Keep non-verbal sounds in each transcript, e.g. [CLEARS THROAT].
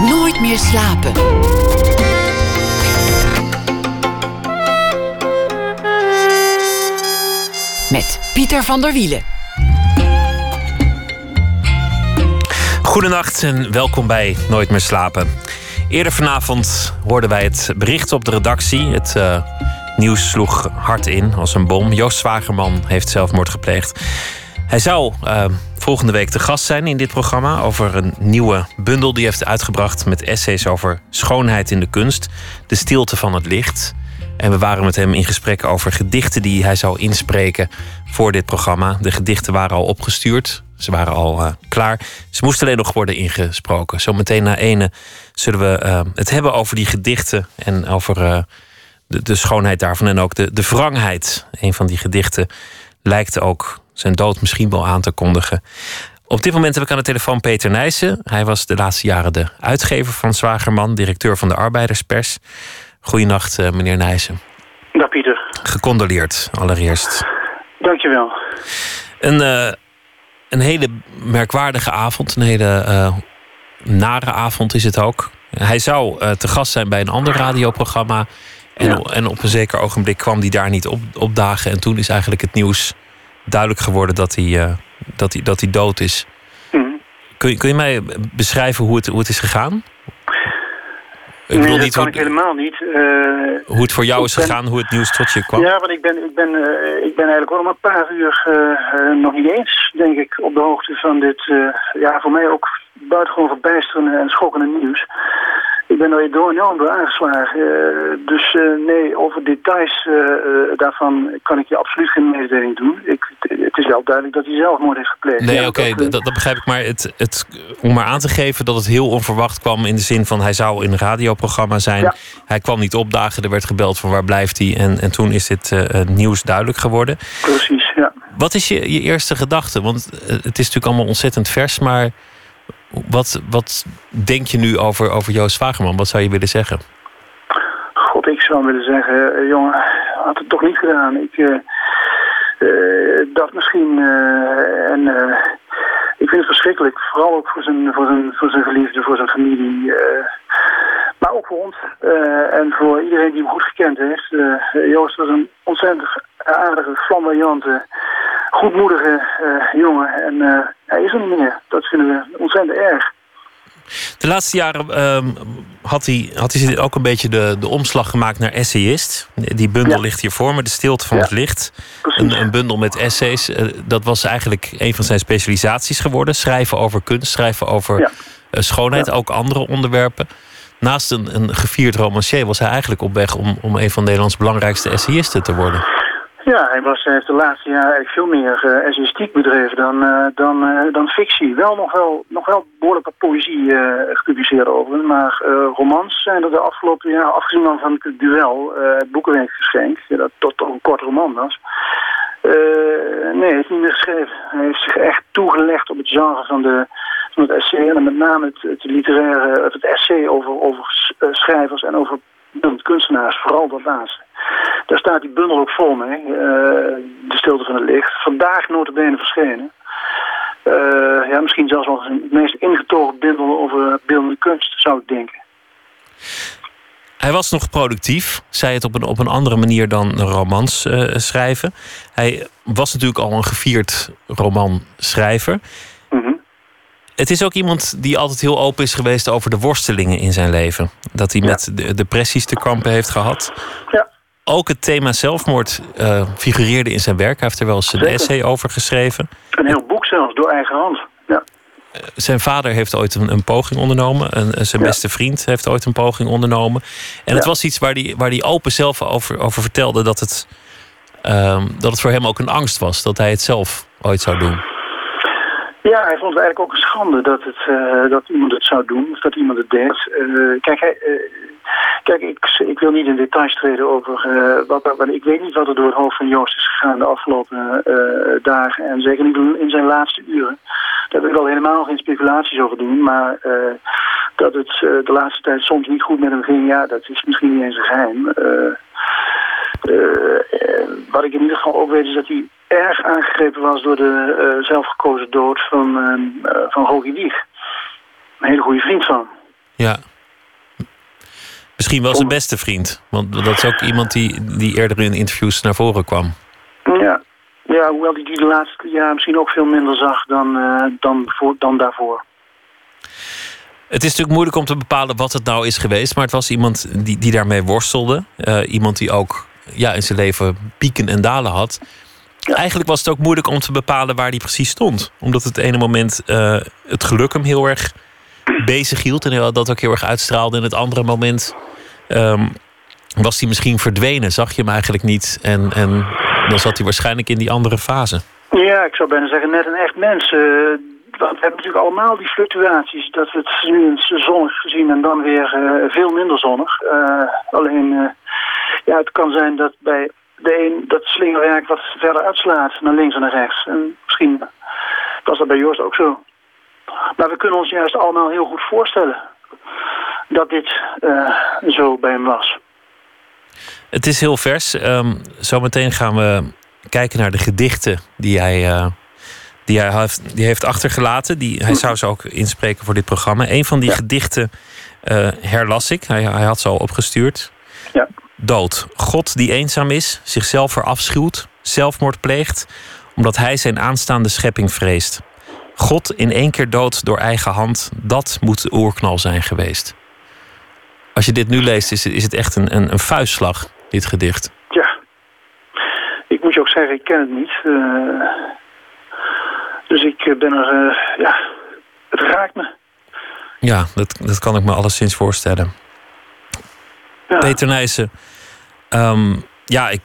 Nooit meer slapen. Met Pieter van der Wielen. Goedenacht en welkom bij Nooit meer slapen. Eerder vanavond hoorden wij het bericht op de redactie. Het uh, nieuws sloeg hard in als een bom. Joost Zwagerman heeft zelfmoord gepleegd. Hij zou uh, volgende week te gast zijn in dit programma over een nieuwe bundel die hij heeft uitgebracht met essays over schoonheid in de kunst, de stilte van het licht. En we waren met hem in gesprek over gedichten die hij zou inspreken voor dit programma. De gedichten waren al opgestuurd, ze waren al uh, klaar. Ze moesten alleen nog worden ingesproken. Zometeen na ene zullen we uh, het hebben over die gedichten en over uh, de, de, schoonheid daarvan en ook de, de wrangheid. Een van die gedichten lijkt ook zijn dood misschien wel aan te kondigen. Op dit moment heb ik aan de telefoon Peter Nijssen. Hij was de laatste jaren de uitgever van Zwagerman, directeur van de Arbeiderspers. Goedenacht, uh, meneer Nijssen. Dag Pieter. Gecondoleerd, allereerst. Dankjewel. Een, uh, een hele merkwaardige avond, een hele uh, nare avond is het ook. Hij zou te gast zijn bij een ander radioprogramma. En, ja. en op een zeker ogenblik kwam hij daar niet op, opdagen. En toen is eigenlijk het nieuws duidelijk geworden dat hij, uh, dat hij, dat hij dood is. Mm. Kun, je, kun je mij beschrijven hoe het, hoe het is gegaan? Ik nee, dat niet kan hoe, ik helemaal niet. Uh, hoe het voor jou is ben, gegaan, hoe het nieuws tot je kwam? Ja, want ik ben, ik ben, uh, ik ben eigenlijk wel om een paar uur nog niet eens, denk ik, op de hoogte van dit, ja, voor mij ook buitengewoon verbijsterende en schokkende nieuws. Ik ben er door enorm door aangeslagen. Uh, dus uh, nee, over details uh, daarvan kan ik je absoluut geen mededeling doen. Ik, het is wel duidelijk dat hij zelfmoord heeft gepleegd. Nee, ja, oké, okay, dat, dat, begrijp ik. Maar het, het, om maar aan te geven dat het heel onverwacht kwam... in de zin van hij zou in een radioprogramma zijn. Ja. Hij kwam niet opdagen, er werd gebeld van waar blijft hij. En, en toen is dit nieuws duidelijk geworden. Precies, ja. Wat is je, je eerste gedachte? Want het is natuurlijk allemaal ontzettend vers, maar... Wat, wat denk je nu over, over Joost Vagerman? Wat zou je willen zeggen? God, ik zou willen zeggen, uh, jongen, had het toch niet gedaan. Ik uh, uh, dacht misschien, en ik vind het verschrikkelijk, vooral ook voor zijn, voor zijn, voor zijn geliefde, voor zijn familie. maar ook voor ons en voor iedereen die hem goed gekend heeft. Joost was een ontzettend aardige, flamboyante, goedmoedige uh, jongen. En uh, hij is er niet meer. Dat vinden we ontzettend erg. De laatste jaren um, had, hij, had hij ook een beetje de, de omslag gemaakt naar essayist. Die bundel ja. ligt hier voor me, De Stilte van ja. het Licht. Een, een, bundel met essays. Uh, dat was eigenlijk een van zijn specialisaties geworden. Schrijven over kunst, schrijven over ja. schoonheid. Ook andere onderwerpen. Naast een, een gevierd romancier was hij eigenlijk op weg om, om een van Nederlands belangrijkste essayisten te worden. Ja, hij, was, heeft de laatste jaren eigenlijk veel meer uh, essayistiek bedreven dan, uh, dan, uh, dan fictie. Wel nog wel, nog wel behoorlijk wat poëzie gepubliceerd over. Maar romans zijn er de afgelopen jaren, afgezien dan van het duel, het boekenweekgeschenk, dat tot, tot een kort roman was. nee, hij heeft niet meer geschreven. Hij heeft zich echt toegelegd op het genre van, de, van het essay. En met name het, het literaire, het essay over, over schrijvers en over kunstenaars, vooral dat laatste. Daar staat die bundel ook vol mee, uh, De Stilte van het Licht. Vandaag notabene verschenen. Uh, ja, misschien zelfs wel het meest ingetogen bundel over beeldende kunst, zou ik denken. Hij was nog productief, zei het op een, op een andere manier dan romans uh, schrijven. Hij was natuurlijk al een gevierd romanschrijver. Mm -hmm. Het is ook iemand die altijd heel open is geweest over de worstelingen in zijn leven. Dat hij ja. met de depressies te kampen heeft gehad. Ja. Ook het thema zelfmoord uh, figureerde in zijn werk. Hij heeft er wel eens een Zeker. essay over geschreven. Een heel boek zelfs, door eigen hand. Ja. Uh, zijn vader heeft ooit een, een poging ondernomen. En zijn Ja. beste vriend heeft ooit een poging ondernomen. En het was iets waar hij waar die open zelf over, over vertelde dat het, um, dat het voor hem ook een angst was. Dat hij het zelf ooit zou doen. Ja, hij vond het eigenlijk ook een schande dat, het, uh, dat iemand het zou doen, of dat iemand het deed. Uh, kijk, uh, kijk ik, ik wil niet in details treden over wat, wat, ik weet niet wat er door het hoofd van Joost is gegaan de afgelopen dagen. En zeker niet in zijn laatste uren. Daar wil ik wel helemaal geen speculaties over doen, maar dat het de laatste tijd soms niet goed met hem ging, ja, dat is misschien niet eens een geheim. wat ik in ieder geval ook weet is dat hij erg aangegrepen was door de uh, zelfgekozen dood van, uh, van Rogi Wieg. Een hele goede vriend van. Ja. Misschien wel zijn beste vriend. Want dat is ook iemand die, die eerder in interviews naar voren kwam. Ja, ja hoewel hij die de laatste jaar misschien ook veel minder zag dan, uh, dan, voor, dan daarvoor. Het is natuurlijk moeilijk om te bepalen wat het nou is geweest. Maar het was iemand die, die daarmee worstelde. Uh, iemand die ook ja, in zijn leven pieken en dalen had. Ja. Eigenlijk was het ook moeilijk om te bepalen waar hij precies stond. Omdat het ene moment uh, het geluk hem heel erg bezig hield. En dat ook heel erg uitstraalde. En het andere moment um, was hij misschien verdwenen. Zag je hem eigenlijk niet. En, en dan zat hij waarschijnlijk in die andere fase. Ja, ik zou bijna zeggen net een echt mens. Uh, want we hebben natuurlijk allemaal die fluctuaties. Dat we het nu eens zonnig gezien en dan weer uh, veel minder zonnig. Uh, alleen, ja, het kan zijn dat bij de een dat slingerwerk wat verder uitslaat naar links en naar rechts. En misschien was dat bij Joost ook zo. Maar we kunnen ons juist allemaal heel goed voorstellen dat dit uh, zo bij hem was. Het is heel vers. Um, zometeen gaan we kijken naar de gedichten die hij, uh, die hij heeft, die heeft achtergelaten. Die, hij zou ze ook inspreken voor dit programma. Een van die ja. gedichten uh, herlas ik. Hij, hij had ze al opgestuurd. Ja. Dood. God die eenzaam is, zichzelf verafschuwt, zelfmoord pleegt, omdat hij zijn aanstaande schepping vreest. God in één keer dood door eigen hand, dat moet de oerknal zijn geweest. Als je dit nu leest, is, is het echt een, een, een vuistslag, dit gedicht. Ja. Ik moet je ook zeggen, ik ken het niet. Uh, dus ik ben er, uh, ja, het raakt me. Ja, dat, dat kan ik me alleszins voorstellen. Ja. Peter Nijssen, um, ja, ik,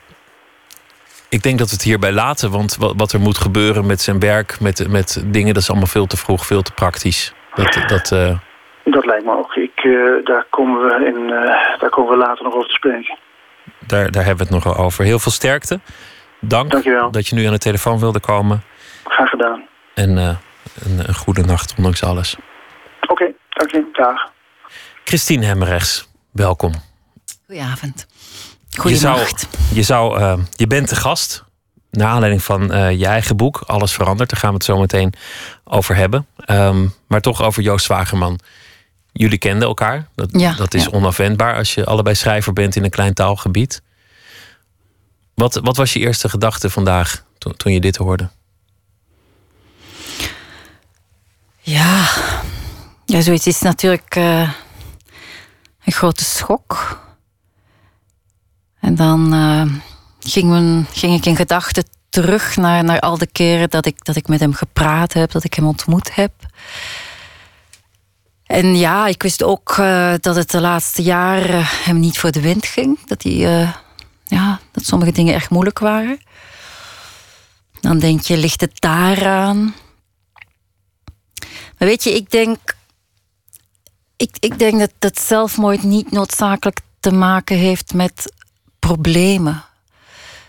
ik denk dat we het hierbij laten. Want wat, wat, er moet gebeuren met zijn werk, met, met dingen, dat is allemaal veel te vroeg, veel te praktisch. Dat, dat, uh... dat lijkt me ook. Ik, uh, daar, komen we in, uh, daar komen we later nog over te spreken. Daar, daar hebben we het nog wel over. Heel veel sterkte. Dank Dankjewel. dat je nu aan de telefoon wilde komen. Graag gedaan. En een, een, goede nacht, ondanks alles. Oké, okay, dank je. Dag. Christine Hemmerrechts, welkom. Goedenavond. Goedenacht. Je, zou, je, zou, uh, je bent de gast. Naar aanleiding van uh, je eigen boek, Alles verandert. Daar gaan we het zo meteen over hebben. Um, maar toch over Joost Zwagerman. Jullie kenden elkaar. Dat, ja, dat is ja. onafwendbaar als je allebei schrijver bent in een klein taalgebied. Wat, wat was je eerste gedachte vandaag toen, toen je dit hoorde? Ja, ja zoiets is natuurlijk uh, een grote schok. En dan uh, ging, men, ging, ik in gedachten terug naar, naar al de keren dat ik, dat ik met hem gepraat heb, dat ik hem ontmoet heb. En ja, ik wist ook uh, dat het de laatste jaren hem niet voor de wind ging. Dat, hij, ja, dat sommige dingen erg moeilijk waren. Dan denk je, ligt het daaraan? Maar weet je, ik denk, ik, ik denk dat, dat zelfmoord niet noodzakelijk te maken heeft met problemen.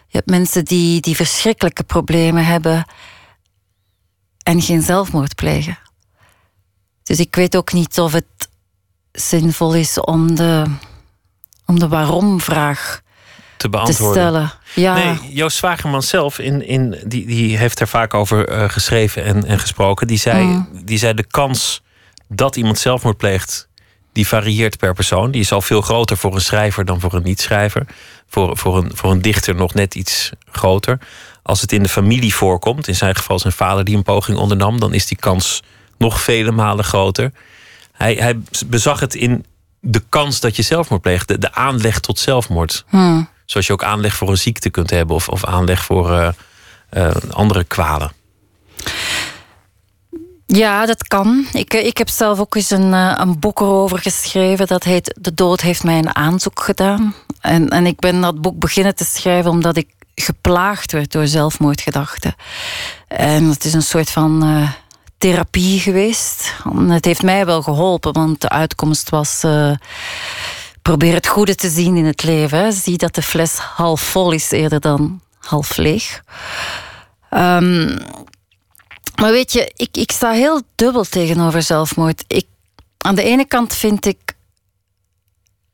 Je hebt mensen die, die verschrikkelijke problemen hebben en geen zelfmoord plegen. Dus ik weet ook niet of het zinvol is om de, om de waarom-vraag te beantwoorden. Te stellen. Ja. Nee, Joost Zwagerman zelf, in, in, die, die heeft er vaak over uh, geschreven en, en gesproken. Die zei, mm. die zei de kans dat iemand zelfmoord pleegt, die varieert per persoon. Die is al veel groter voor een schrijver dan voor een niet-schrijver. Voor, voor, een, voor een dichter nog net iets groter. Als het in de familie voorkomt, in zijn geval zijn vader die een poging ondernam, dan is die kans nog vele malen groter. Hij, hij bezag het in de kans dat je zelfmoord pleegt, de, de aanleg tot zelfmoord. Hmm. Zoals je ook aanleg voor een ziekte kunt hebben of, of aanleg voor uh, uh, andere kwalen. Ja, dat kan. Ik, ik heb zelf ook eens een, een boek erover geschreven. Dat heet De dood heeft mij een aanzoek gedaan. En, en ik ben dat boek beginnen te schrijven omdat ik geplaagd werd door zelfmoordgedachten. En het is een soort van uh, therapie geweest. Het heeft mij wel geholpen, want de uitkomst was. Probeer het goede te zien in het leven. Zie dat de fles half vol is eerder dan half leeg. Um, maar weet je, ik, ik sta heel dubbel tegenover zelfmoord. Ik, aan de ene kant vind ik,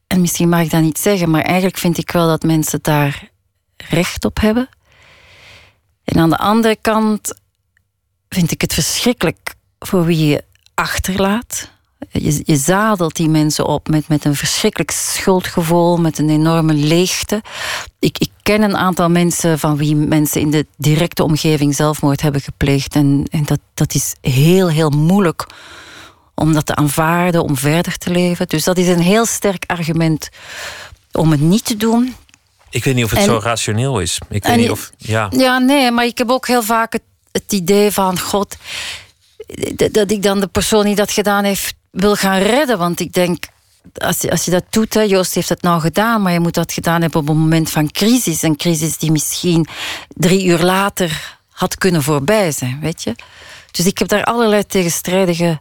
en misschien mag ik dat niet zeggen, maar eigenlijk vind ik wel dat mensen daar recht op hebben. En aan de andere kant vind ik het verschrikkelijk voor wie je achterlaat. Je, je zadelt die mensen op met, met een verschrikkelijk schuldgevoel, met een enorme leegte. Ik, ik ken een aantal mensen van wie mensen in de directe omgeving zelfmoord hebben gepleegd. En, en dat, dat is heel, heel moeilijk om dat te aanvaarden, om verder te leven. Dus dat is een heel sterk argument om het niet te doen. Ik weet niet of het zo rationeel is. Ik weet niet of. Ja. ja, nee, maar ik heb ook heel vaak het, het idee van: God, dat ik dan de persoon die dat gedaan heeft wil gaan redden. Want ik denk, als je, als je dat doet, hè, Joost heeft het nou gedaan, maar je moet dat gedaan hebben op een moment van crisis. Een crisis die misschien drie uur later had kunnen voorbij zijn, weet je. Dus ik heb daar allerlei tegenstrijdige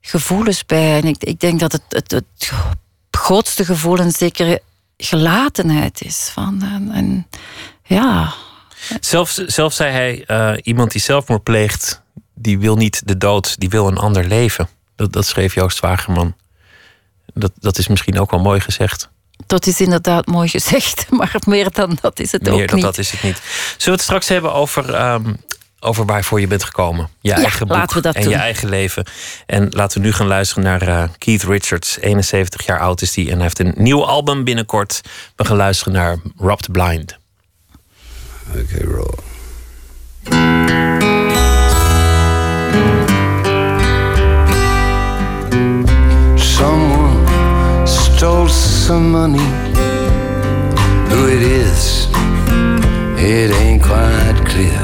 gevoelens bij. En ik, ik denk dat het, het, het grootste gevoel een zekere gelatenheid is. Van, en, ja. Zelfs, zelf zei hij, uh, iemand die zelfmoord pleegt, die wil niet de dood, die wil een ander leven. Dat, dat schreef Joost Wagerman. Dat, dat is misschien ook wel mooi gezegd. Dat is inderdaad mooi gezegd, [LAUGHS] maar meer dan dat is het meer ook niet. Meer dan dat is het niet. Zullen we het straks hebben over, um, over waarvoor je bent gekomen? Je eigen boek laten we dat en doen. je eigen leven. En laten we nu gaan luisteren naar uh, Keith Richards. 71 jaar oud is hij en hij heeft een nieuw album binnenkort. We gaan luisteren naar Robbed Blind. Oké, okay, roll. Someone stole some money. Who it is, it ain't quite clear.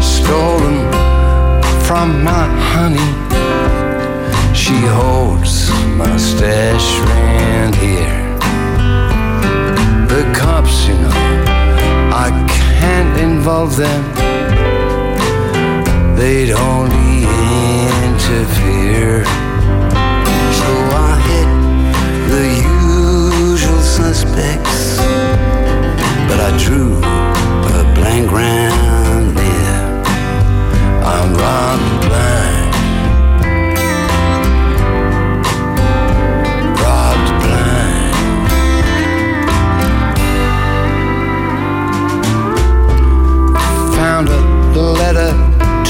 Stolen from my honey. She holds my stash around here. The cops, you know, I can't involve them. They'd only interfere. So I hit the usual suspects, but I drew a blank round there. I'm robbed blind, robbed blind. Found a letter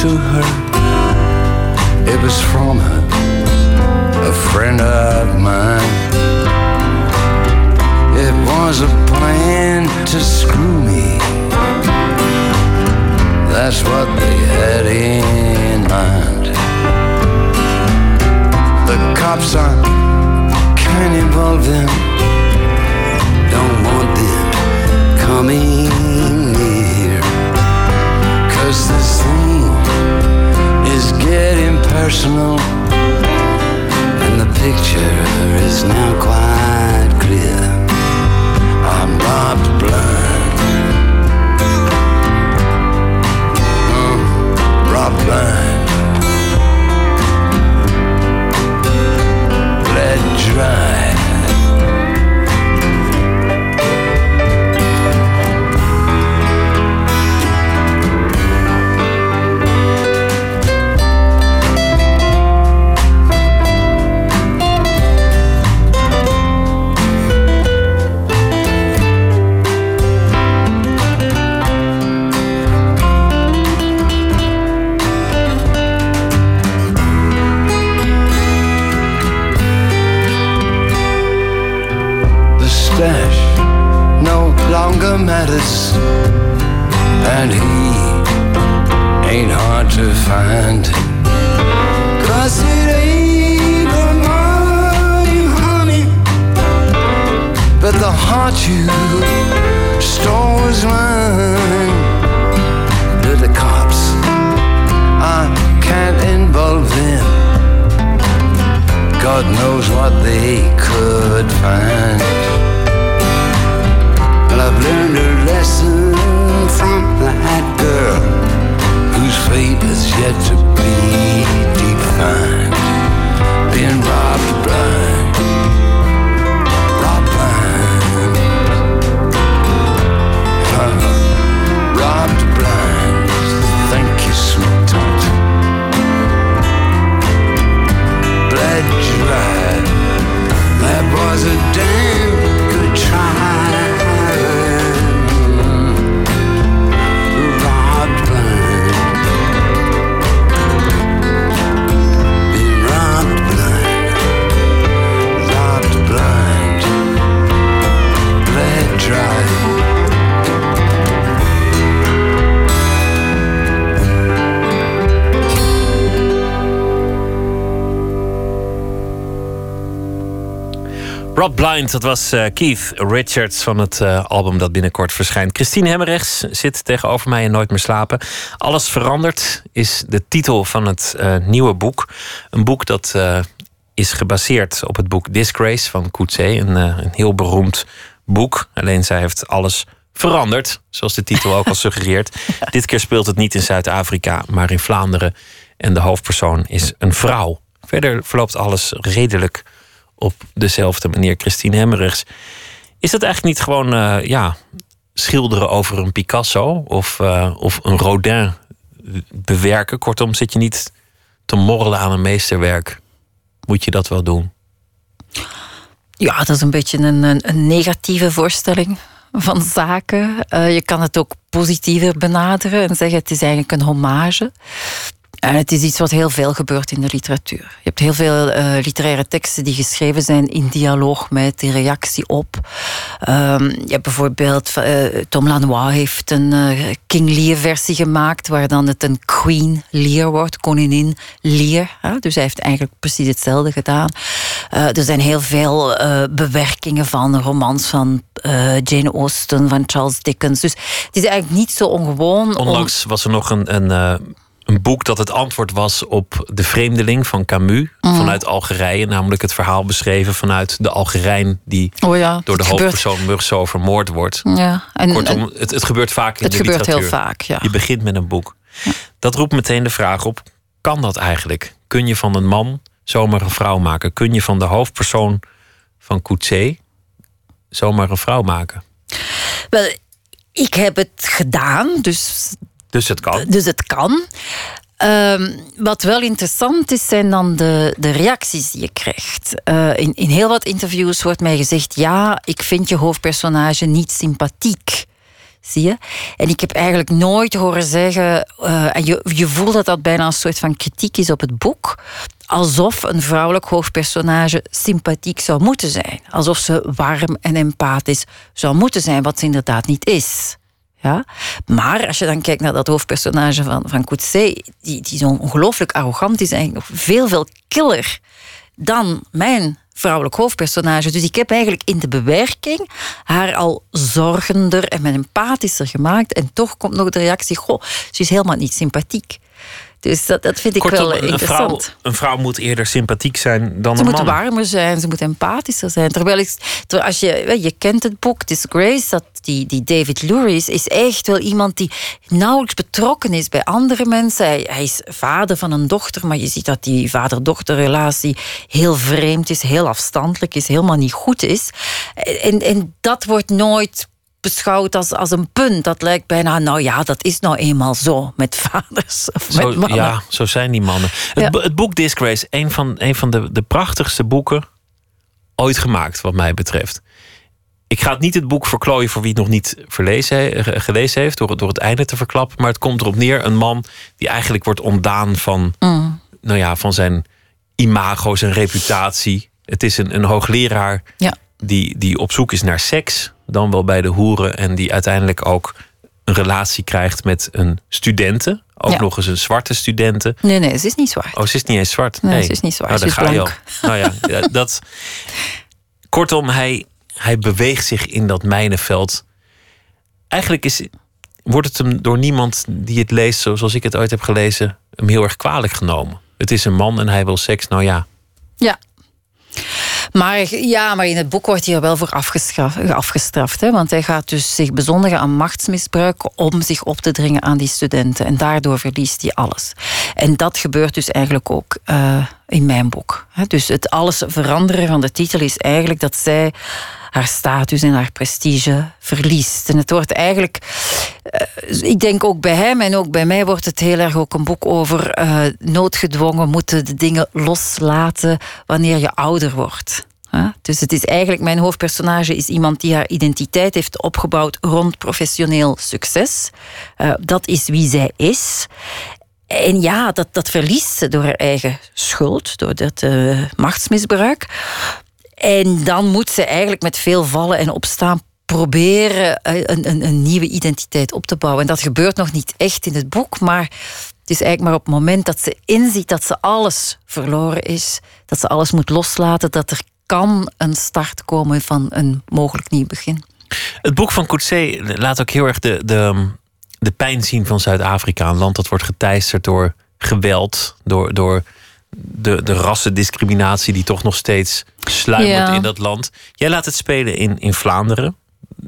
to her. It was from her, a friend of mine. It was a plan to screw me. That's what they had in mind. The cops, I can't involve them. Don't want them coming near. Cause this thing getting personal, and the picture is now quite clear. I'm robbed blind, uh, robbed blind, bled dry. Matters, and he ain't hard to find. Cause it ain't the money, honey, but the heart you stole was mine. To the cops, I can't involve them. God knows what they could find. I've learned a lesson from that girl whose fate is yet to be defined. Being robbed Rod Blind, dat was uh, Keith Richards van het uh, album dat binnenkort verschijnt. Christine Hemmerrechts zit tegenover mij en Nooit meer slapen. Alles verandert is de titel van het uh, nieuwe boek. Een boek dat is gebaseerd op het boek Disgrace van Coetzee. Een, een heel beroemd boek. Alleen zij heeft alles veranderd, zoals de titel ook al [LAUGHS] suggereert. Dit keer speelt het niet in Zuid-Afrika, maar in Vlaanderen. En de hoofdpersoon is een vrouw. Verder verloopt alles redelijk op dezelfde manier. Christine Hemmerichs. Is dat eigenlijk niet gewoon uh, ja, schilderen over een Picasso of, uh, of een Rodin bewerken? Kortom, zit je niet te morrelen aan een meesterwerk? Moet je dat wel doen? Ja, dat is een beetje een, een, negatieve voorstelling van zaken. Uh, je kan het ook positiever benaderen en zeggen het is eigenlijk een hommage. En het is iets wat heel veel gebeurt in de literatuur. Je hebt heel veel uh, literaire teksten die geschreven zijn in dialoog met de reactie op. Um, je hebt bijvoorbeeld, uh, Tom Lanois heeft een uh, King Lear versie gemaakt, waar dan het een Queen Lear wordt, koningin Lear. Dus hij heeft eigenlijk precies hetzelfde gedaan. er zijn heel veel bewerkingen van romans van Jane Austen, van Charles Dickens. Dus het is eigenlijk niet zo ongewoon. Onlangs was er nog een, een een boek dat het antwoord was op De Vreemdeling van Camus mhm. vanuit Algerije. Namelijk het verhaal beschreven vanuit de Algerijn die oh ja, door de hoofdpersoon gebeurt... zo vermoord wordt. Ja, en, Kortom, het, het gebeurt vaak in het de gebeurt literatuur. heel vaak, ja. Je begint met een boek. Dat roept meteen de vraag op, kan dat eigenlijk? Kun je van een man zomaar een vrouw maken? Kun je van de hoofdpersoon van Coetzee zomaar een vrouw maken? Wel, ik heb het gedaan, dus dus het kan. Dus het kan. Um, wat wel interessant is, zijn dan de, de reacties die je krijgt. Uh, in, in heel wat interviews wordt mij gezegd: ja, ik vind je hoofdpersonage niet sympathiek. Zie je? En ik heb eigenlijk nooit horen zeggen, uh, en je, je voelt dat dat bijna een soort van kritiek is op het boek, alsof een vrouwelijk hoofdpersonage sympathiek zou moeten zijn. Alsof ze warm en empathisch zou moeten zijn, wat ze inderdaad niet is. Ja? Maar als je dan kijkt naar dat hoofdpersonage van, van Coetzee, die, die zo ongelooflijk arrogant is, eigenlijk nog veel, veel killer dan mijn vrouwelijk hoofdpersonage. Dus ik heb eigenlijk in de bewerking haar al zorgender en empathischer gemaakt. En toch komt nog de reactie: Goh, ze is helemaal niet sympathiek. Dus dat, dat vind ik wel interessant. Een vrouw, een vrouw, moet eerder sympathiek zijn dan ze een man. Ze moet warmer zijn, ze moet empathischer zijn. Terwijl, ik, als je, je kent het boek Disgrace, dat die, die David Lurie is echt wel iemand die nauwelijks betrokken is bij andere mensen. Hij, hij is vader van een dochter, maar je ziet dat die vader-dochterrelatie heel vreemd is, heel afstandelijk is, helemaal niet goed is. En, en dat wordt nooit beschouwd als, als een punt. Dat lijkt bijna, nou ja, dat is nou eenmaal zo met [LAUGHS] vaders of zo, met mannen. Ja, zo zijn die mannen. Het, het boek Disgrace, een van, een van de, de prachtigste boeken ooit gemaakt, wat mij betreft. Ik ga het niet het boek verklooien voor wie het nog niet verlezen, gelezen heeft, door, door het einde te verklappen. Maar het komt erop neer: een man die eigenlijk wordt ontdaan van, mm. nou ja, van zijn imago, zijn reputatie. Het is een, een hoogleraar ja. die, die op zoek is naar seks dan wel bij de hoeren. En die uiteindelijk ook een relatie krijgt met een studente. Ook nog eens een zwarte studente. Nee, nee, ze is niet zwart. Oh, ze is niet eens zwart. Nee, ze is niet zwart. Nou, is blank. Nou ja, [LAUGHS] dat. Kortom, hij, hij beweegt zich in dat mijnenveld. Eigenlijk is, wordt het hem door niemand die het leest, zoals ik het ooit heb gelezen, hem heel erg kwalijk genomen. Het is een man en hij wil seks. Nou ja. Ja. Maar, ja, maar in het boek wordt hij er wel voor afgestraft. hè? Want hij gaat dus zich bezondigen aan machtsmisbruik om zich op te dringen aan die studenten. En daardoor verliest hij alles. En dat gebeurt dus eigenlijk ook uh, in mijn boek. Dus het alles veranderen van de titel is eigenlijk dat zij haar status en haar prestige verliest. En het wordt eigenlijk, uh, ik denk ook bij hem en ook bij mij wordt het heel erg ook een boek over uh, noodgedwongen moeten de dingen loslaten wanneer je ouder wordt. Dus het is eigenlijk, mijn hoofdpersonage is iemand die haar identiteit heeft opgebouwd rond professioneel succes. Uh, dat is wie zij is. En ja, dat, dat verliest ze door haar eigen schuld, door dat machtsmisbruik. En dan moet ze eigenlijk met veel vallen en opstaan proberen een, een, een, nieuwe identiteit op te bouwen. En dat gebeurt nog niet echt in het boek, maar het is eigenlijk maar op het moment dat ze inziet dat ze alles verloren is, dat ze alles moet loslaten, dat er kan een start komen van een mogelijk nieuw begin. Het boek van Coetzee laat ook heel erg de, de, de pijn zien van Zuid-Afrika. Een land dat wordt geteisterd door geweld, door, door de, de rassendiscriminatie die toch nog steeds sluimert in dat land. Jij laat het spelen in, in Vlaanderen.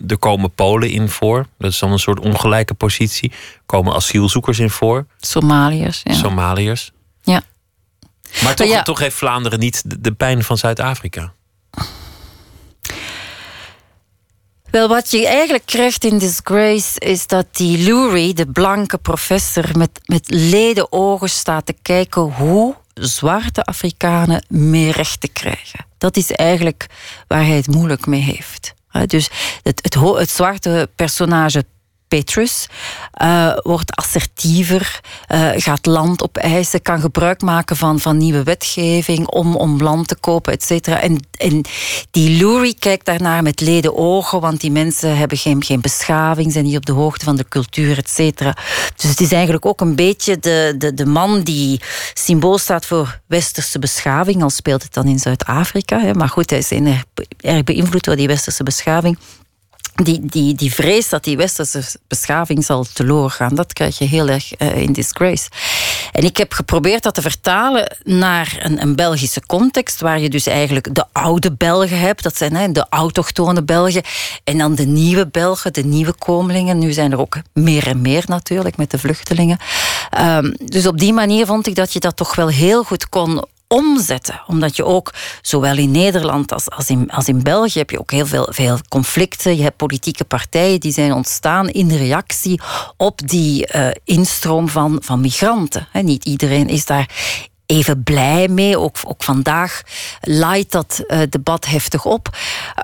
Er komen Polen in voor. Dat is dan een soort ongelijke positie. Er komen asielzoekers in voor. Somaliërs. Ja. Somaliërs. Ja. Maar toch, toch heeft Vlaanderen niet de, de pijn van Zuid-Afrika. Wel, wat je eigenlijk krijgt in Disgrace is dat die Lurie, de blanke professor, met, met leden ogen staat te kijken hoe zwarte Afrikanen meer rechten krijgen. Dat is eigenlijk waar hij het moeilijk mee heeft. Dus het, het, het zwarte personage Petrus uh, wordt assertiever, uh, gaat land opeisen, kan gebruik maken van, van nieuwe wetgeving om, om land te kopen, et cetera. En, en die Lurie kijkt daarnaar met leden ogen, want die mensen hebben geen, geen beschaving, zijn niet op de hoogte van de cultuur, et cetera. Dus het is eigenlijk ook een beetje de, de, de man die symbool staat voor westerse beschaving, al speelt het dan in Zuid-Afrika. Maar goed, hij is erg beïnvloed door die westerse beschaving die, die, die vrees dat die westerse beschaving zal teloor gaan, dat krijg je heel erg uh, in Disgrace. En ik heb geprobeerd dat te vertalen naar een, een, Belgische context, waar je dus eigenlijk de oude Belgen hebt, dat zijn hè, de autochtone Belgen, en dan de nieuwe Belgen, de nieuwe komelingen. Nu zijn er ook meer en meer natuurlijk met de vluchtelingen. Um, dus op die manier vond ik dat je dat toch wel heel goed kon omzetten. Omdat je ook, zowel in Nederland als, als, in, als in België, heb je ook heel veel, veel conflicten. Je hebt politieke partijen die zijn ontstaan in reactie op die uh, instroom van, van migranten. Niet iedereen is daar even blij mee. Ook, ook vandaag leidt dat uh, debat heftig op.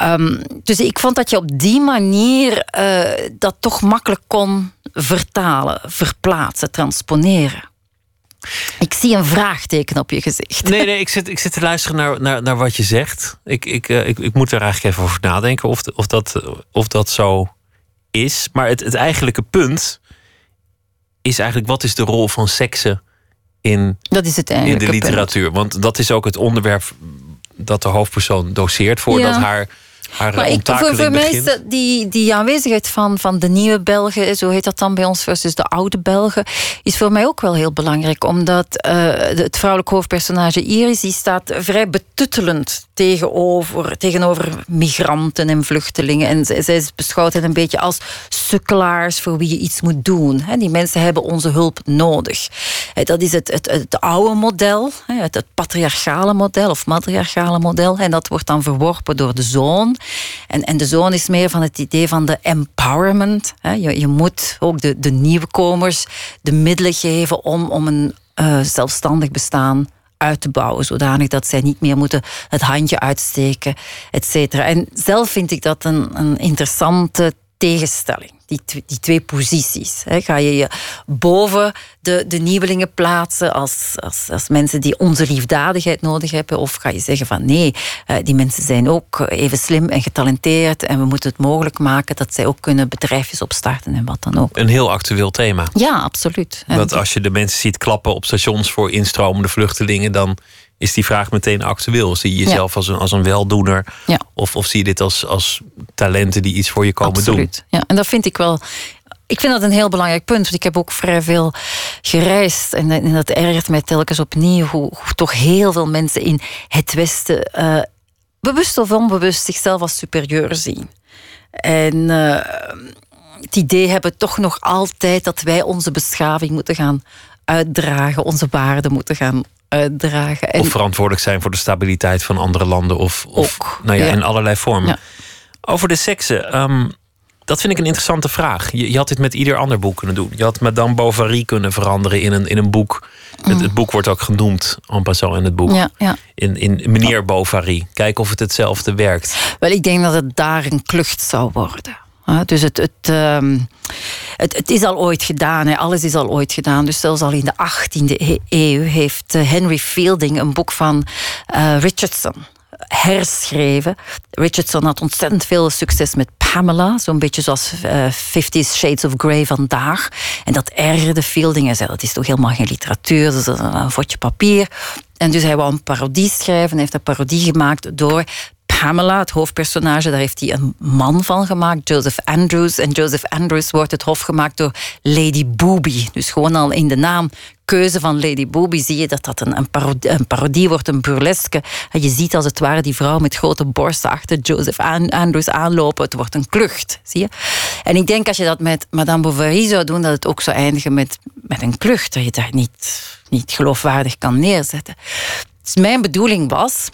Um, dus ik vond dat je op die manier uh, dat toch makkelijk kon vertalen, verplaatsen, transponeren. Ik zie een vraagteken op je gezicht. Nee, nee ik, zit, ik zit te luisteren naar, naar, naar wat je zegt. Ik, ik, uh, ik, ik moet er eigenlijk even over nadenken of, of, dat, of dat zo is. Maar het, het eigenlijke punt is eigenlijk: wat is de rol van seksen in, dat is het in de literatuur? Punt. Want dat is ook het onderwerp dat de hoofdpersoon doseert voordat ja. haar maar ik, voor, voor mij is die, die aanwezigheid van, van de nieuwe Belgen, zo heet dat dan bij ons versus de oude Belgen, is voor mij ook wel heel belangrijk. Omdat uh, het vrouwelijk hoofdpersonage Iris, die staat vrij betuttelend tegenover, tegenover migranten en vluchtelingen. En zij, beschouwt hen een beetje als sukkelaars voor wie je iets moet doen. Die mensen hebben onze hulp nodig. Dat is het, het, het oude model, het, het patriarchale model of matriarchale model. En dat wordt dan verworpen door de zoon. En, en de zoon is meer van het idee van de empowerment. Je, je moet ook de, de nieuwkomers de middelen geven om, om een uh, zelfstandig bestaan uit te bouwen, zodanig dat zij niet meer moeten het handje uitsteken, et cetera. En zelf vind ik dat een, een interessante tegenstelling die, die twee posities. Hè. Ga je je boven de, de nieuwelingen plaatsen als, als, als mensen die onze liefdadigheid nodig hebben? Of ga je zeggen van nee, eh, die mensen zijn ook even slim en getalenteerd en we moeten het mogelijk maken dat zij ook kunnen bedrijfjes opstarten en wat dan ook. Een heel actueel thema. Ja, absoluut. Want als je de mensen ziet klappen op stations voor instromende vluchtelingen, dan is die vraag meteen actueel. Zie je jezelf als, een, als een weldoener? Ja. Of, of zie je dit als, als talenten die iets voor je komen Absoluut. doen? Ja, en dat vind ik wel. Ik vind dat een heel belangrijk punt. Want ik heb ook vrij veel gereisd. En, en dat ergert mij telkens opnieuw. Hoe, hoe toch heel veel mensen in het Westen. Uh, bewust of onbewust zichzelf als superieur zien. En. Uh, het idee hebben toch nog altijd dat wij onze beschaving moeten gaan uitdragen, onze waarden moeten gaan uitdragen. En of verantwoordelijk zijn voor de stabiliteit van andere landen. Of, of nou ja, in allerlei vormen. Over de seksen. Um, dat vind ik een interessante vraag. Je, je, had dit met ieder ander boek kunnen doen. Je had Madame Bovary kunnen veranderen in een, in een boek. Het, het, mm. boek wordt ook genoemd, en passant in het boek. Ja, ja. In, in meneer Bovary. Kijken of het hetzelfde werkt. Wel, ik denk dat het daar een klucht zou worden. Dus het, um, het, het, is al ooit gedaan, hè. alles is al ooit gedaan. Dus zelfs al in de 18e eeuw heeft eh, Henry Fielding een boek van uh, Richardson herschreven. Richardson had ontzettend veel succes met Pamela, zo'n beetje zoals uh, Fifty Shades of Grey vandaag. En dat ergerde Fielding. Hij zei, dat is toch helemaal geen literatuur, dat is een, een papier. En dus hij wou een parodie schrijven. Hij heeft een parodie gemaakt door Pamela, het hoofdpersonage, daar heeft hij een man van gemaakt, Joseph Andrews. En Joseph Andrews wordt het hof gemaakt door Lady Booby. Dus gewoon al in de naam keuze van Lady Booby zie je dat dat een, een, parodie, een parodie wordt, een burleske. En je ziet als het ware die vrouw met grote borsten achter Joseph Andrews aanlopen. Het wordt een klucht, zie je? En ik denk als je dat met Madame Bovary zou doen, dat het ook zou eindigen met, met een klucht. Dat je daar niet, niet geloofwaardig kan neerzetten. Dus mijn bedoeling was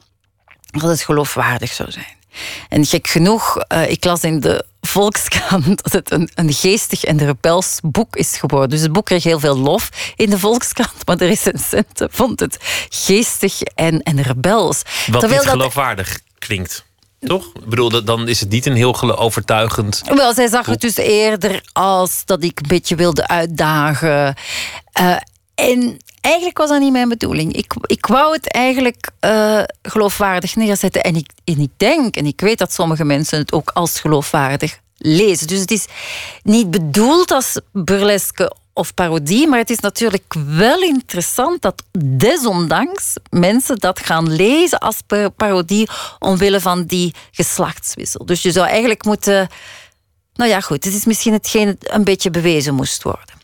dat het geloofwaardig zou zijn. En gek genoeg, uh, ik las in de Volkskrant [LAUGHS] dat het een, een geestig en rebels boek is geworden. Dus het boek kreeg heel veel lof in de Volkskrant, maar de recensenten vond het geestig en, en rebels. Wat Terwijl niet geloofwaardig klinkt. Toch? Ik bedoel, dan is het niet een heel overtuigend. Wel, zij zag het dus eerder als dat ik een beetje wilde uitdagen. Uh, en eigenlijk was dat niet mijn bedoeling. Ik, ik wou het eigenlijk uh, geloofwaardig neerzetten. En ik, ik denk, en ik weet dat sommige mensen het ook als geloofwaardig lezen. Dus het is niet bedoeld als burleske of parodie, maar het is natuurlijk wel interessant dat desondanks mensen dat gaan lezen als parodie omwille van die geslachtswissel. Dus je zou eigenlijk moeten. Nou ja, goed, het is misschien hetgeen een beetje bewezen moest worden.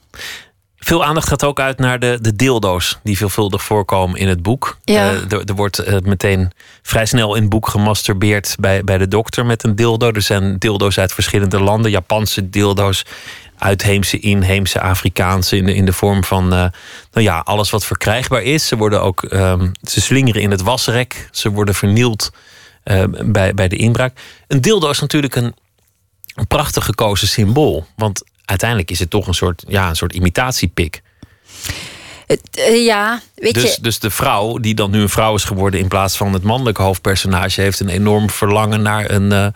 Veel aandacht gaat ook uit naar de, de dildo's die veelvuldig voorkomen in het boek. Ja. Uh, er, er, wordt uh, meteen vrij snel in het boek gemasturbeerd bij, bij de dokter met een dildo. Er zijn dildo's uit verschillende landen, Japanse dildo's, uitheemse, inheemse, Afrikaanse, in de, in de vorm van uh, nou ja, alles wat verkrijgbaar is. Ze worden ook, um, ze slingeren in het wasrek, ze worden vernield bij, bij de inbraak. Een dildo is natuurlijk een, een prachtig gekozen symbool. Want uiteindelijk is het toch een soort, ja, een soort imitatiepik. Uh, ja, weet dus, je. Dus de vrouw, die dan nu een vrouw is geworden in plaats van het mannelijke hoofdpersonage, heeft een enorm verlangen naar een, uh,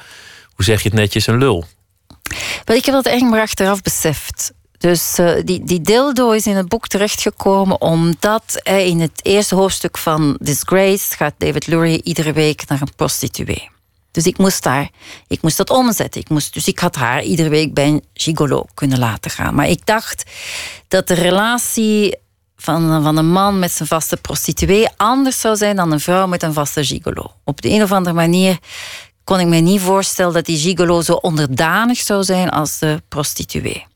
hoe zeg je het netjes, een lul. Wel, ik heb dat eigenlijk maar achteraf beseft. Dus uh, die, die dildo is in het boek terechtgekomen omdat in het eerste hoofdstuk van Disgrace gaat David Lurie iedere week naar een prostituee. Dus ik moest daar, ik moest dat omzetten. Ik moest, dus ik had haar iedere week bij een gigolo kunnen laten gaan. Maar ik dacht dat de relatie van, van een man met zijn vaste prostituee anders zou zijn dan een vrouw met een vaste gigolo. Op de een of andere manier kon ik me niet voorstellen dat die gigolo zo onderdanig zou zijn als de prostituee.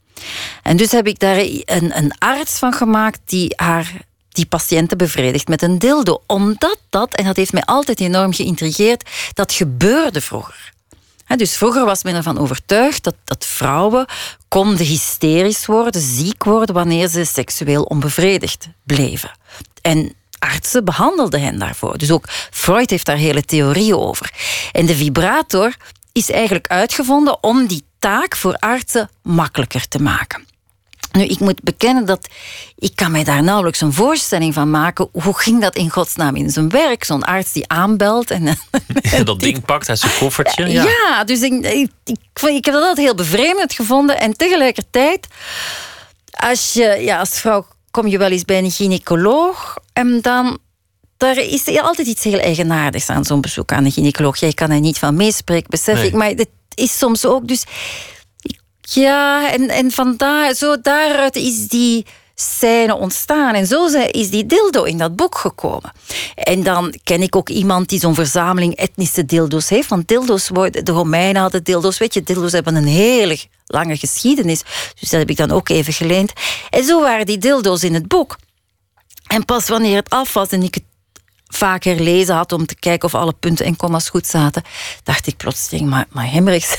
En dus heb ik daar een, een arts van gemaakt die haar die patiënten bevredigt met een dildo. Omdat dat, en dat heeft mij altijd enorm geïntrigeerd, dat gebeurde vroeger. dus vroeger was men ervan overtuigd dat, dat vrouwen konden hysterisch worden, ziek worden, wanneer ze seksueel onbevredigd bleven. En artsen behandelden hen daarvoor. Dus ook Freud heeft daar hele theorieën over. En de vibrator is eigenlijk uitgevonden om die taak voor artsen makkelijker te maken. Nu, ik moet bekennen dat ik kan mij daar nauwelijks een voorstelling van maken. Hoe ging dat in godsnaam in zijn werk? Zo'n arts die aanbelt en... [LAUGHS] en dat ding pakt uit zijn koffertje. Ja, ja dus ik, ik, ik, heb dat altijd heel bevreemdend gevonden. En tegelijkertijd, als, je, ja, als vrouw kom je wel eens bij een gynaecoloog... en dan daar is er altijd iets heel eigenaardigs aan zo'n bezoek aan een gynaecoloog. Jij kan er niet van meespreken, besef ik. Maar het is soms ook... Dus ja, en, en vandaar, zo daaruit is die scène ontstaan. En zo is die dildo in dat boek gekomen. En dan ken ik ook iemand die zo'n verzameling etnische dildo's heeft. Want dildo's de Romeinen hadden dildo's. Weet je, dildo's hebben een hele lange geschiedenis. Dus dat heb ik dan ook even geleend. En zo waren die dildo's in het boek. En pas wanneer het af was en ik het vaker lezen had om te kijken of alle punten en commas goed zaten, dacht ik plotseling, maar, maar Hemmerichs,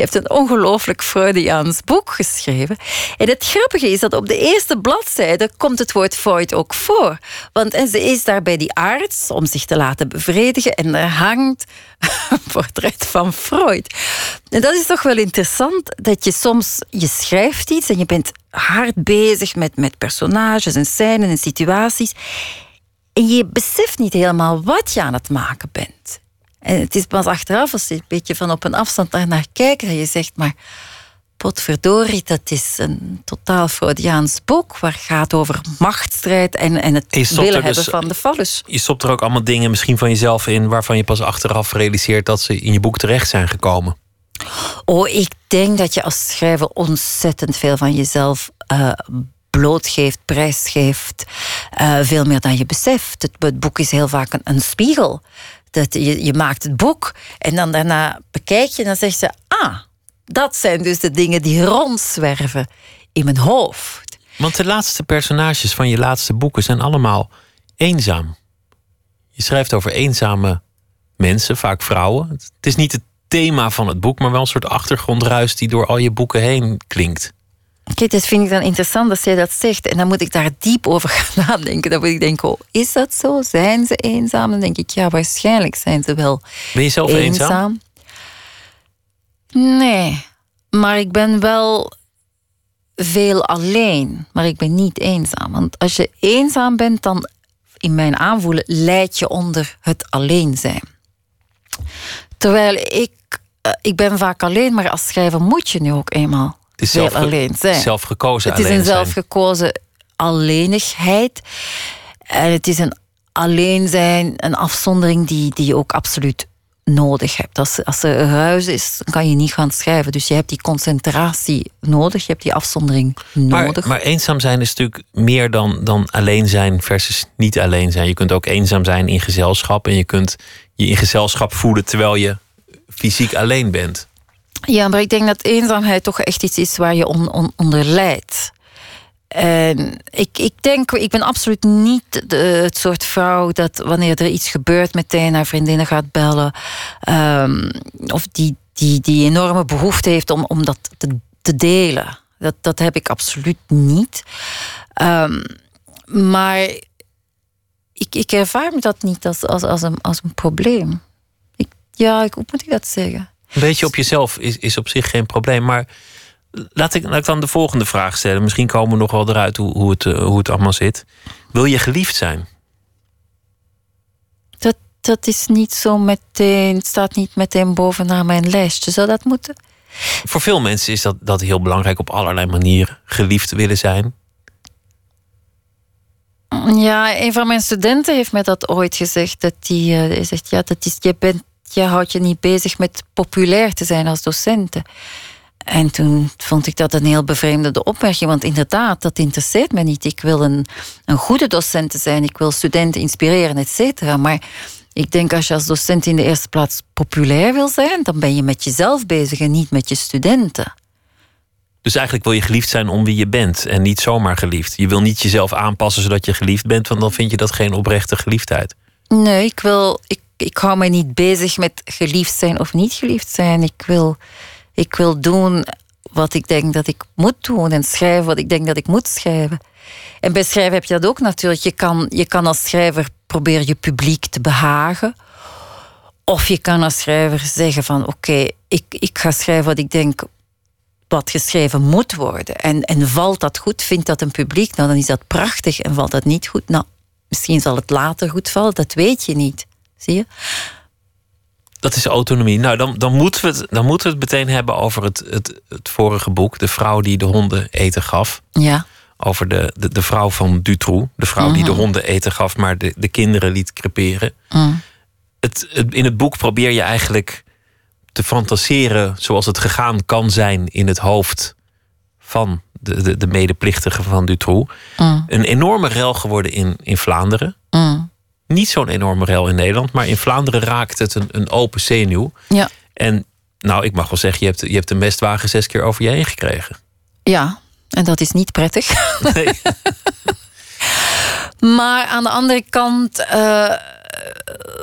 je hebt een ongelooflijk Freudiaans boek geschreven. En het grappige is dat op de eerste bladzijde komt het woord Freud ook voor. Want ze is daar bij die arts om zich te laten bevredigen en er hangt een [LAUGHS] portret van Freud. En dat is toch wel interessant dat je soms, je schrijft iets en je bent hard bezig met, met personages en scènes en situaties. En je beseft niet helemaal wat je aan het maken bent. En het is pas achteraf, als je een beetje van op een afstand naar kijkt, dat je zegt, maar potverdorie, dat is een totaal Freudiaans boek, waar het gaat over machtsstrijd en, en het willen hebben dus, van de fallus. Je stopt er ook allemaal dingen misschien van jezelf in, waarvan je pas achteraf realiseert dat ze in je boek terecht zijn gekomen. Oh, ik denk dat je als schrijver ontzettend veel van jezelf uh, blootgeeft, prijsgeeft. Uh, veel meer dan je beseft. Het, het boek is heel vaak een, een spiegel. Dat je, je maakt het boek en dan daarna bekijk je en dan zeg je... Ah, dat zijn dus de dingen die rondzwerven in mijn hoofd. Want de laatste personages van je laatste boeken zijn allemaal eenzaam. Je schrijft over eenzame mensen, vaak vrouwen. Het is niet het thema van het boek, maar wel een soort achtergrondruis die door al je boeken heen klinkt. Kijk, dat vind ik dan interessant dat jij dat zegt. En dan moet ik daar diep over gaan [LAUGHS] nadenken. Dan moet ik denken, oh, is dat zo? Zijn ze eenzaam? Dan denk ik, ja, waarschijnlijk zijn ze wel Ben je zelf eenzaam? eenzaam? Nee, maar ik ben wel veel alleen. Maar ik ben niet eenzaam. Want als je eenzaam bent, dan in mijn aanvoelen leid je onder het alleen zijn. Terwijl ik, uh, ik ben vaak alleen, maar als schrijver moet je nu ook eenmaal is zelf, alleen zijn. Zelfgekozen Het is een zelfgekozen alleenigheid. En het is een alleen zijn, een afzondering die, die je ook absoluut nodig hebt. Als, als er ruis is, dan kan je niet gaan schrijven. Dus je hebt die concentratie nodig, je hebt die afzondering nodig. Maar, maar eenzaam zijn is natuurlijk meer dan, dan alleen zijn versus niet alleen zijn. Je kunt ook eenzaam zijn in gezelschap en je kunt je in gezelschap voelen terwijl je fysiek alleen bent. Ja, maar ik denk dat eenzaamheid toch echt iets is waar je on, onder lijdt. En ik, ik denk, ik ben absoluut niet de, het soort vrouw dat wanneer er iets gebeurt, meteen naar vriendinnen gaat bellen. Um, of die, die, die enorme behoefte heeft om, om dat te, te delen. Dat, dat heb ik absoluut niet. Um, maar ik, ik ervaar me dat niet als, als, als, een, als een probleem. Ik, ja, hoe moet ik dat zeggen? Een beetje op jezelf is, is op zich geen probleem. Maar laat ik, laat ik dan de volgende vraag stellen. Misschien komen we nog wel eruit hoe, hoe, het, hoe het allemaal zit. Wil je geliefd zijn? Dat, dat is niet zo meteen, staat niet meteen bovenaan mijn lijstje. Zou dat moeten? Voor veel mensen is dat, dat heel belangrijk op allerlei manieren. Geliefd willen zijn. Ja, een van mijn studenten heeft mij dat ooit gezegd. Dat die, uh, zegt, ja, dat is, je bent je houdt je niet bezig met populair te zijn als docenten. En toen vond ik dat een heel bevreemdende opmerking, want inderdaad, dat interesseert me niet. Ik wil een, een goede docent zijn, ik wil studenten inspireren, et cetera. Maar ik denk als je als docent in de eerste plaats populair wil zijn, dan ben je met jezelf bezig en niet met je studenten. Dus eigenlijk wil je geliefd zijn om wie je bent en niet zomaar geliefd. Je wil niet jezelf aanpassen zodat je geliefd bent, want dan vind je dat geen oprechte geliefdheid. Nee, ik wil, ik ik hou me niet bezig met geliefd zijn of niet geliefd zijn. Ik wil, ik wil doen wat ik denk dat ik moet doen en schrijven wat ik denk dat ik moet schrijven. En bij schrijven heb je dat ook natuurlijk. Je kan, je kan als schrijver proberen je publiek te behagen. Of je kan als schrijver zeggen van oké, ik, ik ga schrijven wat ik denk wat geschreven moet worden. En, en valt dat goed, vindt dat een publiek, nou dan is dat prachtig. En valt dat niet goed, nou misschien zal het later goed vallen, dat weet je niet. Zie je? Dat is autonomie. Nou, dan, dan, moeten, we het, dan moeten we het meteen hebben over het, het, het vorige boek. De vrouw die de honden eten gaf. Ja. Over de, de, de vrouw van Dutroux. De vrouw die de mhm. honden eten gaf, maar de, de kinderen liet creperen. Mhm. Het, het, in het boek probeer je eigenlijk te fantaseren zoals het gegaan kan zijn in het hoofd van de, de, de medeplichtige van Dutroux. Mhm. Een enorme rel geworden in, in Vlaanderen niet zo'n enorme rel in Nederland. Maar in Vlaanderen raakt het een, een open zenuw. Ja. En nou, ik mag wel zeggen, je hebt, je hebt de mestwagen zes keer over je heen gekregen. Ja, en dat is niet prettig. Nee. [LAUGHS] maar aan de andere kant uh,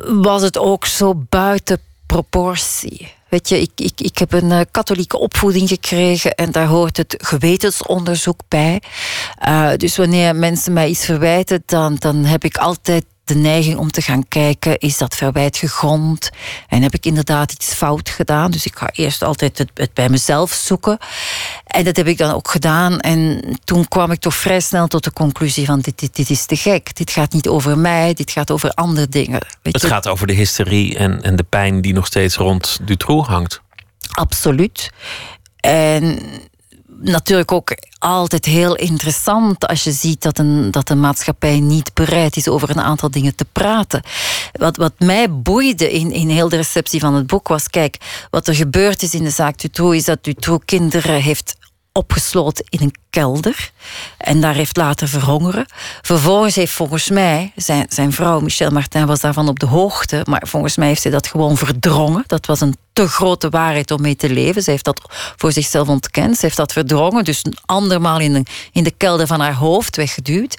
was het ook zo buiten proportie. Weet je, ik, ik, ik heb een uh, katholieke opvoeding gekregen en daar hoort het gewetensonderzoek bij. Uh, dus wanneer mensen mij iets verwijten, dan, dan heb ik altijd de neiging om te gaan kijken, is dat verwijt gegrond? En heb ik inderdaad iets fout gedaan? Dus ik ga eerst altijd het, het, bij mezelf zoeken. En dat heb ik dan ook gedaan. En toen kwam ik toch vrij snel tot de conclusie van dit, dit, dit is te gek. Dit gaat niet over mij, dit gaat over andere dingen. Weet het gaat over de hysterie en, en de pijn die nog steeds rond Dutroux hangt. Absoluut. En natuurlijk ook altijd heel interessant als je ziet dat een, dat een maatschappij niet bereid is over een aantal dingen te praten. Wat, wat mij boeide in, in heel de receptie van het boek was: kijk, wat er gebeurd is in de zaak Dutroux is dat Dutroux kinderen heeft opgesloten in een kelder. En daar heeft laten verhongeren. Vervolgens heeft volgens mij, zijn, zijn vrouw Michel Martin was daarvan op de hoogte, maar volgens mij heeft hij dat gewoon verdrongen. Dat was een te grote waarheid om mee te leven. Ze heeft dat voor zichzelf ontkend. Ze heeft dat verdrongen, dus een andermaal in de, in de kelder van haar hoofd weggeduwd.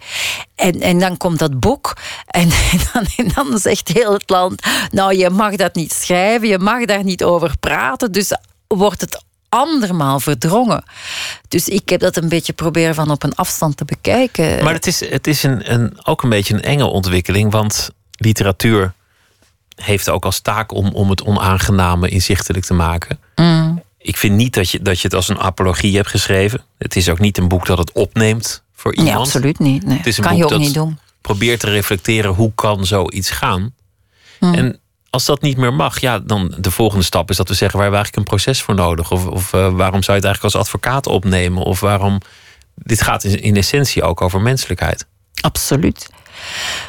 En, en dan komt dat boek. [LAUGHS] En, dan, en dan zegt heel het land: Nou, je mag dat niet schrijven, je mag daar niet over praten. Dus wordt het andermaal verdrongen. Dus ik heb dat een beetje proberen van op een afstand te bekijken. Maar het is, het is een, een, ook een beetje een enge ontwikkeling, want literatuur heeft ook als taak om, om het onaangename inzichtelijk te maken. Mm. Ik vind niet dat je, dat je het als een apologie hebt geschreven. Het is ook niet een boek dat het opneemt voor iemand. Nee, absoluut niet. Nee. Het is een kan boek je ook dat niet doen. probeert te reflecteren hoe kan zoiets gaan. Mm. En als dat niet meer mag, ja, dan de volgende stap is dat we zeggen: waar hebben we eigenlijk een proces voor nodig? Of, of eh, waarom zou je het eigenlijk als advocaat opnemen? Of waarom. Dit gaat in, essentie ook over menselijkheid. Absoluut.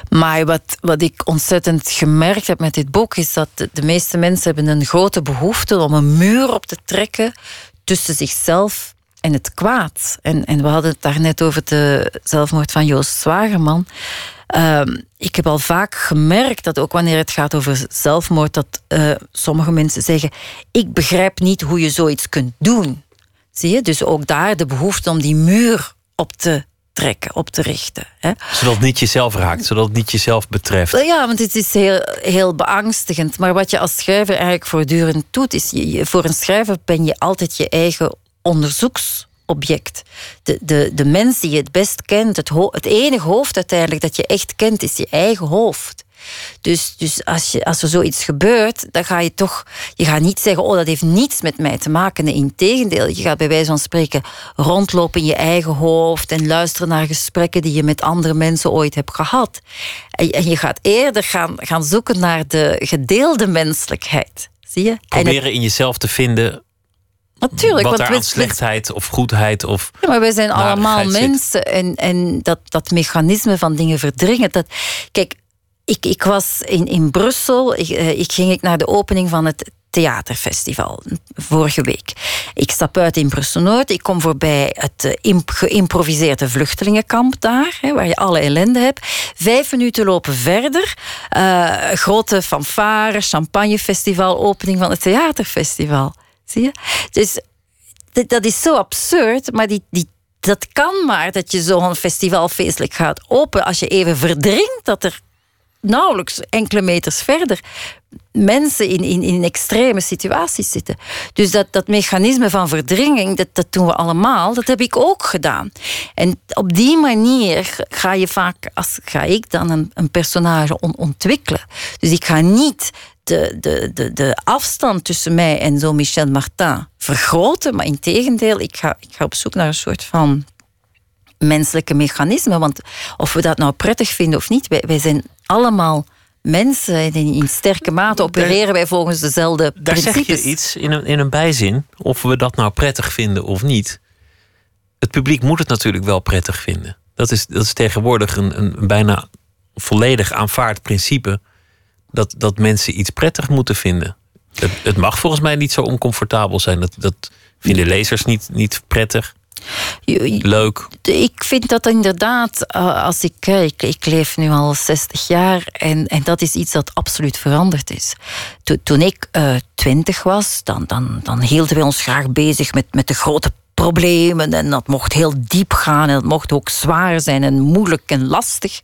Maar wat, wat ik ontzettend gemerkt heb met dit boek, is dat de, de meeste mensen hebben een grote behoefte om een muur op te trekken tussen zichzelf en het kwaad. En, en we hadden het daarnet over de zelfmoord van Joost Zwagerman. Ehm, ik heb al vaak gemerkt dat ook wanneer het gaat over zelfmoord, dat eh, sommige mensen zeggen: Ik begrijp niet hoe je zoiets kunt doen. Zie je? Dus ook daar de behoefte om die muur op te trekken, op te richten. Hè? Zodat het niet jezelf raakt, zodat het niet jezelf betreft. Ja, want het is heel, heel beangstigend. Maar wat je als schrijver eigenlijk voortdurend doet, is je, voor een schrijver ben je altijd je eigen onderzoeksobject. De, de, de mens die je het best kent, het, het enige hoofd uiteindelijk dat je echt kent, is je eigen hoofd. Dus, dus als, je, als er zoiets gebeurt, dan ga je toch... Je gaat niet zeggen, oh, dat heeft niets met mij te maken. Nee, integendeel, je gaat bij wijze van spreken rondlopen in je eigen hoofd... en luisteren naar gesprekken die je met andere mensen ooit hebt gehad. En, en je gaat eerder gaan, gaan zoeken naar de gedeelde menselijkheid. Zie je? En het- Proberen in jezelf te vinden natuurlijk, wat want aan we- slechtheid of goedheid of Ja, maar wij zijn allemaal zit. mensen. En, en dat, dat mechanisme van dingen verdringen. Dat, kijk, ik, ik was in, in Brussel. Ik, eh, ik ging ik naar de opening van het theaterfestival vorige week. Ik stap uit in Brussel-Noord. Ik kom voorbij het eh, geïmproviseerde vluchtelingenkamp daar, hè, waar je alle ellende hebt. Vijf minuten lopen verder. eh, grote fanfare, champagnefestival, opening van het theaterfestival. Zie je? Dus dat- is zo absurd, maar die, die, dat kan maar dat je zo'n festival feestelijk gaat open als je even verdringt dat er nauwelijks enkele meters verder mensen in, in, in extreme situaties zitten. Dus dat, dat mechanisme van verdringing, dat, dat doen we allemaal, dat heb ik ook gedaan. En op die manier ga je vaak, als ga ik dan een, een personage on- ontwikkelen. Dus ik ga niet de, de, de, de afstand tussen mij en zo Michel Martin vergroten, maar in tegendeel, ik ga, ik ga op zoek naar een soort van menselijke mechanismen. Want of we dat nou prettig vinden of niet, wij, wij zijn allemaal mensen. En in, sterke mate opereren wij volgens dezelfde Daar zeg principes. je iets in een, in een bijzin, of we dat nou prettig vinden of niet. Het publiek moet het natuurlijk wel prettig vinden. Dat is, dat is tegenwoordig een, een bijna volledig aanvaard principe. Dat, dat mensen iets prettig moeten vinden. Het, het mag volgens mij niet zo oncomfortabel zijn. Dat, dat vinden lezers niet, niet prettig, leuk. Ik vind dat inderdaad, eh, als ik kijk, ik leef nu al 60 jaar en, en dat is iets dat absoluut veranderd is. To- toen ik eh, twintig was, dan, dan, dan hielden wij ons graag bezig met, met de grote problemen en dat mocht heel diep gaan en dat mocht ook zwaar zijn en moeilijk en lastig.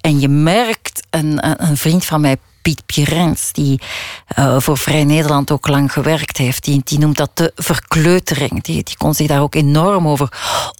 En je merkt, een, een vriend van mij, Piet Pierens, die eh, voor Vrij Nederland ook lang gewerkt heeft, die, die noemt dat de verkleutering. Die, die kon zich daar ook enorm over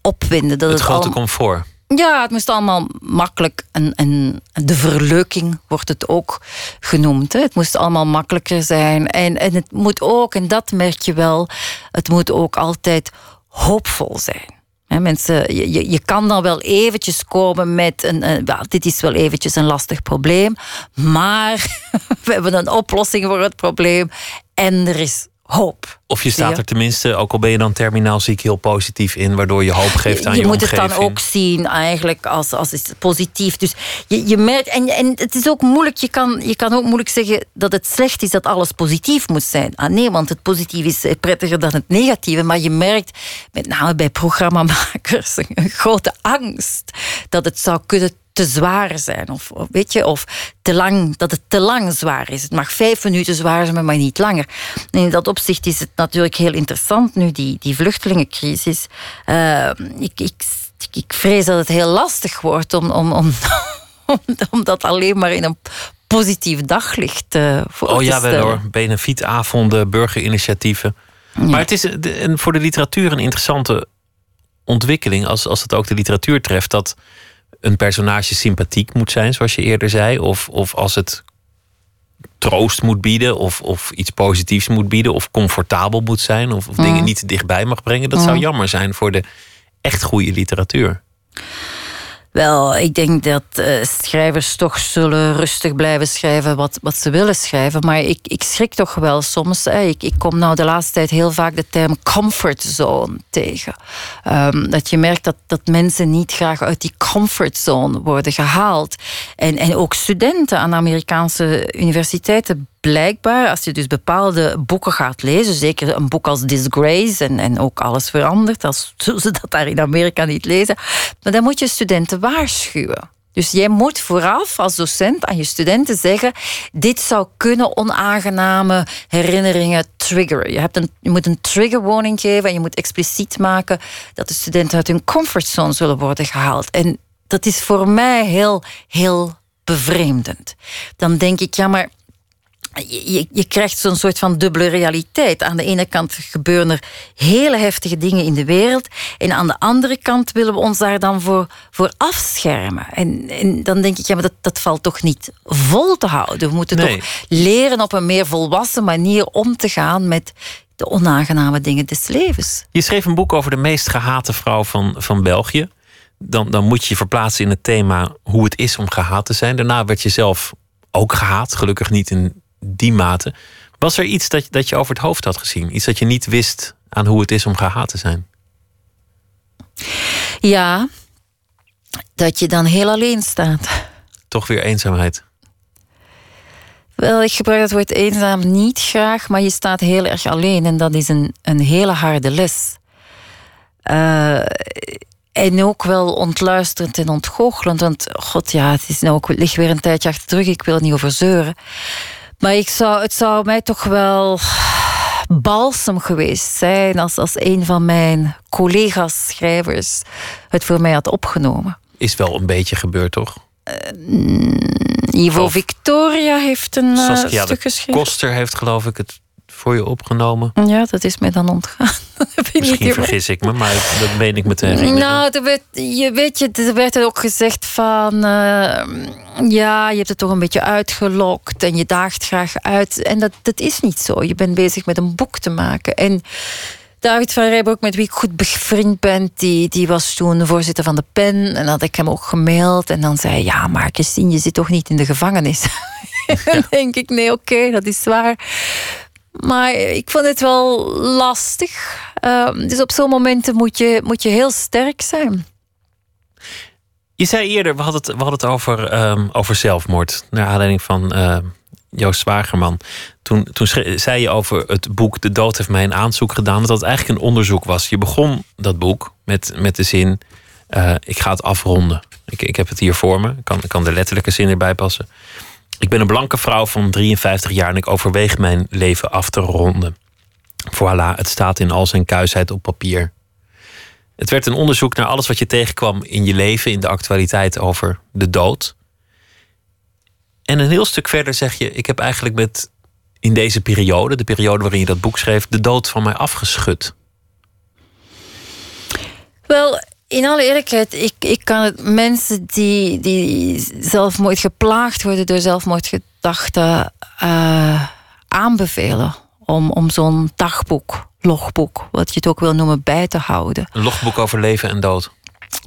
opwinden. Dat Het het grote allemaal- comfort. ja, het moest allemaal makkelijk. En, en de verleuking wordt het ook genoemd. Hè. Het moest allemaal makkelijker zijn. En, en het moet ook, en dat merk je wel, het moet ook altijd hoopvol zijn. Mensen, je, je- kan dan wel eventjes komen met een, dit is wel eventjes een lastig probleem, maar [LAUGHS] we hebben een oplossing voor het probleem en er is hoop. Of je staat er tenminste, ook al ben je dan terminaal ziek, heel positief in, waardoor je hoop geeft aan je, je omgeving. Je moet het dan ook zien eigenlijk als, als iets positief. Dus je, je merkt, en, en het is ook moeilijk, je kan, je kan ook moeilijk zeggen dat het slecht is dat alles positief moet zijn. Ah nee, want het positief is prettiger dan het negatieve. Maar je merkt, met name bij programmamakers, [LAUGHS] een grote angst dat het zou kunnen te zwaar zijn. Of, weet je, of te lang, dat het te lang zwaar is. Het mag vijf minuten zwaar zijn, maar niet langer. En in dat opzicht is het natuurlijk heel interessant nu, die, die vluchtelingencrisis. Uh, ik, ik, ik vrees dat het heel lastig wordt om, om, om, [LAUGHS] om, dat alleen maar in een positief daglicht uh, voor oh, te ja, stellen. hoor. Benefietavonden, burgerinitiatieven. Ja. Maar het is voor de literatuur een interessante ontwikkeling... als, als het ook de literatuur treft... dat een personage sympathiek moet zijn, zoals je eerder zei. Of, of als het troost moet bieden, of, of iets positiefs moet bieden, of comfortabel moet zijn, of, of dingen niet te dichtbij mag brengen. Dat zou jammer zijn voor de echt goede literatuur. Wel, ik denk dat uh, schrijvers toch zullen rustig blijven schrijven wat, wat ze willen schrijven. Maar ik, ik schrik toch wel soms. Hè. Ik, ik kom nou de laatste tijd heel vaak de term comfortzone tegen. Um, dat je merkt dat, dat mensen niet graag uit die comfortzone worden gehaald. En, en ook studenten aan Amerikaanse universiteiten blijkbaar, als je dus bepaalde boeken gaat lezen, zeker een boek als Disgrace en, en ook Alles verandert, als [LAUGHS] ze dat daar in Amerika niet lezen, maar dan moet je studenten waarschuwen. Dus jij moet vooraf als docent aan je studenten zeggen: dit zou kunnen onaangename herinneringen triggeren. Je, hebt een, je moet een triggerwarning geven en je moet expliciet maken dat de studenten uit hun comfortzone zullen worden gehaald. En dat is voor mij heel, heel bevreemdend. Dan denk ik, ja, maar je, je krijgt zo'n soort van dubbele realiteit. Aan de ene kant gebeuren er hele heftige dingen in de wereld. En aan de andere kant willen we ons daar dan voor, voor afschermen. En, en dan denk ik, ja, maar dat, dat valt toch niet vol te houden. We moeten Nee. toch leren op een meer volwassen manier om te gaan met de onaangename dingen des levens. Je schreef een boek over de meest gehate vrouw van, van België. Dan, dan moet je je verplaatsen in het thema hoe het is om gehaat te zijn. Daarna werd je zelf ook gehaat, gelukkig niet in die mate. Was er iets dat, dat je over het hoofd had gezien? Iets dat je niet wist aan hoe het is om gehaat te zijn? Ja, dat je dan heel alleen staat. Toch weer eenzaamheid. Wel, ik gebruik het woord eenzaam niet graag, maar je staat heel erg alleen en dat is een, een hele harde les. Uh, en ook wel ontluisterend en ontgoochelend, want god ja, het is nou ook, ligt weer een tijdje achter terug, ik wil het niet over zeuren. Maar ik zou, het zou mij toch wel balsem geweest zijn als, als een van mijn collega's schrijvers het voor mij had opgenomen. Is wel een beetje gebeurd, toch? Ivo Of- Victoria heeft een uh, Saskia stuk geschreven. Koster heeft geloof ik het voor je opgenomen. Ja, dat is mij dan ontgaan. [LAUGHS] Misschien vergis ik me, maar dat meen ik me te herinneren. Nou, er werd, je weet je, er werd er ook gezegd van... eh, ja, je hebt het toch een beetje uitgelokt en je daagt graag uit. En dat, dat is niet zo. Je bent bezig met een boek te maken. En David van Rijbroek, met wie ik goed bevriend ben... Die, die was toen voorzitter van de PEN. En dan had ik hem ook gemaild. En dan zei hij, ja, maar Christine, je zit toch niet in de gevangenis? [LAUGHS] dan denk ik, nee, oké, dat is waar. Maar ik vond het wel lastig. Ehm, dus op zo'n momenten moet je, moet je heel sterk zijn. Je zei eerder, we hadden het, we hadden het over, ehm, over zelfmoord. Naar aanleiding van eh, Joost Zwagerman. Toen, toen zei je over het boek De Dood heeft mij een aanzoek gedaan. Dat dat eigenlijk een onderzoek was. Je begon dat boek met, met de zin... eh, ik ga het afronden. Ik, ik heb het hier voor me. Ik kan, kan de letterlijke zin erbij passen. Ik ben een blanke vrouw van 53 jaar... en ik overweeg mijn leven af te ronden. Voilà, het staat in al zijn kuisheid op papier. Het werd een onderzoek naar alles wat je tegenkwam in je leven, in de actualiteit over de dood. En een heel stuk verder zeg je: Ik heb eigenlijk met in deze periode, de periode waarin je dat boek schreef, de dood van mij afgeschud. Wel, in alle eerlijkheid, ik, ik kan het mensen die, die zelfmoord geplaagd worden door zelfmoordgedachten eh, aanbevelen om, om zo'n dagboek, logboek, wat je het ook wil noemen, bij te houden. Een logboek over leven en dood.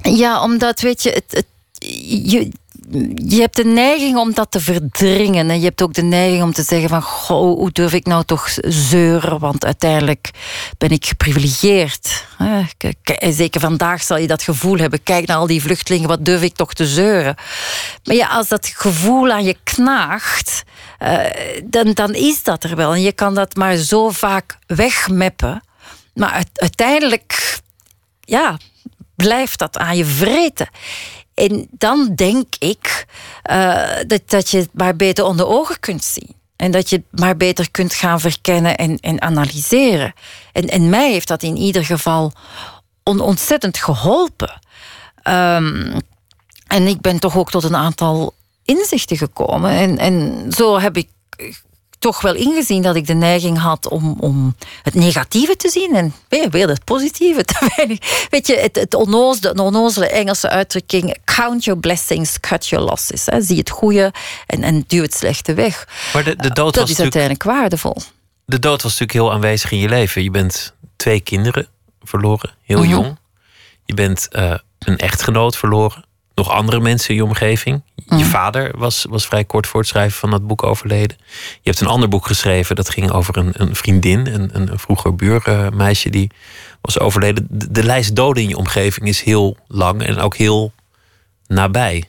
Ja, omdat, weet je, het, het, je, je hebt de neiging om dat te verdringen. En je hebt ook de neiging om te zeggen van... Goh, hoe durf ik nou toch zeuren? Want uiteindelijk ben ik geprivilegeerd. Zeker vandaag zal je dat gevoel hebben. Kijk naar al die vluchtelingen, wat durf ik toch te zeuren? Maar ja, als dat gevoel aan je knaagt... Eh, dan, dan is dat er wel. En je kan dat maar zo vaak wegmeppen. Maar uiteindelijk... Ja, blijft dat aan je vreten. En dan denk ik uh, dat, dat je het maar beter onder ogen kunt zien. En dat je het maar beter kunt gaan verkennen en, en analyseren. En, en mij heeft dat in ieder geval on, ontzettend geholpen. Um, en ik ben toch ook tot een aantal inzichten gekomen. En, en zo heb ik toch wel ingezien dat ik de neiging had om, om het negatieve te zien en weer, weer het positieve. [LAUGHS] Weet je, het, het onnozele, de onnozele Engelse uitdrukking: count your blessings, cut your losses. Hè. Zie het goede en, en duw het slechte weg. Maar de, de dood dat is uiteindelijk waardevol. De dood was natuurlijk heel aanwezig in je leven. Je bent twee kinderen verloren, heel mhm. jong. Je bent uh, een echtgenoot verloren nog andere mensen in je omgeving. Je mhm. vader was, was vrij kort voor het schrijven van dat boek overleden. Je hebt een ander boek geschreven dat ging over een, een vriendin, een, een vroeger buurmeisje die was overleden. De, de, lijst doden in je omgeving is heel lang en ook heel nabij.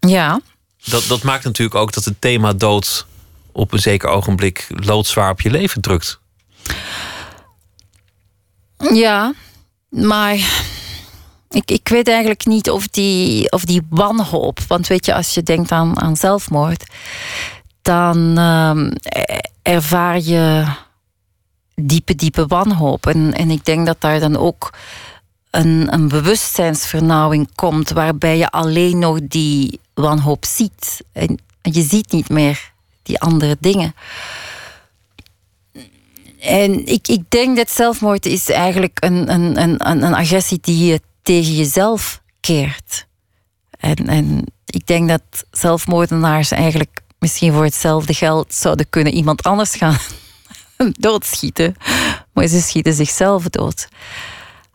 Ja. Dat, dat maakt natuurlijk ook dat het thema dood op een zeker ogenblik loodzwaar op je leven drukt. Ja, maar ik, ik weet eigenlijk niet of die, of die wanhoop. Want weet je, als je denkt aan, aan zelfmoord, dan uh, ervaar je diepe, diepe wanhoop. En, en ik denk dat daar dan ook een, een bewustzijnsvernauwing komt, waarbij je alleen nog die wanhoop ziet. En je ziet niet meer die andere dingen. En ik, ik denk dat zelfmoord is eigenlijk een, een, een, een agressie die je tegen jezelf keert. En, en ik denk dat zelfmoordenaars eigenlijk misschien voor hetzelfde geld zouden kunnen iemand anders gaan [LAUGHS] doodschieten. Maar ze schieten zichzelf dood.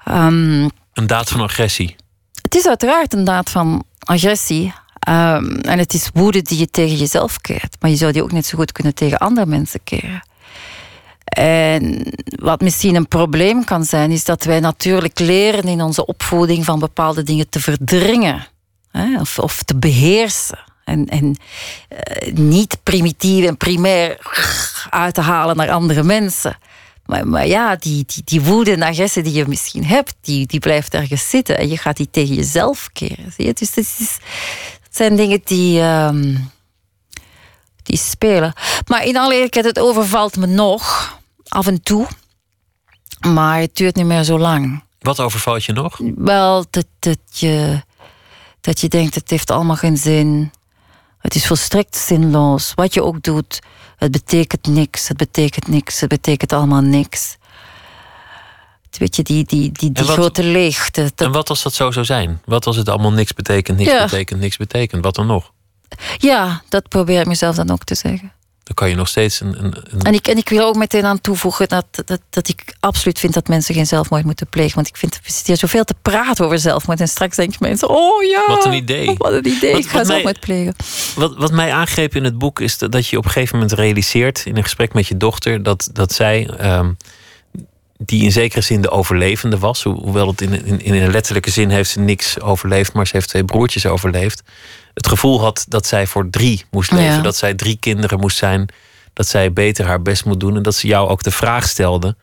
Um, een daad van agressie. Het is uiteraard een daad van agressie. Um, en het is woede die je tegen jezelf keert. Maar je zou die ook net zo goed kunnen tegen andere mensen keren. En wat misschien een probleem kan zijn, is dat wij natuurlijk leren in onze opvoeding van bepaalde dingen te verdringen hè, of, of te beheersen. En, en uh, niet primitief en primair uit te halen naar andere mensen. Maar, maar ja, die, die, die woede en agressie die je misschien hebt, die, die blijft ergens zitten. En je gaat die tegen jezelf keren. Zie je? Dus het, is, zijn dingen die, uh, die spelen. Maar in alle eerlijkheid, het overvalt me nog af en toe. Maar het duurt niet meer zo lang. Wat overvalt je nog? Wel, dat, dat, je, dat je denkt, het heeft allemaal geen zin. Het is volstrekt zinloos. Wat je ook doet, het betekent niks. Het betekent niks. Het betekent allemaal niks. Weet je, die, die, die, die grote leegte. En wat als dat zo zou zijn? Wat als het allemaal niks betekent, niks betekent, niks betekent? Wat dan nog? Ja, dat probeer ik mezelf dan ook te zeggen dan kan je nog steeds een. een, En, ik, en ik wil ook meteen aan toevoegen dat, dat, dat ik absoluut vind dat mensen geen zelfmoord moeten plegen. Want ik vind, zitten hier zoveel te praten over zelfmoord. En straks denken mensen: oh ja. Wat een idee. [LAUGHS] Wat een idee. ik ga zelfmoord plegen. Wat, wat mij aangreep in het boek is dat je op een gegeven moment realiseert in een gesprek met je dochter dat, dat zij. Ehm, die in zekere zin de overlevende was. Hoewel het in, in, in een letterlijke zin heeft ze niks overleefd, maar ze heeft twee broertjes overleefd het gevoel had dat zij voor drie moest leven. Dat zij drie kinderen moest zijn. Dat zij beter haar best moet doen. En dat ze jou ook de vraag stelde: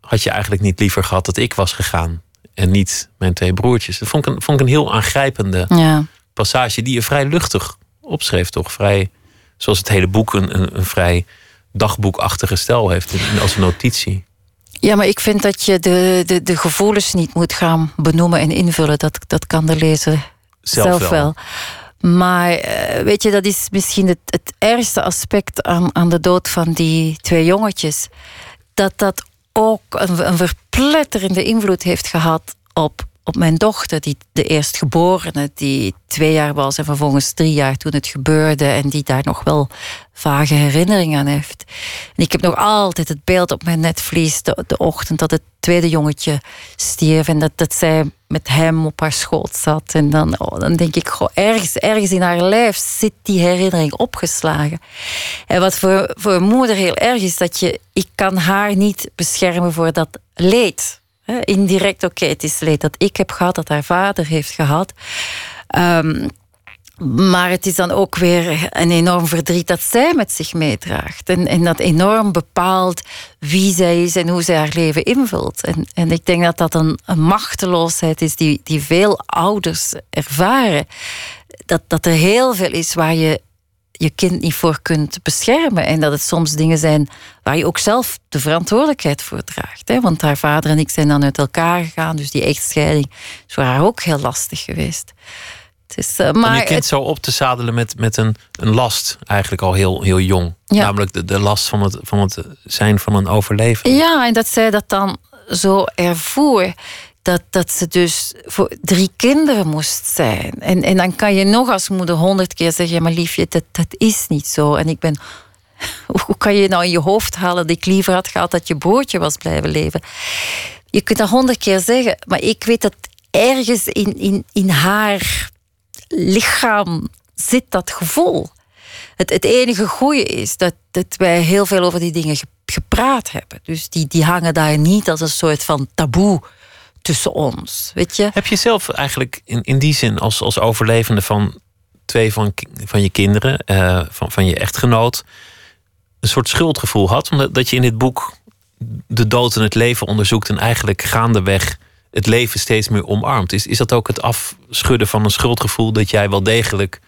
had je eigenlijk niet liever gehad dat ik was gegaan en niet mijn twee broertjes? Dat vond ik een, vond ik een heel aangrijpende ja. passage die je vrij luchtig opschreef, toch? Vrij, zoals het hele boek een, een, een vrij dagboekachtige stijl heeft in, als notitie. Ja, maar ik vind dat je de, de, de gevoelens niet moet gaan benoemen en invullen. Dat, dat kan de lezer zelf, wel. Maar eh, weet je, dat is misschien het, het ergste aspect aan, aan de dood van die twee jongetjes. Dat dat ook een, een verpletterende invloed heeft gehad op op mijn dochter, die de eerstgeborene, die twee jaar was en vervolgens drie jaar toen het gebeurde en die daar nog wel vage herinneringen aan heeft. Ik heb nog altijd het beeld op mijn netvlies de, de ochtend dat het tweede jongetje stierf en dat, dat zij met hem op haar schoot zat. En dan, oh, dan denk ik, goh, ergens, ergens in haar lijf zit die herinnering opgeslagen. En wat voor, voor een moeder heel erg is, dat je, ik kan haar niet beschermen voor dat leed Indirect, oké, het is leed dat ik heb gehad, dat haar vader heeft gehad. Um, maar het is dan ook weer een enorm verdriet dat zij met zich meedraagt. En, en dat enorm bepaalt wie zij is en hoe zij haar leven invult. En, en ik denk dat dat een, een machteloosheid is die, die veel ouders ervaren. Dat, dat er heel veel is waar je je kind niet voor kunt beschermen. En dat het soms dingen zijn waar je ook zelf de verantwoordelijkheid voor draagt. Hè? Want haar vader en ik zijn dan uit elkaar gegaan. Dus die echtscheiding is voor haar ook heel lastig geweest. Het is, uh, maar Om je kind zo op te zadelen met, met een, een last, eigenlijk al heel, heel jong. Namelijk de, de last van het, van het zijn van een overleven. Ja, en dat zij dat dan zo ervoer dat, dat ze dus voor drie kinderen moest zijn. En, en dan kan je nog als moeder honderd keer zeggen: ja, maar liefje, dat, dat is niet zo. En ik ben. [LAUGHS] Hoe kan je nou in je hoofd halen dat ik liever had gehad dat je broertje was blijven leven? Je kunt dat honderd keer zeggen, maar ik weet dat ergens in, in, in haar lichaam zit dat gevoel. Het, het enige goede is dat, dat wij heel veel over die dingen gepraat hebben. Dus die, die hangen daar niet als een soort van taboe tussen ons. Weet je? Heb je zelf eigenlijk in, in die zin als, als overlevende van twee van, van je kinderen, uh, van, van je echtgenoot, een soort schuldgevoel had? Omdat dat je in dit boek de dood en het leven onderzoekt en eigenlijk gaandeweg het leven steeds meer omarmt. Is, is dat ook het afschudden van een schuldgevoel dat jij wel degelijk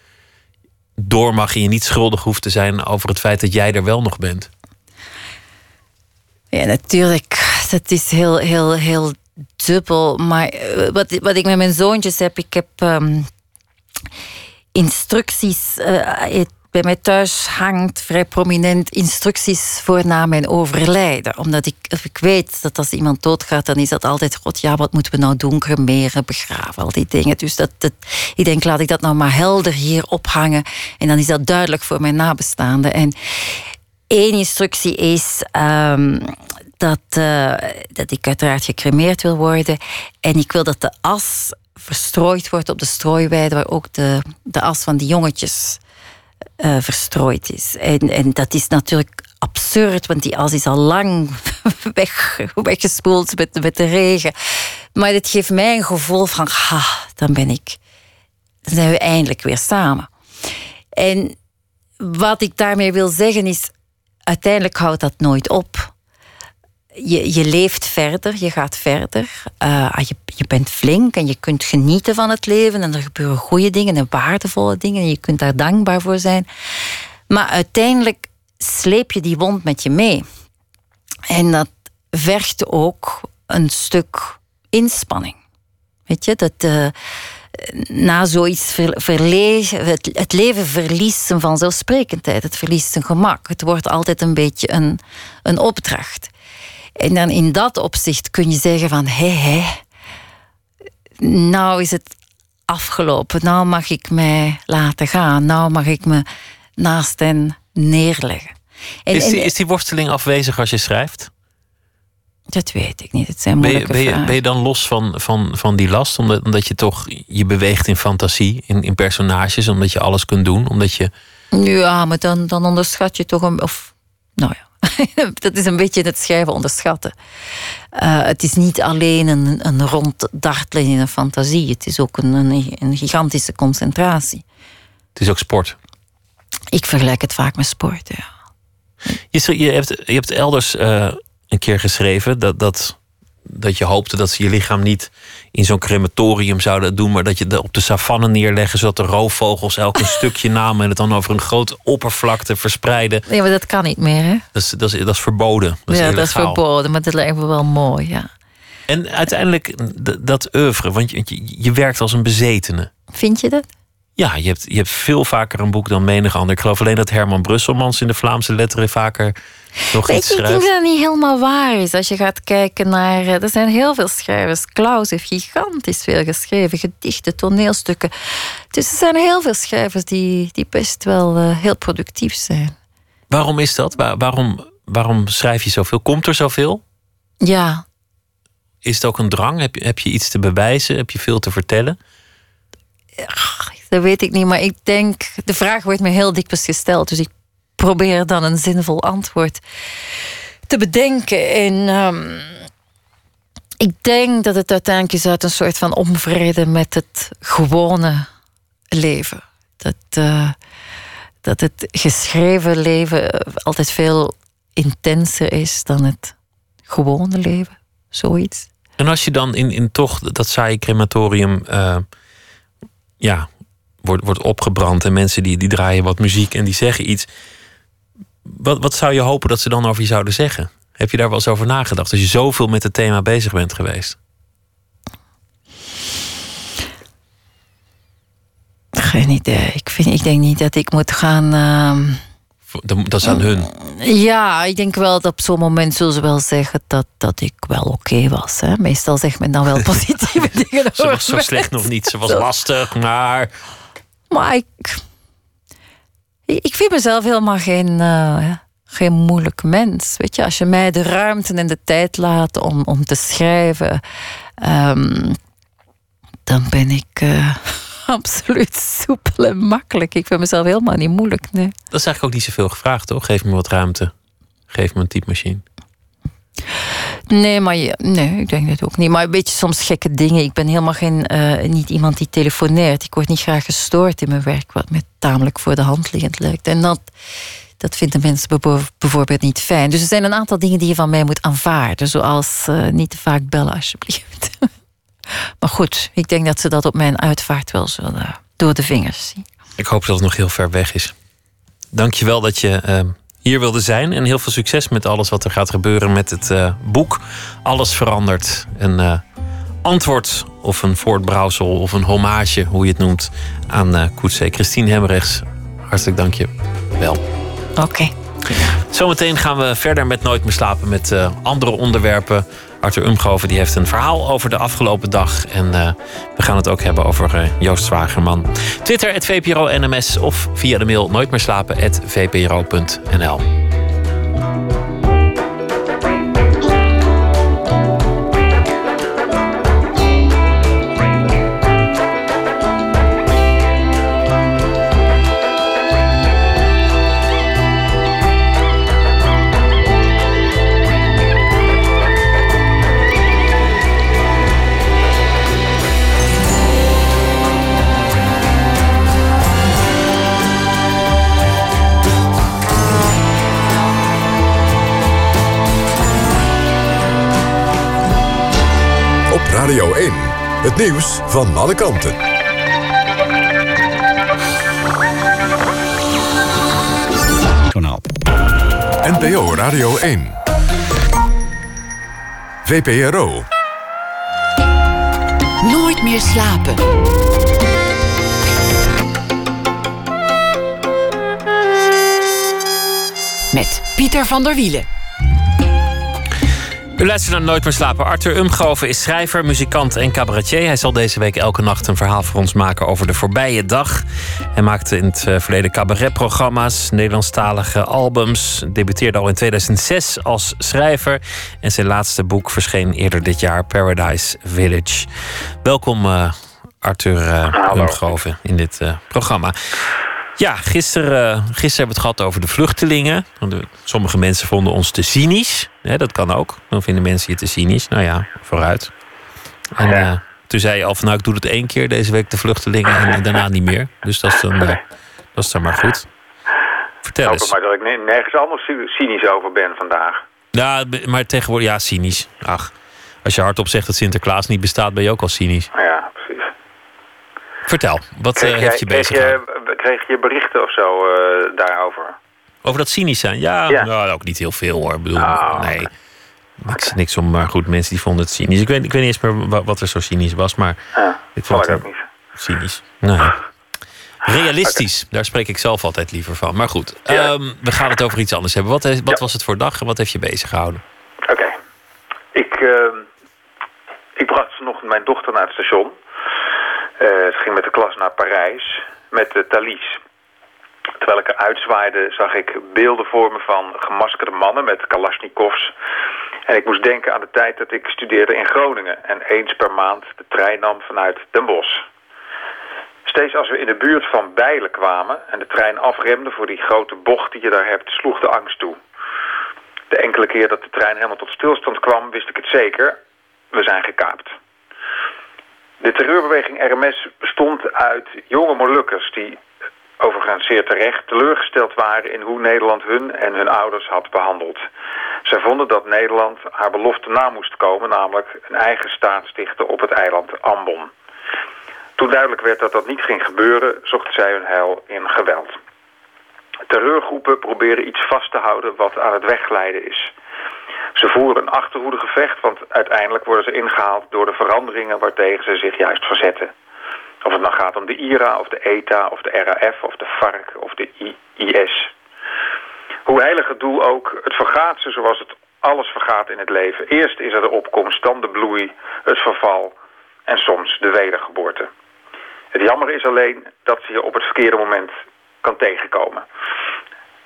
door mag en je niet schuldig hoeft te zijn over het feit dat jij er wel nog bent? Ja, natuurlijk. Dat is heel, heel, heel dubbel. Maar eh, wat, wat ik met mijn zoontjes heb, ik heb um, instructies. Uh, bij mij thuis hangt vrij prominent instructies voor na mijn overlijden. Omdat ik, ik weet dat als iemand doodgaat, dan is dat altijd... God, ja, wat moeten we nou doen? Cremeren, begraven, al die dingen. Dus dat, ik denk, laat ik dat nou maar helder hier ophangen. En dan is dat duidelijk voor mijn nabestaanden. En één instructie is... Um, dat, uh, dat ik uiteraard gecremeerd wil worden. En ik wil dat de as verstrooid wordt op de strooiweide, waar ook de, de as van die jongetjes uh, verstrooid is. En, en dat is natuurlijk absurd, want die as is al lang [LAUGHS] weg, weggespoeld met, met de regen. Maar het geeft mij een gevoel van, ha, dan ben ik, dan zijn we eindelijk weer samen. En wat ik daarmee wil zeggen is, uiteindelijk houdt dat nooit op je, je leeft verder, je gaat verder. Uh, je, je bent flink en je kunt genieten van het leven. En er gebeuren goede dingen en waardevolle dingen. En je kunt daar dankbaar voor zijn. Maar uiteindelijk sleep je die wond met je mee. En dat vergt ook een stuk inspanning. Weet je, dat uh, na zoiets verlezen, het, het, leven verliest zijn vanzelfsprekendheid. Het verliest zijn gemak. Het wordt altijd een beetje een, een opdracht. En dan in dat opzicht kun je zeggen van hé hé, nou is het afgelopen. Nou mag ik mij laten gaan. Nou mag ik me naast hen neerleggen. En, is, die, is die worsteling afwezig als je schrijft? Dat weet ik niet. Het zijn moeilijke ben je, ben je, ben je dan los van, van, van die last? Omdat, omdat je toch je beweegt in fantasie, in, in personages, omdat je alles kunt doen, omdat je. Ja, maar dan, dan onderschat je toch een. Of, nou ja. [LAUGHS] dat is een beetje het schrijven onderschatten. Uh, het is niet alleen een, een rond dartelen in een fantasie. Het is ook een, een, een, gigantische concentratie. Het is ook sport. Ik vergelijk het vaak met sport, ja. Je, je, hebt, je hebt elders uh, een keer geschreven dat, dat dat je hoopte dat ze je lichaam niet in zo'n crematorium zouden doen, maar dat je op de savanne neerleggen, zodat de roofvogels elk een [LAUGHS] stukje namen en het dan over een grote oppervlakte verspreiden. Nee, maar dat kan niet meer, hè? Dat is, dat is, dat is verboden. Dat ja, dat is verboden, maar dat lijkt me wel mooi, ja. En uiteindelijk dat oeuvre, want je, je werkt als een bezetene. Vind je dat? Ja, je hebt, je hebt veel vaker een boek dan menig ander. Ik geloof alleen dat Herman Brusselmans in de Vlaamse letteren vaker nog Weet iets je, ik schrijft. denk dat dat niet helemaal waar is. Als je gaat kijken naar... eh, Er zijn heel veel schrijvers. Klaus heeft gigantisch veel geschreven. Gedichten, toneelstukken. Dus er zijn heel veel schrijvers die, die best wel eh, heel productief zijn. Waarom is dat? Waar- waarom, waarom schrijf je zoveel? Komt er zoveel? Ja, Is het ook een drang? Heb je, heb je iets te bewijzen? Heb je veel te vertellen? Dat weet ik niet. Maar ik denk... De vraag wordt me heel dikwijls gesteld. Dus ik probeer dan een zinvol antwoord te bedenken. En ehm, ik denk dat het uiteindelijk is uit een soort van onvrede met het gewone leven. Dat, eh, dat het geschreven leven altijd veel intenser is dan het gewone leven. Zoiets. En als je dan in, in toch dat saaie crematorium eh, ja, wordt, wordt opgebrand en mensen die, die draaien wat muziek en die zeggen iets. Wat, wat zou je hopen dat ze dan over je zouden zeggen? Heb je daar wel eens over nagedacht? Als je zoveel met het thema bezig bent geweest. Geen idee. Ik, vind, ik denk niet dat ik moet gaan. ehm, Dat is aan hun. Ja, ik denk wel dat op zo'n moment zullen ze wel zeggen dat, dat ik wel oké was. Hè? Meestal zegt men dan wel [LAUGHS] positieve dingen Ze was zo slecht nog niet. Ze was lastig, maar. Maar ik, ik vind mezelf helemaal geen, eh, geen moeilijk mens. Weet je, als je mij de ruimte en de tijd laat om, om te schrijven, ehm, dan ben ik eh, [LAUGHS] absoluut soepel en makkelijk. Ik vind mezelf helemaal niet moeilijk. Nee. Dat is eigenlijk ook niet zoveel gevraagd, toch? Geef me wat ruimte. Geef me een typemachine. Nee, maar nee, ik denk dat ook niet. Maar een beetje soms gekke dingen. Ik ben helemaal geen, eh, niet iemand die telefoneert. Ik word niet graag gestoord in mijn werk, wat me tamelijk voor de hand liggend lijkt. En dat, dat vinden mensen bijvo- bijvoorbeeld niet fijn. Dus er zijn een aantal dingen die je van mij moet aanvaarden. Zoals eh, niet te vaak bellen, alsjeblieft. [LAUGHS] maar goed, ik denk dat ze dat op mijn uitvaart wel zullen door de vingers zien. Ik hoop dat het nog heel ver weg is. Dank je wel dat je eh, hier wilde zijn. En heel veel succes met alles wat er gaat gebeuren met het eh, boek. Alles verandert. Een eh, antwoord of een voortbrouwsel of een hommage, hoe je het noemt, aan uh, Koetsee. Christine Hemrechts, hartelijk dank je wel. Oké. Zometeen gaan we verder met Nooit meer slapen met eh, andere onderwerpen. Arthur Umgoven die heeft een verhaal over de afgelopen dag. En eh, we gaan het ook hebben over eh, Joost Zwagerman. Twitter, het VPRO NMS of via de mail nooitmeerslapen, vpro.nl. het nieuws van alle kanten. Journaal. NPO Radio 1. VPRO. Nooit meer slapen. Met Pieter van der Wielen. U luistert naar Nooit meer slapen. Arthur Umgoven is schrijver, muzikant en cabaretier. Hij zal deze week elke nacht een verhaal voor ons maken over de voorbije dag. Hij maakte in het eh, verleden cabaretprogramma's, Nederlandstalige albums. Debuteerde al in 2006 als schrijver. En zijn laatste boek verscheen eerder dit jaar, Paradise Village. Welkom uh, Arthur uh, Umgoven in dit uh, programma. Ja, gisteren, uh, gisteren hebben we het gehad over de vluchtelingen. Sommige mensen vonden ons te cynisch. Dat kan ook. Dan vinden mensen je te cynisch. Nou ja, vooruit. En uh, toen zei je al van nou, ik doe het één keer deze week de vluchtelingen en daarna niet meer. Dus dat is dan, uh, dat is dan maar goed. Vertel ik eens. hoop maar dat ik nergens anders cynisch over ben vandaag. Ja, maar tegenwoordig, ja, cynisch. Ach, als je hardop zegt dat Sinterklaas niet bestaat, ben je ook al cynisch. Ja, precies. Vertel, wat kreeg heeft je bezig je, kreeg je berichten of zo uh, daarover? Over dat cynisch zijn? Ja, ja. Nou, ook niet heel veel hoor. Ik bedoel, oh, nee. Okay. Niks, niks om, maar goed, mensen die vonden het cynisch. Ik weet, ik weet niet eens meer wat er zo cynisch was, maar ja, ik vond het ook niet. cynisch. Nee. Realistisch, daar spreek ik zelf altijd liever van. Maar goed, ehm, we gaan het over iets anders hebben. Wat, wat was het voor dag en wat heeft je bezig gehouden? Oké. Ik, ehm, ik bracht vanochtend mijn dochter naar het station. Uh, ze ging met de klas naar Parijs met de Thalys. Terwijl ik eruit zwaaide zag ik beelden voor me van gemaskerde mannen met kalasjnikovs. En ik moest denken aan de tijd dat ik studeerde in Groningen... en eens per maand de trein nam vanuit Den Bosch. Steeds als we in de buurt van Bijlen kwamen... en de trein afremde voor die grote bocht die je daar hebt... sloeg de angst toe. De enkele keer dat de trein helemaal tot stilstand kwam... wist ik het zeker. We zijn gekaapt. De terreurbeweging RMS bestond uit jonge Molukkers... die overigens zeer terecht teleurgesteld waren... in hoe Nederland hun en hun ouders had behandeld. Zij vonden dat Nederland haar belofte na moest komen... namelijk een eigen staat stichten op het eiland Ambon. Toen duidelijk werd dat dat niet ging gebeuren... zochten zij hun heil in geweld. Terreurgroepen proberen iets vast te houden wat aan het wegglijden is. Ze voeren een achterhoedegevecht, want uiteindelijk worden ze ingehaald door de veranderingen waartegen ze zich juist verzetten. Of het nou gaat om de IRA, of de ETA, of de RAF, of de FARC, of de IS. Hoe heilig het doel ook, het vergaat ze zoals het alles vergaat in het leven. Eerst is er de opkomst, dan de bloei, het verval en soms de wedergeboorte. Het jammer is alleen dat ze je op het verkeerde moment kan tegenkomen.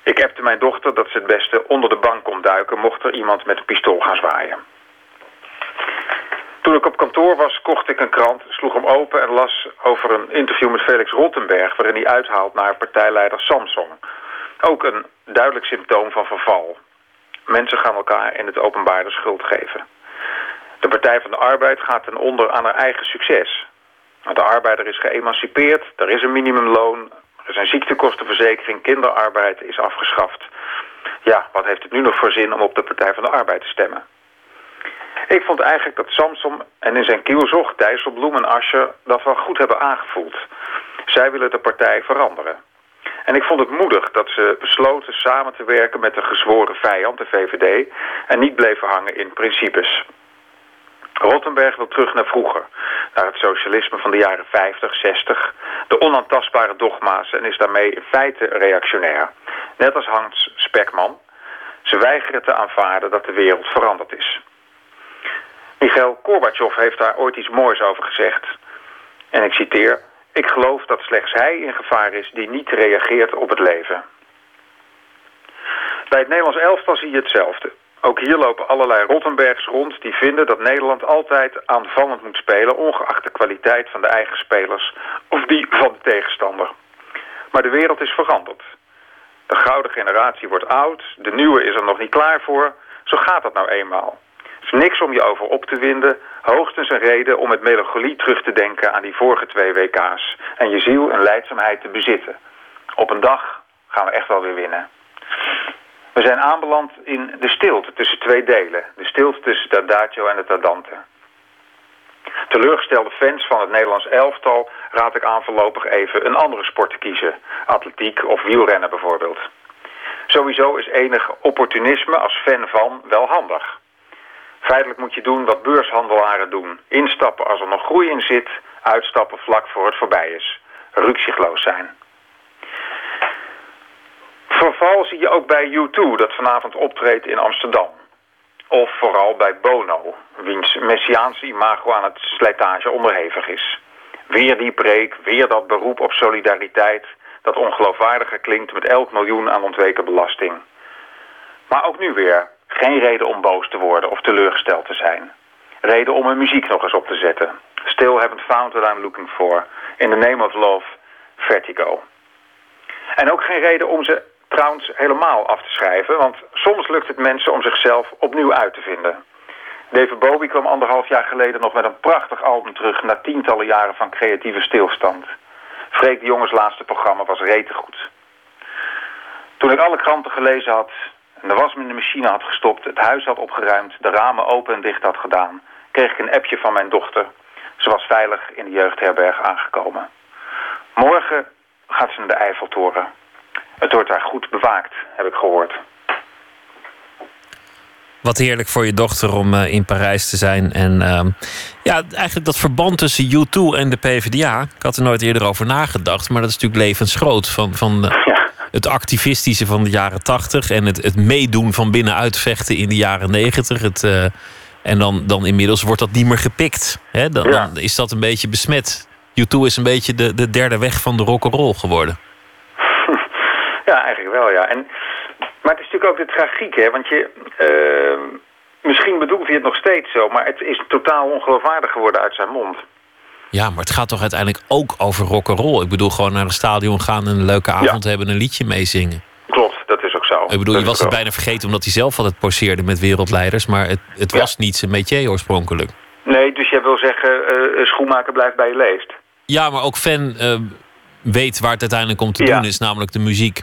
Ik hebte mijn dochter dat ze het beste onder de bank kon duiken... mocht er iemand met een pistool gaan zwaaien. Toen ik op kantoor was, kocht ik een krant, sloeg hem open... en las over een interview met Felix Rottenberg... waarin hij uithaalt naar partijleider Samsung. Ook een duidelijk symptoom van verval. Mensen gaan elkaar in het openbaar de schuld geven. De Partij van de Arbeid gaat ten onder aan haar eigen succes. De arbeider is geëmancipeerd, er is een minimumloon... er een ziektekostenverzekering, kinderarbeid is afgeschaft. Ja, wat heeft het nu nog voor zin om op de Partij van de Arbeid te stemmen? Ik vond eigenlijk dat Samson en in zijn kielzog, Dijsselbloem en Ascher dat wel goed hebben aangevoeld. Zij willen de partij veranderen. En ik vond het moedig dat ze besloten samen te werken met de gezworen vijand, de VVD, en niet bleven hangen in principes. Rottenberg wil terug naar vroeger, naar het socialisme van de jaren 50, 60, de onaantastbare dogma's en is daarmee in feite reactionair. Net als Hans Spekman. Ze weigeren te aanvaarden dat de wereld veranderd is. Michail Gorbachev heeft daar ooit iets moois over gezegd. En ik citeer... Ik geloof dat slechts hij in gevaar is die niet reageert op het leven. Bij het Nederlands elftal zie je hetzelfde. Ook hier lopen allerlei Rottenbergs rond die vinden dat Nederland altijd aanvallend moet spelen... ongeacht de kwaliteit van de eigen spelers of die van de tegenstander. Maar de wereld is veranderd. De gouden generatie wordt oud, de nieuwe is er nog niet klaar voor. Zo gaat dat nou eenmaal is niks om je over op te winden. Hoogstens een reden om met melancholie terug te denken aan die vorige twee WK's. En je ziel en leidzaamheid te bezitten. Op een dag gaan we echt wel weer winnen. We zijn aanbeland in de stilte tussen twee delen. De stilte tussen het Adagio en het Adante. Teleurgestelde fans van het Nederlands elftal raad ik aan voorlopig even een andere sport te kiezen. Atletiek of wielrennen bijvoorbeeld. Sowieso is enig opportunisme als fan van wel handig. Feitelijk moet je doen wat beurshandelaren doen. Instappen als er nog groei in zit, uitstappen vlak voor het voorbij is. Rukzichtloos zijn. Verval zie je ook bij U2 dat vanavond optreedt in Amsterdam. Of vooral bij Bono, wiens messiaanse imago aan het slijtage onderhevig is. Weer die preek, weer dat beroep op solidariteit... dat ongeloofwaardiger klinkt met elk miljoen aan ontweken belasting. Maar ook nu weer, geen reden om boos te worden of teleurgesteld te zijn. Reden om hun muziek nog eens op te zetten. Still haven't found what I'm looking for. In the name of love, Vertigo. En ook geen reden om ze trouwens helemaal af te schrijven... want soms lukt het mensen om zichzelf opnieuw uit te vinden. David Bowie kwam anderhalf jaar geleden nog met een prachtig album terug... na tientallen jaren van creatieve stilstand. Freek de Jongens laatste programma was rete goed. Toen ik alle kranten gelezen had, en de was in de machine had gestopt, het huis had opgeruimd, de ramen open en dicht had gedaan, kreeg ik een appje van mijn dochter. Ze was veilig in de jeugdherberg aangekomen. Morgen gaat ze naar de Eiffeltoren. Het wordt daar goed bewaakt, heb ik gehoord. Wat heerlijk voor je dochter om uh, in Parijs te zijn. En uh, ja, eigenlijk dat verband tussen U2 en de PvdA. Ik had er nooit eerder over nagedacht. Maar dat is natuurlijk levensgroot. Van, van uh, ja. het activistische van de jaren 80 en het, het meedoen van binnenuit vechten in de jaren 90. Het, uh, en dan, dan inmiddels wordt dat niet meer gepikt. Hè? Dan, ja. dan is dat een beetje besmet. U2 is een beetje de, de derde weg van de rock'n'roll geworden. [LAUGHS] Ja, eigenlijk wel, ja. En maar het is natuurlijk ook de tragiek, hè. Want je... Uh, misschien bedoelt hij het nog steeds zo... maar het is totaal ongeloofwaardig geworden uit zijn mond. Ja, maar het gaat toch uiteindelijk ook over rock'n'roll? Ik bedoel, gewoon naar een stadion gaan... en een leuke avond ja. hebben en een liedje meezingen. Klopt, dat is ook zo. Ik bedoel, dat je was het bijna vergeten omdat hij zelf altijd poseerde met wereldleiders... maar het, het ja. was niet zijn métier oorspronkelijk. Nee, dus jij wil zeggen, uh, schoenmaker blijft bij je leest. Ja, maar ook fan uh, weet waar het uiteindelijk om te ja. doen is, namelijk de muziek.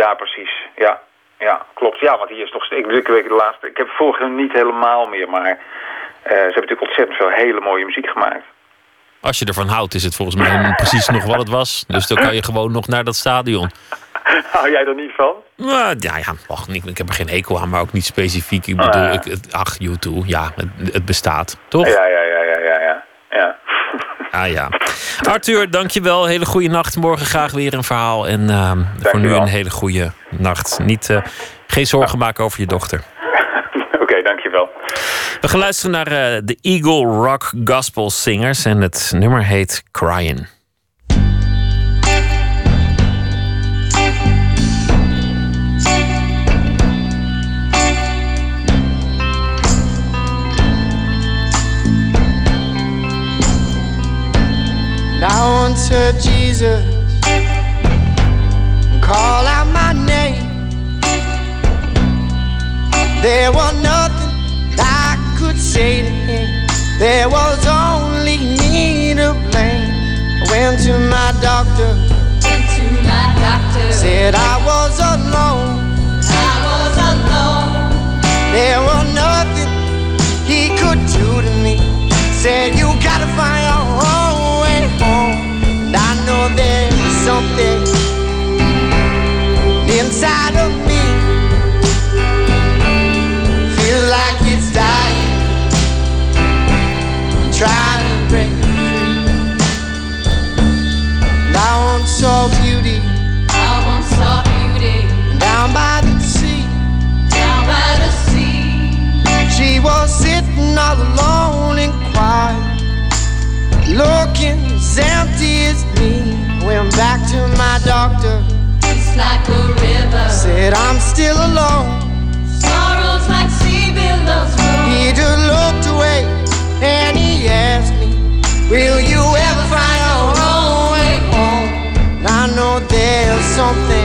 Ja, precies. Ja, ja, klopt. Ja, want hier is toch... Ik, ik, weet de laatste... Ik heb vorige niet helemaal meer, maar... Uh, ze hebben natuurlijk ontzettend veel hele mooie muziek gemaakt. Als je ervan houdt, is het volgens mij precies nog wat het was. Dus dan kan je gewoon nog naar dat stadion. [LAUGHS] Hou jij er niet van? Nou, ja, ja och, ik, ik heb er geen hekel aan, maar ook niet specifiek. Ik bedoel, Ah, ja. ik, ach, U2, ja, het, het bestaat, toch? Ja, ja, ja, ja, ja, ja. Ah ja. Arthur, dankjewel. Hele goede nacht. Morgen graag weer een verhaal. En uh, voor nu een hele goede nacht. Niet, uh, geen zorgen maken over je dochter. [LAUGHS] Oké, okay, dankjewel. We gaan luisteren naar uh, de Eagle Rock Gospel Singers. En het nummer heet Crying. Now unto Jesus, call out my name. There was nothing I could say to him. There was only me to blame. I went to my doctor. Went to my doctor. Said I was alone. I was alone. There was nothing he could do to me. Said something inside of me. Feel like it's dying. Trying to break free. I beauty I once saw beauty down by the sea. down by the sea. She was sitting all alone and quiet, looking as empty as back to my doctor, It's like a river. said I'm still alone. Sorrows like sea billows roll. He just looked away and he asked me, Will you ever find your own way home? And I know there's something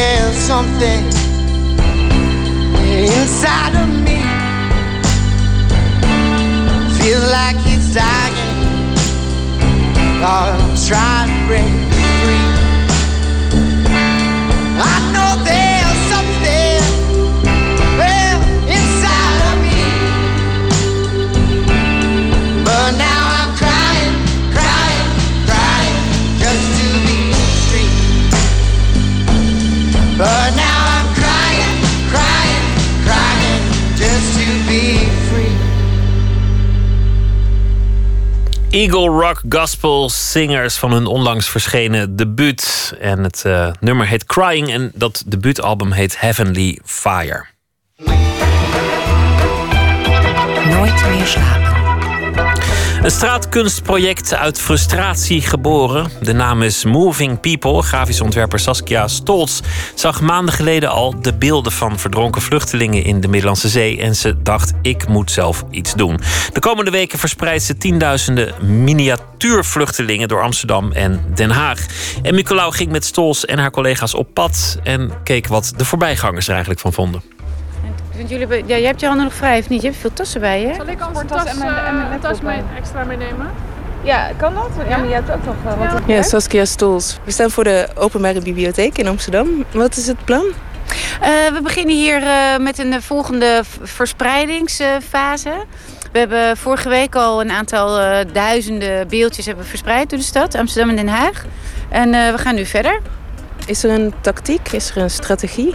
there's something inside of me. Feel like it's dying. I'm trying to break free. Eagle Rock Gospel Singers van hun onlangs verschenen debuut. En het eh, nummer heet Crying en dat debuutalbum heet Heavenly Fire. Nooit meer slapen. Een straatkunstproject uit frustratie geboren. De naam is Moving People. Grafisch ontwerper Saskia Stolz zag maanden geleden al de beelden van verdronken vluchtelingen in de Middellandse Zee. En ze dacht: ik moet zelf iets doen. De komende weken verspreidt ze tienduizenden miniatuurvluchtelingen door Amsterdam en Den Haag. En Nicolaou ging met Stolz en haar collega's op pad en keek wat de voorbijgangers er eigenlijk van vonden. Want jullie, hebben- ja, jij hebt je handen nog vrij, of niet? Je hebt veel tassen bij je. Zal ik anders tas, en mijn, en mijn tas mee, extra meenemen? Ja, kan dat? Ja, maar je hebt ook nog eh, wat op Ja, Saskia Stols. We staan voor de Openbare Bibliotheek in Amsterdam. Wat is het plan? Eh, we beginnen hier eh, met een volgende verspreidingsfase. We hebben vorige week al een aantal eh, duizenden beeldjes hebben verspreid door de stad, Amsterdam en Den Haag. En eh, we gaan nu verder. Is er een tactiek? Is er een strategie?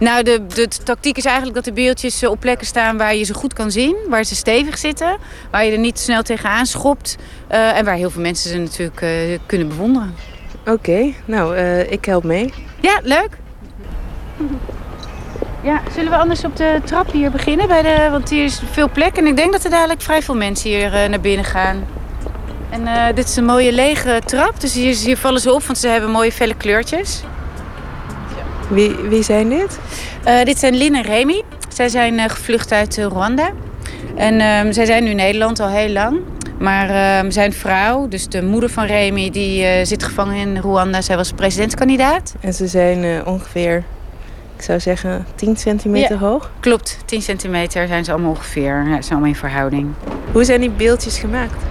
Nou, de, de tactiek is eigenlijk dat de beeldjes eh, op plekken staan waar je ze goed kan zien. Waar ze stevig zitten. Waar je er niet snel tegenaan schopt. eh, en waar heel veel mensen ze natuurlijk eh, kunnen bewonderen. Oké, nou, ik help mee. Ja, leuk. Ja, zullen we anders op de trap hier beginnen? Bij de, want hier is veel plek en ik denk dat er dadelijk vrij veel mensen hier naar binnen gaan. En eh, dit is een mooie lege trap, dus hier, hier vallen ze op, want ze hebben mooie felle kleurtjes. Wie, wie zijn dit? Eh, dit zijn Lin en Remy. Zij zijn eh, gevlucht uit Rwanda. En ehm, zij zijn nu in Nederland al heel lang. Maar ehm, zijn vrouw, dus de moeder van Remy, die zit gevangen in Rwanda. Zij was presidentskandidaat. En ze zijn ongeveer, ik zou zeggen, 10 centimeter Ja. hoog. Klopt, 10 centimeter zijn ze allemaal ongeveer. Ja, ze zijn allemaal in verhouding. Hoe zijn die beeldjes gemaakt?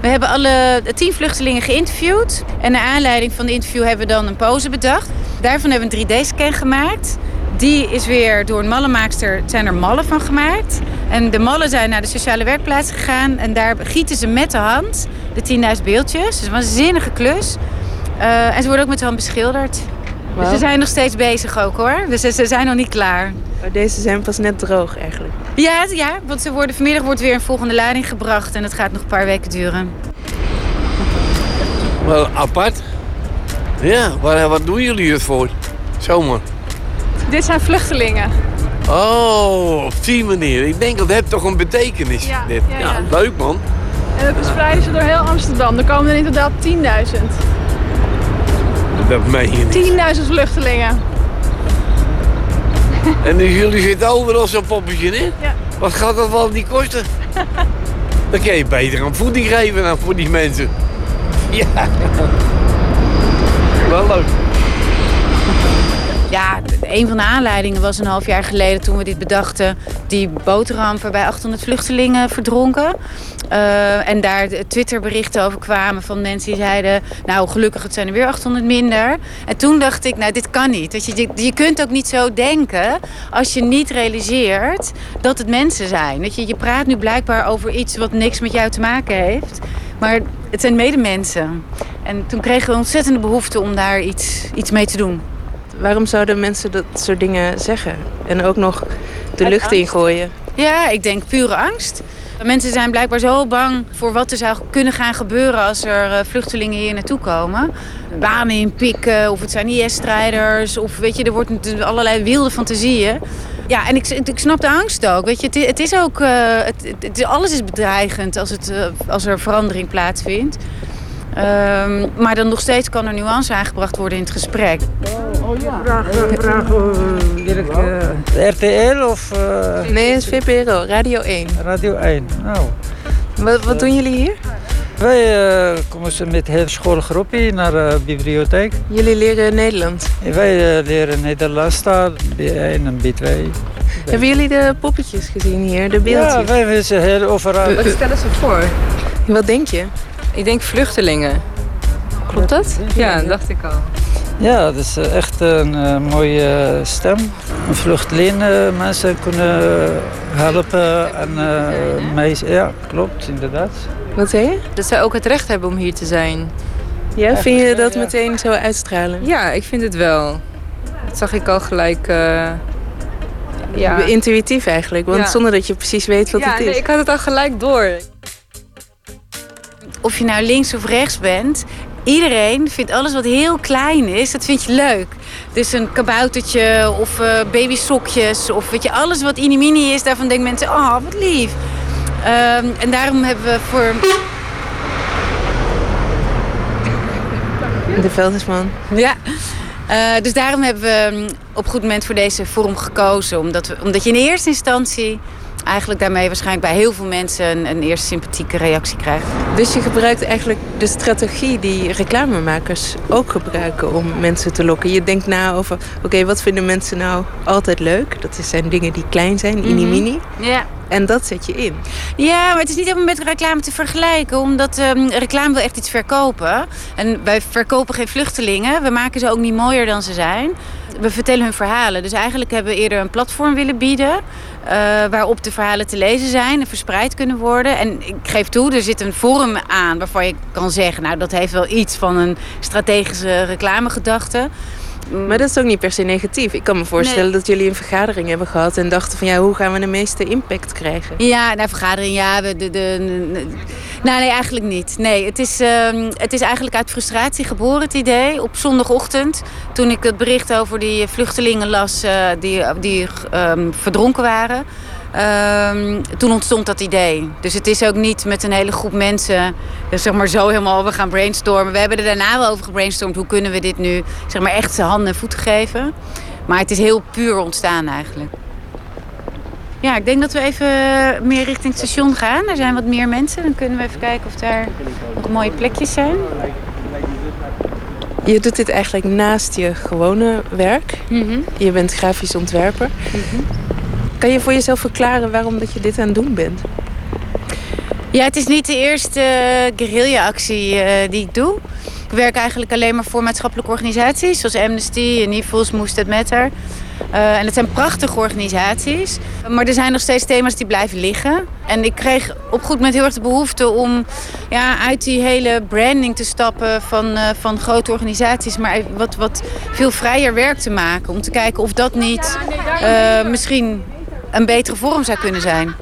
We hebben alle tien vluchtelingen geïnterviewd. En naar aanleiding van de interview hebben we dan een pose bedacht. Daarvan hebben we een 3D-scan gemaakt. Die is weer door een mallenmaakster, zijn er mallen van gemaakt. En de mallen zijn naar de sociale werkplaats gegaan. En daar gieten ze met de hand de 10.000 beeldjes. Dus een waanzinnige klus. Eh, en ze worden ook met de hand beschilderd. Dus ze zijn nog steeds bezig ook hoor. Dus ze, ze zijn nog niet klaar. Deze zijn pas net droog eigenlijk. Ja, ja, want ze worden, vanmiddag wordt weer een volgende lading gebracht. En dat gaat nog een paar weken duren. Wel apart. Ja, waar, wat doen jullie het voor? Zomaar. Dit zijn vluchtelingen. Oh, op die manier. Ik denk dat heeft toch een betekenis. Ja, dit. ja, ja. leuk man. En dat verspreiden ze door heel Amsterdam. Er komen er in totaal 10.000. Dat meen je niet. 10.000 vluchtelingen. En dus jullie zitten overal zo'n poppetje in? Ja. Wat gaat dat wel niet kosten? Dan kun je beter aan voeding geven dan voor die mensen. Ja. Wel leuk. Ja, een van de aanleidingen was een half jaar geleden toen we dit bedachten. Die boterhamp waarbij 800 vluchtelingen verdronken. Eh, en daar de Twitterberichten over kwamen van mensen die zeiden... nou, gelukkig, het zijn er weer 800 minder. En toen dacht ik, nou, dit kan niet. Dat je, je- kunt ook niet zo denken als je niet realiseert dat het mensen zijn. Dat je, je praat nu blijkbaar over iets wat niks met jou te maken heeft. Maar het zijn medemensen. En toen kregen we ontzettende behoefte om daar iets, iets mee te doen. Waarom zouden mensen dat soort dingen zeggen? En ook nog de Uit lucht angst. ingooien? Ja, ik denk pure angst. Mensen zijn blijkbaar zo bang voor wat er zou kunnen gaan gebeuren als er eh, vluchtelingen hier naartoe komen. Banen inpikken, of het zijn IS-strijders, of weet je, er wordt allerlei wilde fantasieën. Ja, en ik, ik snap de angst ook. Weet je, het is ook, eh, het, het, alles is bedreigend als, het, eh, als er verandering plaatsvindt. Ehm, maar dan nog steeds kan er nuance aangebracht worden in het gesprek. Vraag, vraag wil ik eh, RTL of... eh, Nee, het is VPRO, Radio 1. Radio 1, nou. Wat, wat doen jullie hier? Wij eh, komen ze met heel schoolgroepje naar de bibliotheek. Jullie leren Nederlands. En wij eh, leren Nederlands taal, B1 en B2. Hebben jullie de poppetjes gezien hier, de beeldjes? Ja, wij weten heel overal. Wat stellen ze voor? Wat denk je? Ik denk vluchtelingen. Klopt dat? Ja, dat dacht ik al. Ja, dat is eh, echt een eh, mooie stem. Een vluchteling, eh, mensen kunnen helpen en eh mee... Ja, klopt, inderdaad. Wat zei je? Dat zij ook het recht hebben om hier te zijn. Ja, vind je dat meteen zo uitstralen? Ja, ik vind het wel. Dat zag ik al gelijk. eh, ja. Intuïtief eigenlijk, want Ja. zonder dat je precies weet wat ja, het is. nee, ik had het al gelijk door. of je nou links of rechts bent, iedereen vindt alles wat heel klein is, dat vind je leuk. Dus een kaboutertje of uh, babysokjes of weet je, alles wat mini is, daarvan denken mensen, oh wat lief. Um, en daarom hebben we voor De Veldersman. Ja. Uh, dus daarom hebben we mm, op goed moment voor deze forum gekozen. Omdat, we, omdat je in eerste instantie eigenlijk daarmee waarschijnlijk bij heel veel mensen een, een eerste sympathieke reactie krijgt. Dus je gebruikt eigenlijk de strategie die reclamemakers ook gebruiken om mensen te lokken. Je denkt na over, oké, wat vinden mensen nou altijd leuk? Dat zijn dingen die klein zijn, mm mini Ja. En dat zet je in. Ja, maar het is niet helemaal met reclame te vergelijken. Omdat um, reclame wil echt iets verkopen. En wij verkopen geen vluchtelingen. We maken ze ook niet mooier dan ze zijn. We vertellen hun verhalen. Dus eigenlijk hebben we eerder een platform willen bieden. Uh, waarop de verhalen te lezen zijn en verspreid kunnen worden. En ik geef toe, er zit een forum aan waarvan je kan zeggen... nou, dat heeft wel iets van een strategische reclamegedachte... Maar dat is ook niet per se negatief. Ik kan me voorstellen dat jullie een vergadering hebben gehad en dachten van ja, hoe gaan we de meeste impact krijgen? Ja, naar vergadering, ja. We, de, de, nou, nee, eigenlijk niet. Nee, het is, uh, het is eigenlijk uit frustratie geboren, het idee. Op zondagochtend, toen ik het bericht over die vluchtelingen las uh, die, die um, verdronken waren. Um, toen ontstond dat idee. Dus het is ook niet met een hele groep mensen, dus zeg maar zo helemaal, we gaan brainstormen. We hebben er daarna wel over gebrainstormd, hoe kunnen we dit nu zeg maar echt zijn handen en voeten geven. Maar het is heel puur ontstaan eigenlijk. Ja, ik denk dat we even meer richting het station gaan. Er zijn wat meer mensen. Dan kunnen we even kijken of daar nog mooie plekjes zijn. Je doet dit eigenlijk naast je gewone werk. Mm -hmm. Je bent grafisch ontwerper. Mm -hmm. Kan je voor jezelf verklaren waarom dat je dit aan het doen bent? Ja, het is niet de eerste guerrilla-actie uh, die ik doe. Ik werk eigenlijk alleen maar voor maatschappelijke organisaties... zoals Amnesty en Nivels, Moest Het Matter. Uh, en het zijn prachtige organisaties. Maar er zijn nog steeds thema's die blijven liggen. En ik kreeg op goed moment heel erg de behoefte om ja, uit die hele branding te stappen van, uh, van grote organisaties. Maar wat, wat veel vrijer werk te maken. Om te kijken of dat niet uh, misschien een betere vorm zou kunnen zijn.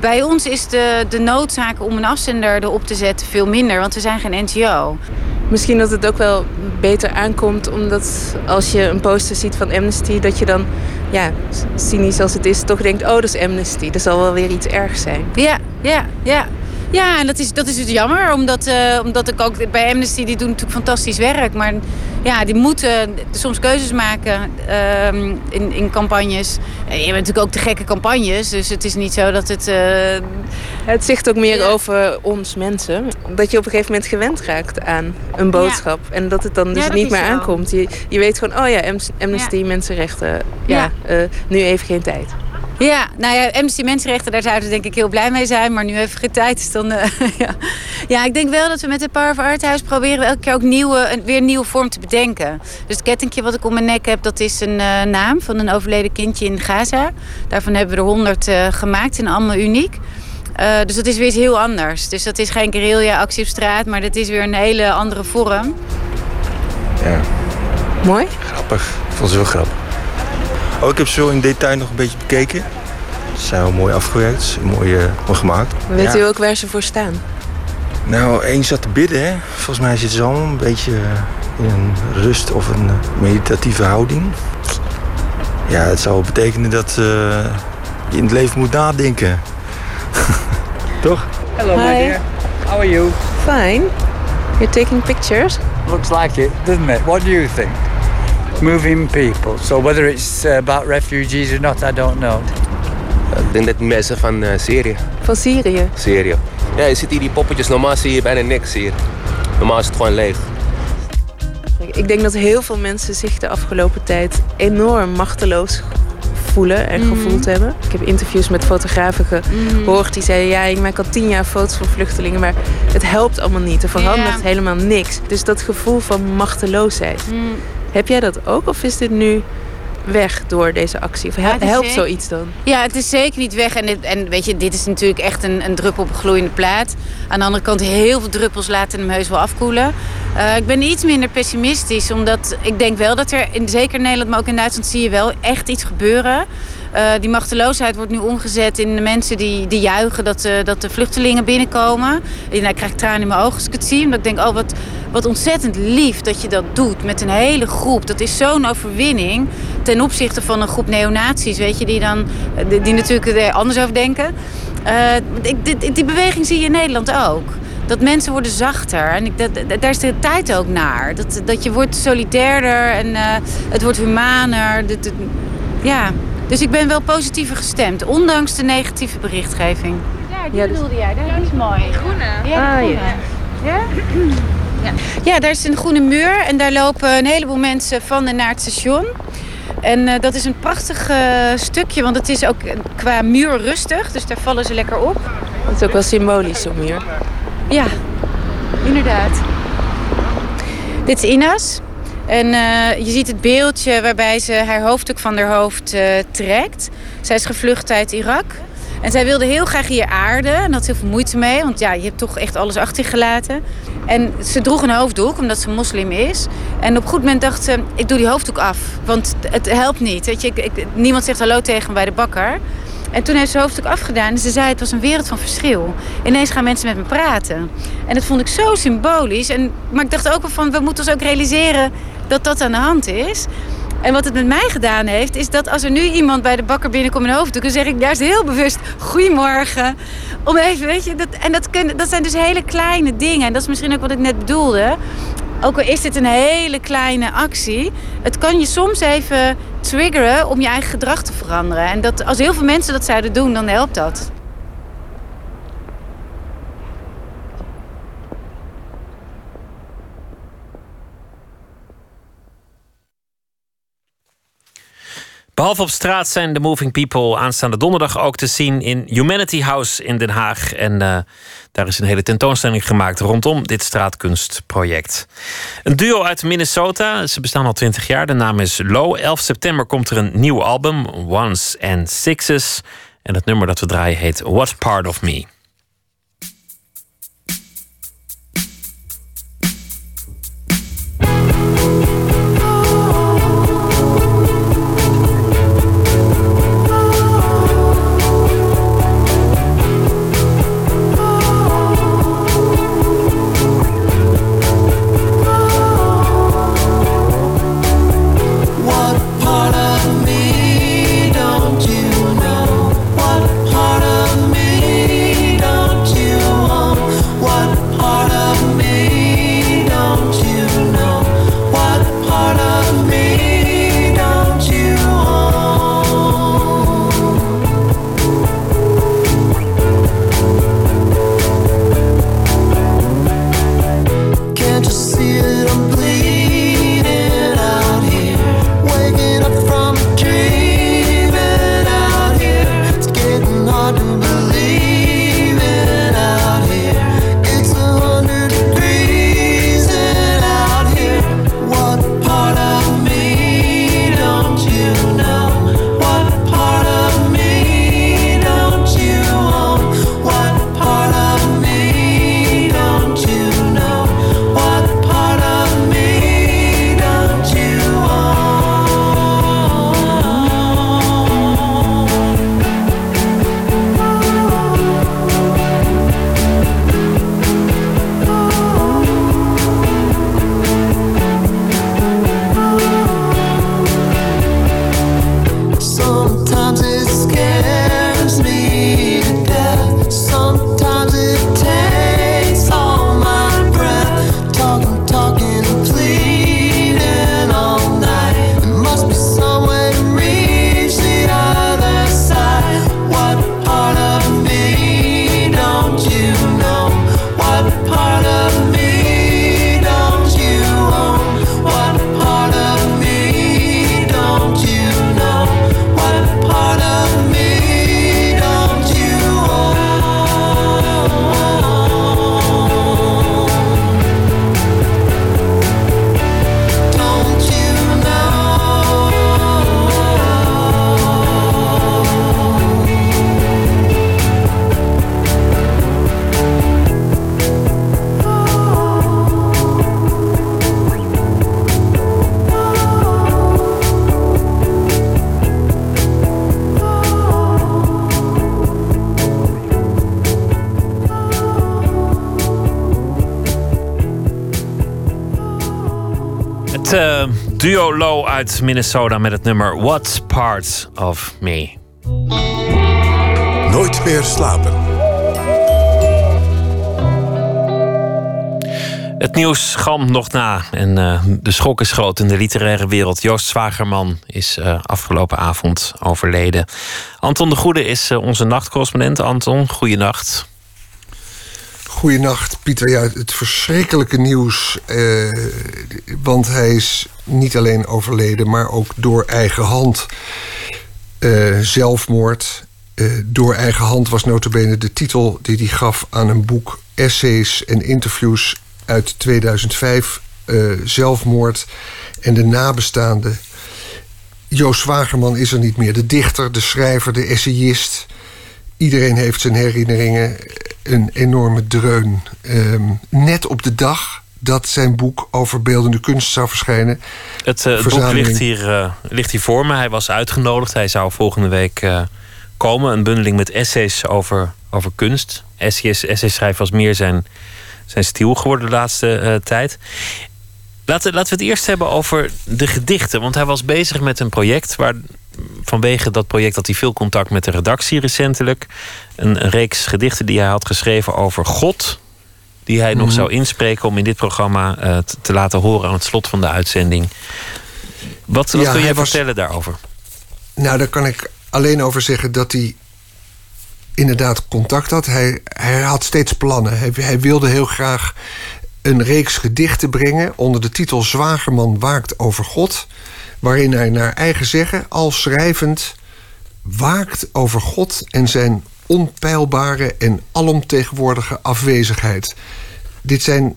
Bij ons is de, de noodzaak om een afzender erop te zetten veel minder, want we zijn geen NGO. Misschien dat het ook wel beter aankomt, omdat als je een poster ziet van Amnesty, dat je dan, ja, cynisch als het is, toch denkt: oh, dat is Amnesty. Dat zal wel weer iets ergs zijn. Ja, ja, ja. Ja, en dat is, dat is dus jammer, omdat, uh, omdat ik ook bij Amnesty, die doen natuurlijk fantastisch werk. Maar ja, die moeten soms keuzes maken uh, in, in campagnes. En je hebt natuurlijk ook de gekke campagnes, dus het is niet zo dat het... Uh... Het zegt ook meer ja. over ons mensen. Dat je op een gegeven moment gewend raakt aan een boodschap. Ja. En dat het dan dus ja, niet meer zo. aankomt. Je, je weet gewoon, oh ja, Amnesty, mensenrechten. Ja, uh, nu even geen tijd. Ja, nou ja, Amnesty Mensenrechten, daar zouden ze denk ik heel blij mee zijn. Maar nu even geen tijd is dan... Uh, [LAUGHS] ja. ja, ik denk wel dat we met het Power of Art proberen we elke keer ook nieuwe, een, weer een nieuwe vorm te bedenken. Dus het kettingje wat ik om mijn nek heb, dat is een uh, naam van een overleden kindje in Gaza. Daarvan hebben we er honderd uh, gemaakt en allemaal uniek. Uh, dus dat is weer iets heel anders. Dus dat is geen guerrilla-actie op straat, maar dat is weer een hele andere vorm. Ja. Mooi? Grappig. Ik vond ze wel grappig. Oh, ik heb zo in detail nog een beetje bekeken. Ze zijn wel mooi afgewerkt, mooi, uh, mooi gemaakt. Weet ja. u ook waar ze voor staan? Nou, één zat te bidden. Hè. Volgens mij zit ze allemaal een beetje in een rust of een meditatieve houding. Ja, het zou betekenen dat uh, je in het leven moet nadenken. [LAUGHS] Toch? Hello, my dear. How are you? Fine. You're taking pictures? Looks like it, doesn't it? What do you think? Moving people. So whether it's uh, about refugees or not, I don't know. Ik denk dat mensen van uh, Syrië. Van Syrië? Syrië. Ja, je ziet hier die poppetjes. Normaal zie je bijna niks hier. Normaal is het gewoon leeg. Ik denk dat heel veel mensen zich de afgelopen tijd enorm machteloos voelen en Mhm. gevoeld mm. hebben. Ik heb interviews met fotografen gehoord mm. die zeiden... ja, ik maak al tien jaar foto's van vluchtelingen... maar het helpt allemaal niet. Er verandert helemaal niks. Dus dat gevoel van machteloosheid... Mm. Heb jij dat ook of is dit nu weg door deze actie? Of Ja, helpt zeker- zoiets dan? Ja, het is zeker niet weg. En, dit- en weet je, dit is natuurlijk echt een, een druppel op een gloeiende plaat. Aan de andere kant, heel veel druppels laten hem heus wel afkoelen. Eh, ik ben iets minder pessimistisch, omdat ik denk wel dat er, in, zeker in Nederland, maar ook in Duitsland, zie je wel echt iets gebeuren. Eh, die machteloosheid wordt nu omgezet in de mensen die, die juichen dat, eh, dat de vluchtelingen binnenkomen. En ik krijg tranen in mijn ogen als ik het zie. Omdat ik denk, oh wat, wat ontzettend lief dat je dat doet met een hele groep. Dat is zo'n overwinning ten opzichte van een groep neonazies, weet je, die dan die, die natuurlijk er anders over denken. Eh, ik, die, die beweging zie je in Nederland ook. Dat mensen worden zachter. En ik, dat, daar is de tijd ook naar. Dat, dat je wordt solidairder en eh, het wordt humaner. Ja. Dus ik ben wel positiever gestemd, ondanks de negatieve berichtgeving. Ja, die bedoelde jij. Dat is mooi. Groene. Ja, Ah, die groene. Ja? [CLEARS THROAT] Ja. ja, daar is een groene muur en daar lopen een heleboel mensen van en naar het station. En eh, dat is een prachtig eh, stukje, want het is ook qua muur rustig, dus daar vallen ze lekker op. Het is ook wel symbolisch, zo'n muur. Ja, inderdaad. Dit is Inas. En eh, je ziet het beeldje waarbij ze haar hoofddoek van haar hoofd eh, trekt. Zij is gevlucht uit Irak. En zij wilde heel graag hier aarden. En had heel veel moeite mee, want ja, je hebt toch echt alles achter je gelaten. En ze droeg een hoofddoek, omdat ze moslim is. En op een goed moment dacht ze, ik doe die hoofddoek af. Want het helpt niet. Weet je, ik- niemand zegt hallo tegen me bij de bakker. En toen heeft ze hoofdstuk afgedaan en ze zei het was een wereld van verschil. Ineens gaan mensen met me praten. En dat vond ik zo symbolisch. En, maar ik dacht ook wel van, we moeten ons ook realiseren dat dat aan de hand is. En wat het met mij gedaan heeft, is dat als er nu iemand bij de bakker binnenkomt in hoofddoek, dan zeg ik juist heel bewust goedemorgen. Om even, weet je, dat, en dat, dat zijn dus hele kleine dingen. En dat is misschien ook wat ik net bedoelde. Ook al is dit een hele kleine actie, het kan je soms even triggeren om je eigen gedrag te veranderen. En dat, als heel veel mensen dat zouden doen, dan helpt dat. Behalve op straat zijn de Moving People aanstaande donderdag ook te zien in Humanity House in Den Haag. En eh, daar is een hele tentoonstelling gemaakt rondom dit straatkunstproject. Een duo uit Minnesota, ze bestaan al 20 jaar. De naam is Low. 11 september komt er een nieuw album, Ones and Sixes. En het nummer dat we draaien heet What Part of Me. Uit Minnesota met het nummer What's Part of Me. Nooit meer slapen. Het nieuws galmt nog na en uh, de schok is groot in de literaire wereld. Joost Zwagerman is uh, afgelopen avond overleden. Anton de Goede is onze nachtcorrespondent. Anton, goeienacht. Goedenacht, Pieter. Ja, het verschrikkelijke nieuws. Eh, want hij is niet alleen overleden, maar ook door eigen hand. Eh, zelfmoord. Eh, door eigen hand was notabene de titel die hij gaf aan een boek essays en interviews uit 2005. zelfmoord en de nabestaanden. Joost Zwagerman is er niet meer. De dichter, de schrijver, de essayist. Iedereen heeft zijn herinneringen een enorme dreun. Ehm, net op de dag dat zijn boek over beeldende kunst zou verschijnen. Het, uh, boek ligt hier, uh, ligt hier voor me. Hij was uitgenodigd. Hij zou volgende week uh, komen. Een bundeling met essays over, over kunst. Essays, essays schrijven was meer zijn, zijn stil geworden de laatste tijd. Laten, laten we het eerst hebben over de gedichten. Want hij was bezig met een project waar vanwege dat project had hij veel contact met de redactie recentelijk. Een, een reeks gedichten die hij had geschreven over God. Die hij nog Mhm. zou inspreken om in dit programma eh, te, te laten horen aan het slot van de uitzending. Wat, wat Ja, kun jij was- vertellen daarover? Nou, daar kan ik alleen over zeggen dat hij inderdaad contact had. Hij, hij had steeds plannen. Hij, hij wilde heel graag een reeks gedichten brengen onder de titel Zwagerman waakt over God. Waarin hij naar eigen zeggen, al schrijvend, waakt over God en zijn onpeilbare en alomtegenwoordige afwezigheid. Dit zijn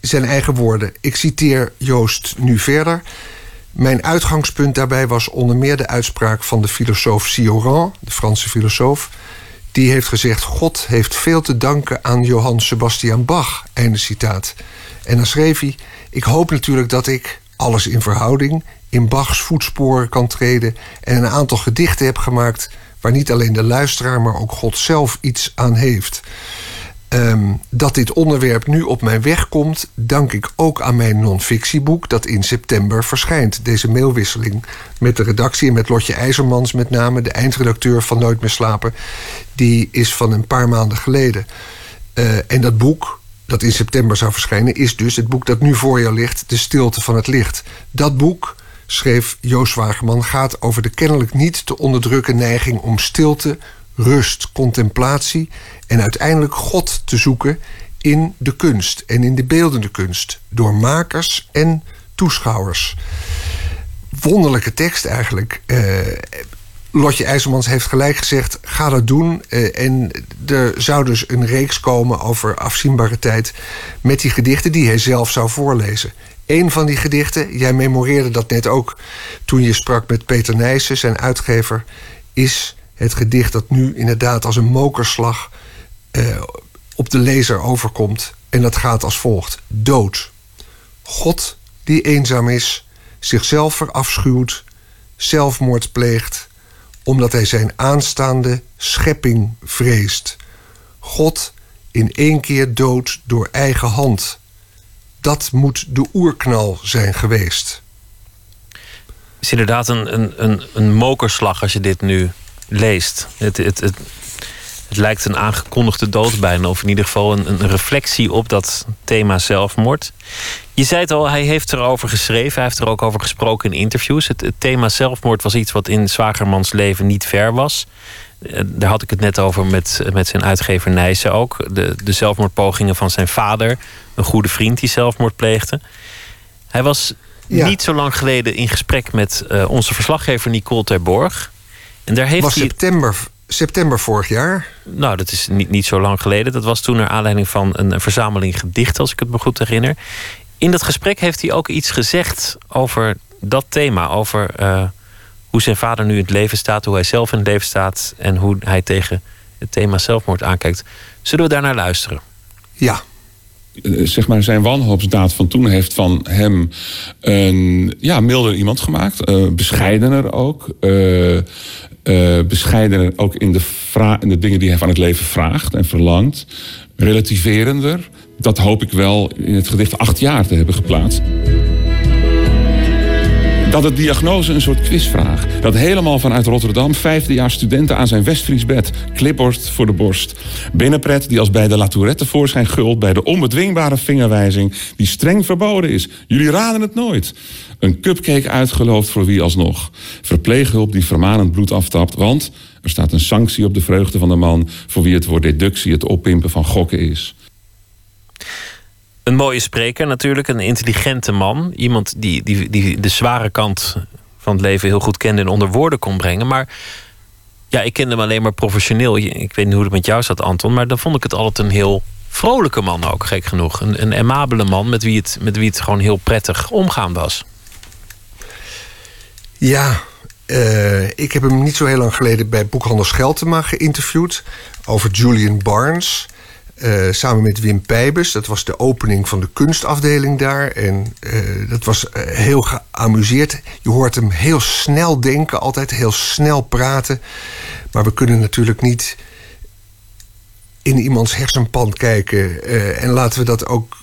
zijn eigen woorden. Ik citeer Joost nu verder. Mijn uitgangspunt daarbij was onder meer de uitspraak van de filosoof Sioran, de Franse filosoof. Die heeft gezegd: God heeft veel te danken aan Johann Sebastian Bach. Einde citaat. En dan schreef hij: Ik hoop natuurlijk dat ik, alles in verhouding, in Bachs voetsporen kan treden en een aantal gedichten heb gemaakt waar niet alleen de luisteraar, maar ook God zelf iets aan heeft. Ehm, dat dit onderwerp nu op mijn weg komt, dank ik ook aan mijn non-fictieboek dat in september verschijnt. Deze mailwisseling met de redactie en met Lotje IJzermans, met name de eindredacteur van Nooit meer slapen, die is van een paar maanden geleden. Eh, en dat boek, dat in september zou verschijnen, is dus het boek dat nu voor jou ligt, De Stilte van het Licht. Dat boek, schreef Joost Wagerman, gaat over de kennelijk niet te onderdrukken neiging om stilte, rust, contemplatie en uiteindelijk God te zoeken in de kunst en in de beeldende kunst, door makers en toeschouwers. Wonderlijke tekst eigenlijk. Eh, Lotje IJzermans heeft gelijk gezegd: ga dat doen. Eh, en er zou dus een reeks komen over afzienbare tijd met die gedichten die hij zelf zou voorlezen. Een van die gedichten, jij memoreerde dat net ook toen je sprak met Peter Nijssen, zijn uitgever, is het gedicht dat nu inderdaad als een mokerslag eh, op de lezer overkomt. En dat gaat als volgt: Dood. God die eenzaam is, zichzelf verafschuwt, zelfmoord pleegt, omdat hij zijn aanstaande schepping vreest. God in één keer dood door eigen hand. Dat moet de oerknal zijn geweest. Het is inderdaad een, een, een, een mokerslag als je dit nu leest. Het, het, het, het lijkt een aangekondigde dood bijna, of in ieder geval een, een reflectie op dat thema zelfmoord. Je zei het al, hij heeft erover geschreven, hij heeft er ook over gesproken in interviews. Het, het thema zelfmoord was iets wat in Zwagermans leven niet ver was. Eh, Daar had ik het net over met, met zijn uitgever Nijssen ook. De, de zelfmoordpogingen van zijn vader, een goede vriend die zelfmoord pleegde. Hij was Ja. niet zo lang geleden in gesprek met eh, onze verslaggever Nicole Terborg. En daar heeft was hij. september, september vorig jaar. Nou, dat is niet, niet zo lang geleden. Dat was toen naar aanleiding van een, een verzameling gedichten, als ik het me goed herinner. In dat gesprek heeft hij ook iets gezegd over dat thema. Over eh, hoe zijn vader nu in het leven staat, hoe hij zelf in het leven staat en hoe hij tegen het thema zelfmoord aankijkt. Zullen we daar naar luisteren? Ja. Eh, zeg maar zijn wanhoopsdaad van toen heeft van hem een ja, milder iemand gemaakt. eh, bescheidener ook. eh, bescheidener ook in de, in de dingen die hij van het leven vraagt en verlangt. Relativerender. Dat hoop ik wel in het gedicht acht jaar te hebben geplaatst. Dat het diagnose een soort quizvraag. Dat helemaal vanuit Rotterdam vijfdejaars studenten aan zijn Westfries bed. Clipborst voor de borst. Binnenpret die als bij de Latourette tevoorschijn gult... bij de onbedwingbare vingerwijzing die streng verboden is. Jullie raden het nooit. Een cupcake uitgeloofd voor wie alsnog. Verpleeghulp die vermanend bloed aftapt, want... er staat een sanctie op de vreugde van de man... voor wie het woord deductie het oppimpen van gokken is. Een mooie spreker natuurlijk, een intelligente man. Iemand die, die, die de zware kant van het leven heel goed kende en onder woorden kon brengen. Maar ja, ik kende hem alleen maar professioneel. Ik weet niet hoe het met jou zat, Anton. Maar dan vond ik het altijd een heel vrolijke man ook, gek genoeg. Een, een amabele man met wie, het, met wie het gewoon heel prettig omgaan was. Ja, eh, ik heb hem niet zo heel lang geleden bij Boekhandel Scheltema geïnterviewd over Julian Barnes. Eh, samen met Wim Pijbus. Dat was de opening van de kunstafdeling daar. En eh, dat was eh, heel geamuseerd. Je hoort hem heel snel denken, altijd heel snel praten. Maar we kunnen natuurlijk niet in iemands hersenpan kijken. en laten we dat ook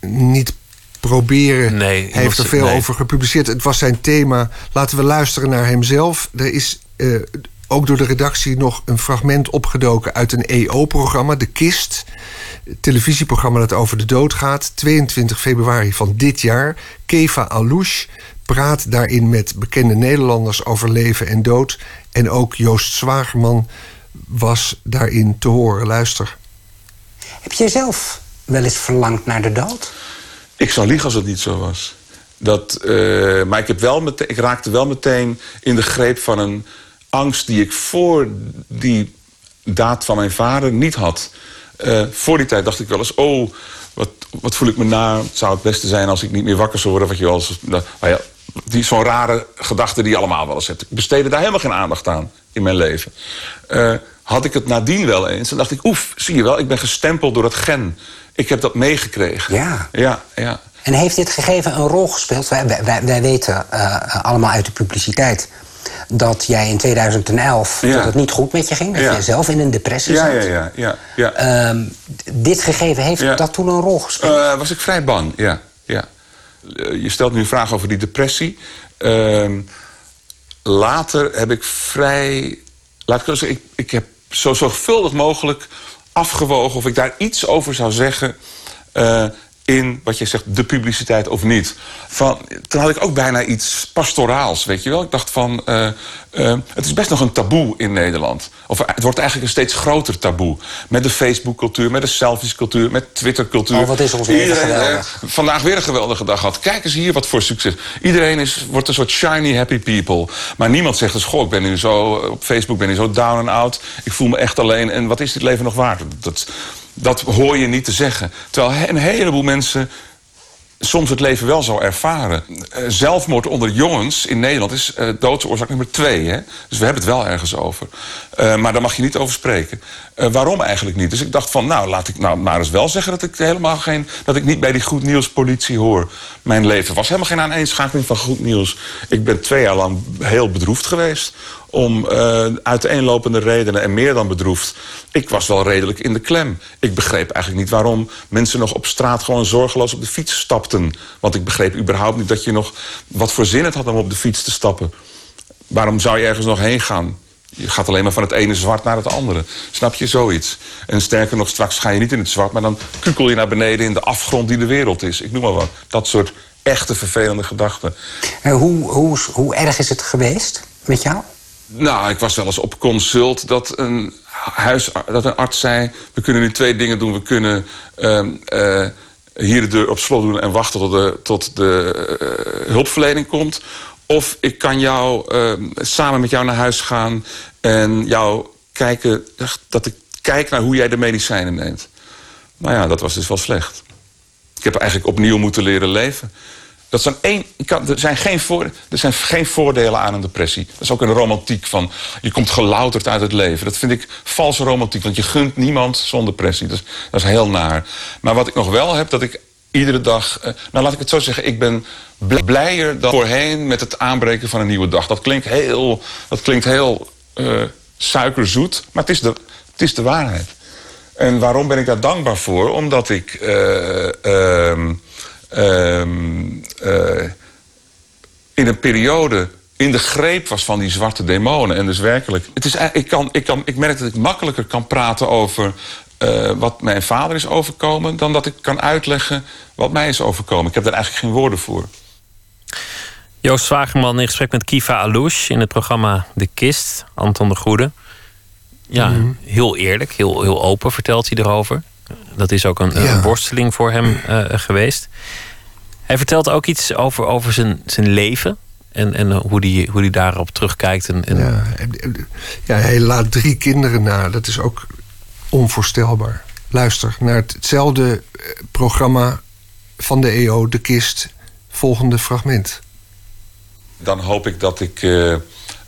niet proberen. Nee, Hij heeft er veel nee. over gepubliceerd. Het was zijn thema. Laten we luisteren naar hemzelf. Er is ook door de redactie nog een fragment opgedoken uit een EO-programma, De Kist. Het televisieprogramma dat over de dood gaat. 22 februari van dit jaar. Keva Alouche praat daarin met bekende Nederlanders over leven en dood. En ook Joost Zwagerman was daarin te horen. Luister. Heb jij zelf wel eens verlangd naar de dood? Ik zou liegen als het niet zo was. Dat, eh, maar ik, heb wel meteen, ik raakte wel meteen in de greep van een angst die ik voor die daad van mijn vader niet had. Eh, voor die tijd dacht ik wel eens, oh, wat, wat voel ik me na? Het zou het beste zijn als ik niet meer wakker zou worden. Wat je wel eens, nou ja, die zo'n rare gedachte die je allemaal wel eens hebt. Ik besteedde daar helemaal geen aandacht aan in mijn leven. Eh, had ik het nadien wel eens, dan dacht ik, oef, zie je wel, ik ben gestempeld door dat gen. Ik heb dat meegekregen. Ja. Ja, ja. En heeft dit gegeven een rol gespeeld? Wij, wij- wij, wij weten eh, allemaal uit de publiciteit dat jij in 2011 Ja. dat het niet goed met je ging. Dat Ja. jij zelf in een depressie Ja, zat. ja, ja. ja, ja. Ehm, dit gegeven, heeft dat toen een rol gespeeld? Eh, was ik vrij bang, ja. ja. Eh, je stelt nu een vraag over die depressie. Ehm, later heb ik vrij... Laat ik zeggen, ik, ik heb zo zorgvuldig mogelijk afgewogen... of ik daar iets over zou zeggen... eh, in, wat je zegt, de publiciteit of niet. Van, toen had ik ook bijna iets pastoraals, weet je wel. Ik dacht van, eh, eh, het is best nog een taboe in Nederland. Of het wordt eigenlijk een steeds groter taboe. Met de Facebook-cultuur, met de selfies-cultuur, met Twitter-cultuur. Oh, wat is ons Iedereen, eh, geweldig. vandaag weer een geweldige dag gehad. Kijk eens hier wat voor succes. Iedereen is, wordt een soort shiny happy people. Maar niemand zegt dus, goh, ik ben nu zo op Facebook ben ik zo down and out. Ik voel me echt alleen. En wat is dit leven nog waard? Dat, dat hoor je niet te zeggen. Terwijl een heleboel mensen soms het leven wel zo ervaren. Eh, zelfmoord onder jongens in Nederland is eh, doodsoorzaak nummer twee. Hè? Dus we hebben het wel ergens over. Eh, maar daar mag je niet over spreken. Waarom eigenlijk niet? Dus ik dacht van, nou, laat ik nou maar eens wel zeggen... dat ik helemaal geen, dat ik niet bij die goed nieuws politie hoor. Mijn leven was helemaal geen aaneenschakeling van goed nieuws. Ik ben twee jaar lang heel bedroefd geweest om eh, uiteenlopende redenen en meer dan bedroefd. Ik was wel redelijk in de klem. Ik begreep eigenlijk niet waarom mensen nog op straat gewoon zorgeloos op de fiets stapten. Want ik begreep überhaupt niet dat je nog wat voor zin het had om op de fiets te stappen. Waarom zou je ergens nog heen gaan? Je gaat alleen maar van het ene zwart naar het andere. Snap je zoiets? En sterker nog, straks ga je niet in het zwart, maar dan kukel je naar beneden in de afgrond die de wereld is. Ik noem maar wat. Dat soort echte vervelende gedachten. Eh, hoe, hoe, hoe erg is het geweest met jou? Nou, ik was wel eens op consult dat een, huis, dat een arts zei... we kunnen nu twee dingen doen. We kunnen ehm, eh, hier de deur op slot doen en wachten tot de, tot de eh, hulpverlening komt. Of ik kan jou ehm, samen met jou naar huis gaan en jou kijken... dat ik kijk naar hoe jij de medicijnen neemt. Nou ja, dat was dus wel slecht. Ik heb eigenlijk opnieuw moeten leren leven. Dat zijn één, er, zijn geen er zijn geen voordelen aan een depressie. Dat is ook een romantiek van... je komt gelouterd uit het leven. Dat vind ik valse romantiek, want je gunt niemand zo'n depressie. Dat is, heel naar. Maar wat ik nog wel heb, dat ik iedere dag... eh, nou, laat ik het zo zeggen, ik ben bl- blijer dan voorheen... met het aanbreken van een nieuwe dag. Dat klinkt heel, dat klinkt heel eh, suikerzoet, maar het is, de, het is de waarheid. En waarom ben ik daar dankbaar voor? Omdat ik... eh, ehm, ehm, eh, in een periode in de greep was van die zwarte demonen. En dus werkelijk, het is, ik, kan, ik, kan, ik merk dat ik makkelijker kan praten over eh, wat mijn vader is overkomen... dan dat ik kan uitleggen wat mij is overkomen. Ik heb daar eigenlijk geen woorden voor. Joost Zwagerman in gesprek met Kiva Alouche in het programma De Kist. Anton de Goede. Ja, Mhm. heel eerlijk, heel, heel open vertelt hij erover. Dat is ook een, worsteling voor hem eh, geweest. Hij vertelt ook iets over, over zijn, zijn leven. En, en hoe hij hoe die daarop terugkijkt. En, en Ja, ja, hij laat drie kinderen na. Dat is ook onvoorstelbaar. Luister naar het- hetzelfde eh, programma van de EO, De Kist. Volgende fragment. Dan hoop ik dat ik eh,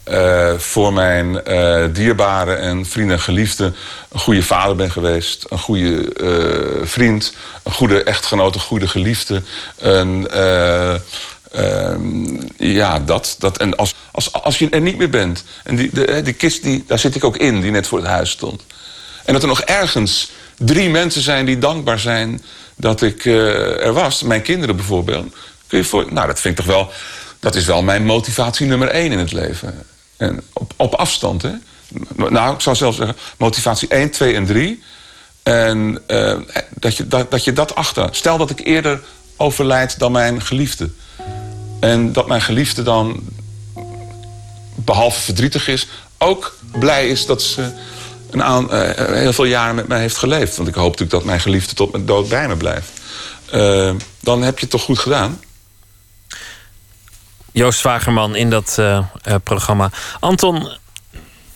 eh, voor mijn eh, dierbaren en vrienden en geliefden... een goede vader ben geweest, een goede eh, vriend... een goede echtgenoot, een goede geliefde. Eh, ehm, ja, dat. dat en als, als, als je er niet meer bent... en die, de, die kist, die, daar zit ik ook in, die net voor het huis stond... en dat er nog ergens drie mensen zijn die dankbaar zijn... dat ik er was, mijn kinderen bijvoorbeeld... Kun je voor, nou, dat vind ik toch wel. Dat is wel mijn motivatie nummer één in het leven. En op, op afstand, hè? Nou, ik zou zelfs zeggen, motivatie 1, 2 en 3. En eh, dat, je, dat, dat je dat achter. Stel dat ik eerder overlijd dan mijn geliefde. En dat mijn geliefde dan, behalve verdrietig is, ook blij is dat ze een aan, eh, heel veel jaren met mij heeft geleefd. Want ik hoop natuurlijk dat mijn geliefde tot mijn dood bij me blijft. Eh, dan heb je het toch goed gedaan. Joost Zwagerman in dat eh, eh, programma. Anton,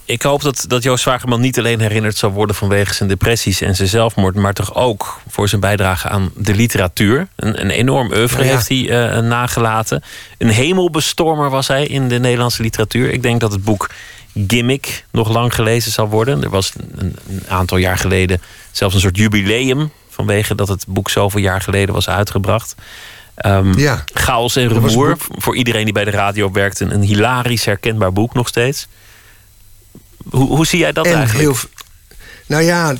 ik hoop dat, dat Joost Zwagerman niet alleen herinnerd zal worden vanwege zijn depressies en zijn zelfmoord, maar toch ook voor zijn bijdrage aan de literatuur. Een, een enorm oeuvre Ja, ja. heeft hij eh, nagelaten. Een hemelbestormer was hij in de Nederlandse literatuur. Ik denk dat het boek Gimmick nog lang gelezen zal worden. Er was een, een aantal jaar geleden zelfs een soort jubileum vanwege dat het boek zoveel jaar geleden was uitgebracht. Ja. Chaos en rumoer. Voor iedereen die bij de radio werkt, een, een hilarisch herkenbaar boek nog steeds. Hoe, hoe zie jij dat en eigenlijk? heel nou ja,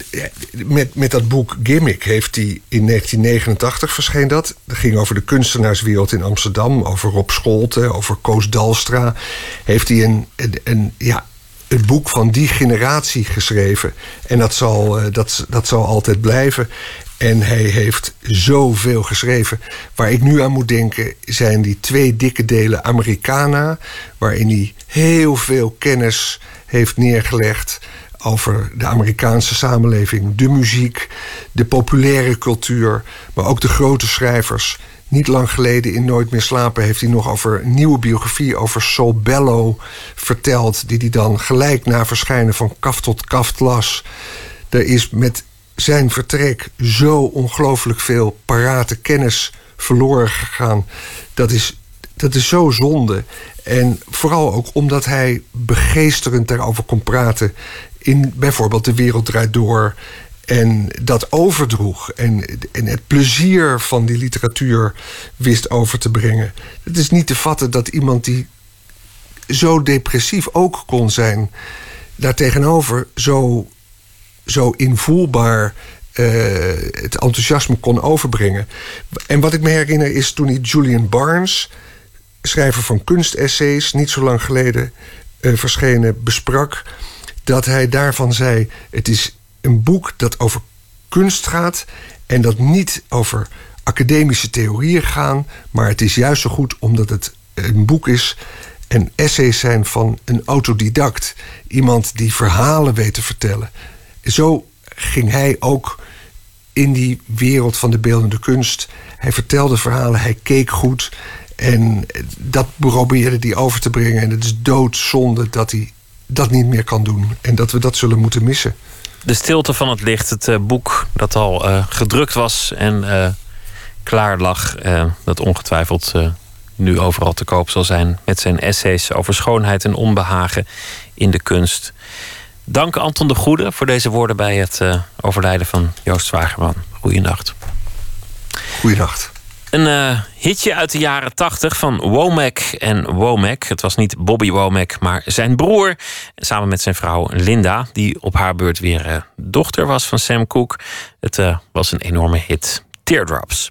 met, met dat boek Gimmick heeft hij in 1989 verscheen dat. Dat ging over de kunstenaarswereld in Amsterdam, over Rob Scholten, over Koos Dalstra. Heeft hij een, een, een- ja, het boek van die generatie geschreven. En dat zal, eh, dat, dat zal altijd blijven. En hij heeft zoveel geschreven. Waar ik nu aan moet denken zijn die twee dikke delen Americana. Waarin hij heel veel kennis heeft neergelegd over de Amerikaanse samenleving, de muziek, de populaire cultuur, maar ook de grote schrijvers. Niet lang geleden in Nooit meer slapen heeft hij nog over een nieuwe biografie over Sol Bello verteld, die hij dan gelijk na verschijnen van kaft tot kaft las. Er is met zijn vertrek zo ongelooflijk veel parate kennis verloren gegaan. Dat is, dat is zo zonde. En vooral ook omdat hij begeesterend daarover kon praten. In bijvoorbeeld De Wereld Draait Door. En dat overdroeg. En, en het plezier van die literatuur wist over te brengen. Het is niet te vatten dat iemand die zo depressief ook kon zijn. daartegenover zo, zo invoelbaar eh, het enthousiasme kon overbrengen. En wat ik me herinner is toen hij Julian Barnes, schrijver van kunstessays, niet zo lang geleden eh, verschenen, besprak. Dat hij daarvan zei: Het is een boek dat over kunst gaat en dat niet over academische theorieën gaan, maar het is juist zo goed omdat het een boek is en essays zijn van een autodidact. Iemand die verhalen weet te vertellen. Zo ging hij ook in die wereld van de beeldende kunst. Hij vertelde verhalen, hij keek goed. En dat probeerde hij over te brengen. En het is doodzonde dat hij dat niet meer kan doen. En dat we dat zullen moeten missen. De stilte van het licht, het eh, boek dat al eh, gedrukt was en eh, klaar lag, dat ongetwijfeld nu overal te koop zal zijn, met zijn essays over schoonheid en onbehagen in de kunst. Dank Anton de Goede voor deze woorden bij het overlijden van Joost Zwagerman. Goeienacht. Goeienacht. Een eh, hitje uit de jaren 80 van Womack en Womack. Het was niet Bobby Womack, maar zijn broer. Samen met zijn vrouw Linda, die op haar beurt weer eh, dochter was van Sam Cooke. Het eh, was een enorme hit. Teardrops.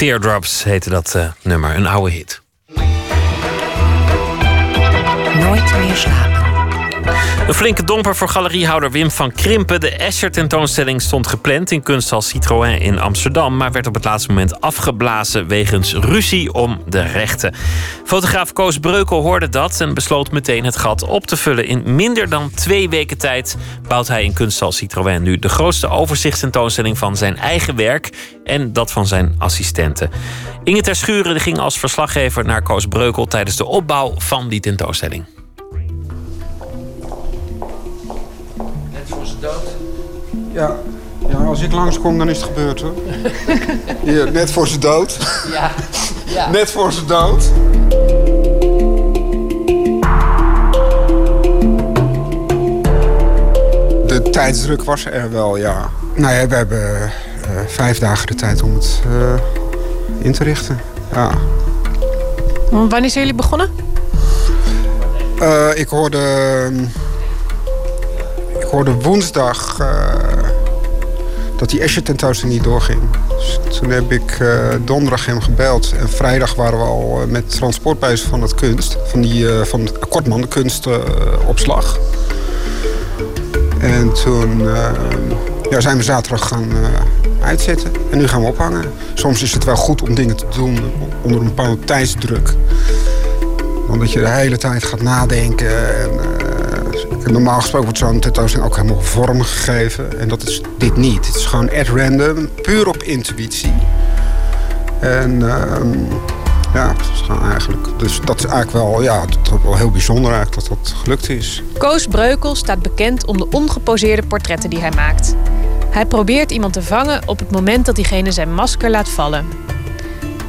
Teardrops heette dat eh, nummer. Een oude hit. Nooit meer slapen. Een flinke domper voor galeriehouder Wim van Krimpen. De Escher-tentoonstelling stond gepland in kunsthal Citroën in Amsterdam... maar werd op het laatste moment afgeblazen wegens ruzie om de rechten. Fotograaf Koos Breukel hoorde dat en besloot meteen het gat op te vullen. In minder dan twee weken tijd bouwt hij in kunsthal Citroën nu... de grootste overzichtstentoonstelling van zijn eigen werk... en dat van zijn assistenten. Inge Ter Schuren ging als verslaggever naar Koos Breukel... tijdens de opbouw van die tentoonstelling. Dood? Ja. ja, als ik langskom, dan is het gebeurd hoor. [LAUGHS] Hier, net voor zijn dood. Ja. ja. Net voor zijn dood. De tijdsdruk was er wel, ja. Nou ja, we hebben eh, vijf dagen de tijd om het eh, in te richten. Ja. Wanneer zijn jullie begonnen? Eh, ik hoorde. Ik hoorde woensdag. eh, dat die Escher tentoonstelling niet doorging. Dus toen heb ik eh, donderdag hem gebeld. En vrijdag waren we al eh, met transport van het kunst. Van, die, eh, van Kortman, de kunstopslag. en toen ja, zijn we zaterdag gaan uitzetten. En nu gaan we ophangen. Soms is het wel goed om dingen te doen onder een bepaalde tijdsdruk. Omdat je de hele tijd gaat nadenken. En, normaal gesproken wordt zo'n tentoonstelling ook helemaal vorm gegeven. En dat is dit niet. Het is gewoon at random, puur op intuïtie. En ehm, ja, dat is gewoon eigenlijk. Dus dat is eigenlijk wel, ja, dat wel heel bijzonder eigenlijk dat dat gelukt is. Koos Breukel staat bekend om de ongeposeerde portretten die hij maakt. Hij probeert iemand te vangen op het moment dat diegene zijn masker laat vallen.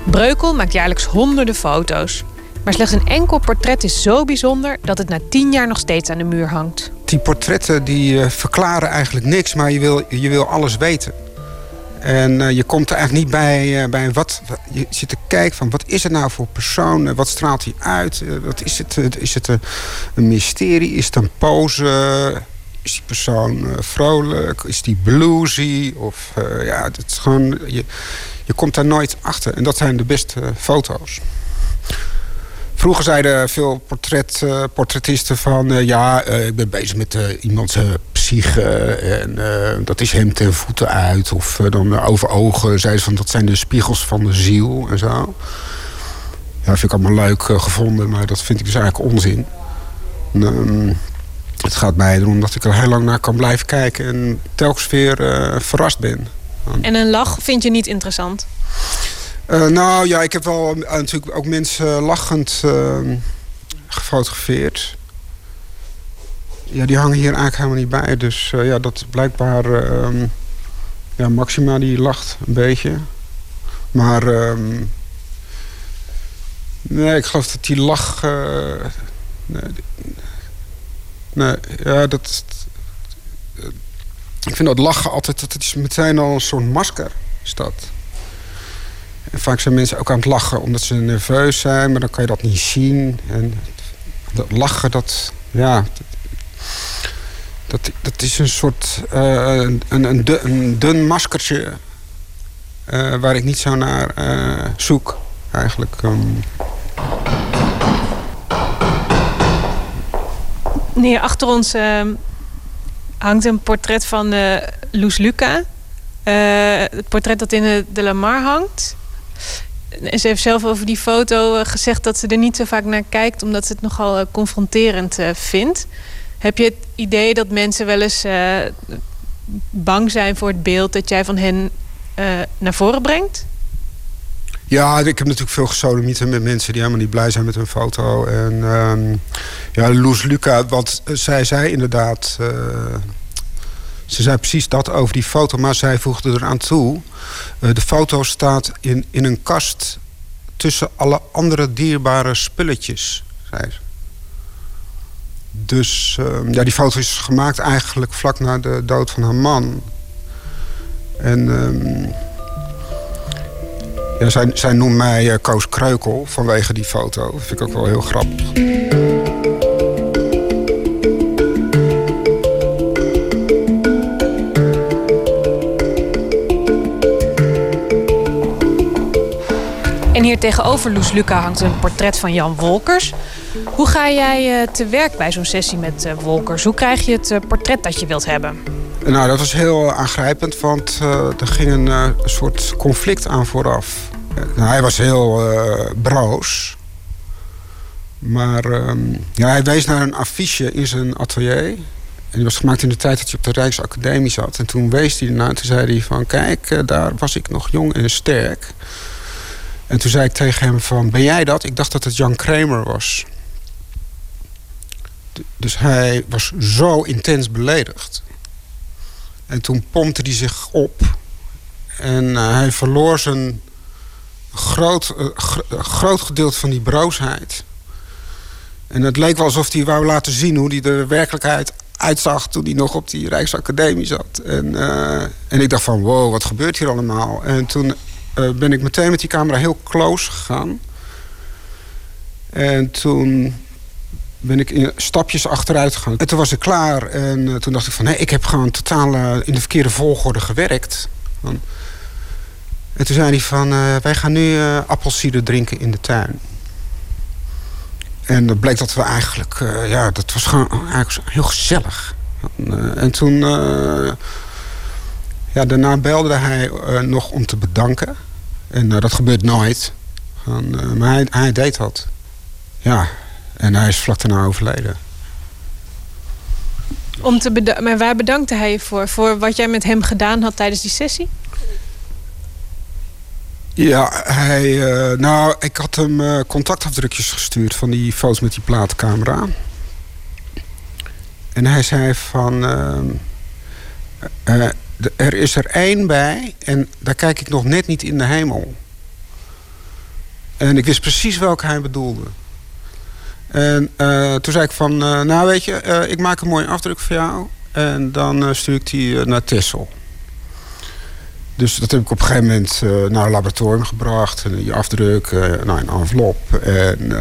Breukel maakt jaarlijks honderden foto's. Maar slechts een enkel portret is zo bijzonder dat het na tien jaar nog steeds aan de muur hangt. Die portretten die eh, verklaren eigenlijk niks, maar je wil, je wil alles weten. En eh, je komt er eigenlijk niet bij, eh, bij wat. Je zit te kijken van wat is het nou voor persoon? Wat straalt hij uit? Wat is het? Is het een, een mysterie? Is het een pose? Is die persoon vrolijk? Is die bluesy? Of ja, het is gewoon. Je, je komt daar nooit achter. En dat zijn de beste foto's. Vroeger zeiden veel portret, eh, portrettisten van... eh, ja, eh, ik ben bezig met iemands psyche en dat is hem ten voeten uit. Of dan over ogen zeiden ze van dat zijn de spiegels van de ziel en zo. Ja, vind ik allemaal leuk gevonden, maar dat vind ik dus eigenlijk onzin. Ehm, het gaat mij erom dat ik er heel lang naar kan blijven kijken... en telkens weer verrast ben. En een lach vind je niet interessant. Eh, nou ja, ik heb wel eh, natuurlijk ook mensen lachend eh, gefotografeerd. Ja, die hangen hier eigenlijk helemaal niet bij. Dus eh, ja, dat blijkbaar... eh, ehm, ja, Maxima die lacht een beetje. Maar... ehm, nee, ik geloof dat die lach... nee, nee, ja, dat... ik vind dat lachen altijd... Dat is meteen al een soort masker, is dat. Vaak zijn mensen ook aan het lachen omdat ze nerveus zijn, maar dan kan je dat niet zien. En dat lachen, dat, ja, dat, dat is een soort eh, een, een, dun, maskertje eh, waar ik niet zo naar eh, zoek, eigenlijk. ehm. Hier achter ons eh, hangt een portret van Loes Luca. Het portret dat in de, de Lamar hangt. En ze heeft zelf over die foto eh, gezegd dat ze er niet zo vaak naar kijkt, omdat ze het nogal eh, confronterend eh, vindt. Heb je het idee dat mensen wel eens bang zijn voor het beeld dat jij van hen naar voren brengt? Ja, ik heb natuurlijk veel gesodemieten met mensen die helemaal niet blij zijn met hun foto. En ehm, ja, Loes Luca, wat zij zei inderdaad. Ze zei precies dat over die foto, maar zij voegde eraan toe. eh, de foto staat in, in een kast tussen alle andere dierbare spulletjes, zei ze. Dus ehm, ja, die foto is gemaakt eigenlijk vlak na de dood van haar man. En ehm, ja, zij, zij noemt mij eh, Koos Kreukel vanwege die foto. Dat vind ik ook wel heel grappig. Tegenover Loes Luca hangt een portret van Jan Wolkers. Hoe ga jij eh, te werk bij zo'n sessie met eh, Wolkers? Hoe krijg je het eh, portret dat je wilt hebben? Nou, dat was heel aangrijpend, want er ging een soort conflict aan vooraf. Nou, hij was heel eh, broos. Maar ehm, ja, hij wees naar een affiche in zijn atelier. En die was gemaakt in de tijd dat hij op de Rijksacademie zat. En toen wees hij ernaar en toen zei hij van... kijk, daar was ik nog jong en sterk. En toen zei ik tegen hem van... ben jij dat? Ik dacht dat het Jan Kramer was. Dus hij was zo intens beledigd. En toen pompte hij zich op. En eh, hij verloor zijn groot, eh, eh, groot gedeelte van die broosheid. En het leek wel alsof hij wou laten zien hoe hij de werkelijkheid uitzag toen hij nog op die Rijksacademie zat. En, en ik dacht van wow, wat gebeurt hier allemaal? En toen eh, ben ik meteen met die camera heel close gegaan. En toen ben ik in stapjes achteruit gegaan. En toen was ik klaar. En eh, toen dacht ik van... hé, ik heb gewoon totaal eh, in de verkeerde volgorde gewerkt. En toen zei hij van... wij gaan nu appelsieder drinken in de tuin. En dat bleek dat we eigenlijk... ja, dat was gewoon eigenlijk heel gezellig. En, en toen... ja, daarna belde hij eh, nog om te bedanken. En eh, dat gebeurt nooit. Van, eh, maar hij, hij deed dat. Ja, en hij is vlak daarna overleden. Om te beda- maar waar bedankte hij je voor? Voor wat jij met hem gedaan had tijdens die sessie? Ja, hij, nou, ik had hem contactafdrukjes gestuurd van die foto's met die plaatcamera. En hij zei van... ehm, eh, er is er één bij en daar kijk ik nog net niet in de hemel. En ik wist precies welke hij bedoelde. En eh, toen zei ik van, eh, nou weet je, eh, ik maak een mooie afdruk voor jou. En dan stuur ik die naar Tessel. Dus dat heb ik op een gegeven moment naar een laboratorium gebracht. En die afdruk, eh nou, een envelop. En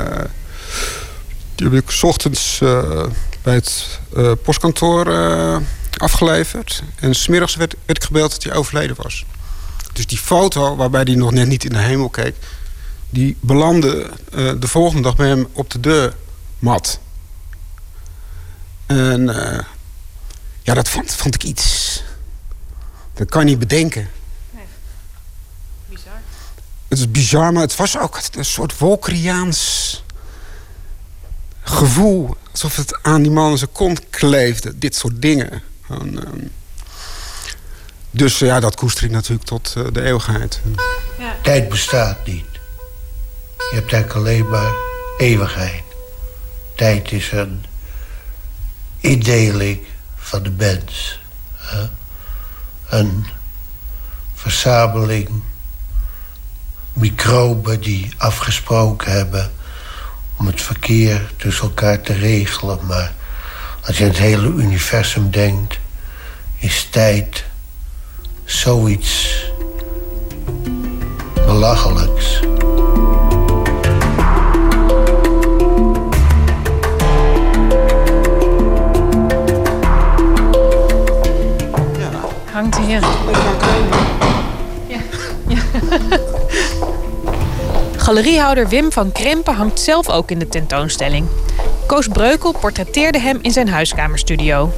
die heb ik 's ochtends eh, bij het eh, postkantoor eh, afgeleverd. En smiddags werd, werd ik gebeld dat hij overleden was. Dus die foto waarbij hij nog net niet in de hemel keek... die belandde de volgende dag bij hem op de deurmat. En ja, dat vond, vond ik iets... Dat kan je niet bedenken. Bizar. Het is bizar, maar het was ook een soort Wolkeriaans gevoel. Alsof het aan die man zijn kont kleefde. Dit soort dingen. En, ehm, dus ja, dat koester ik natuurlijk tot eh, de eeuwigheid. Tijd bestaat niet. Je hebt eigenlijk alleen maar eeuwigheid. Tijd is een indeling van de mens. hè. Een verzameling microben die afgesproken hebben om het verkeer tussen elkaar te regelen. Maar als je aan het hele universum denkt, is tijd zoiets belachelijks. Hangt hier. Ja. [LAUGHS] ja. Galeriehouder Wim van Krempen hangt zelf ook in de tentoonstelling. Koos Breukel portretteerde hem in zijn huiskamerstudio.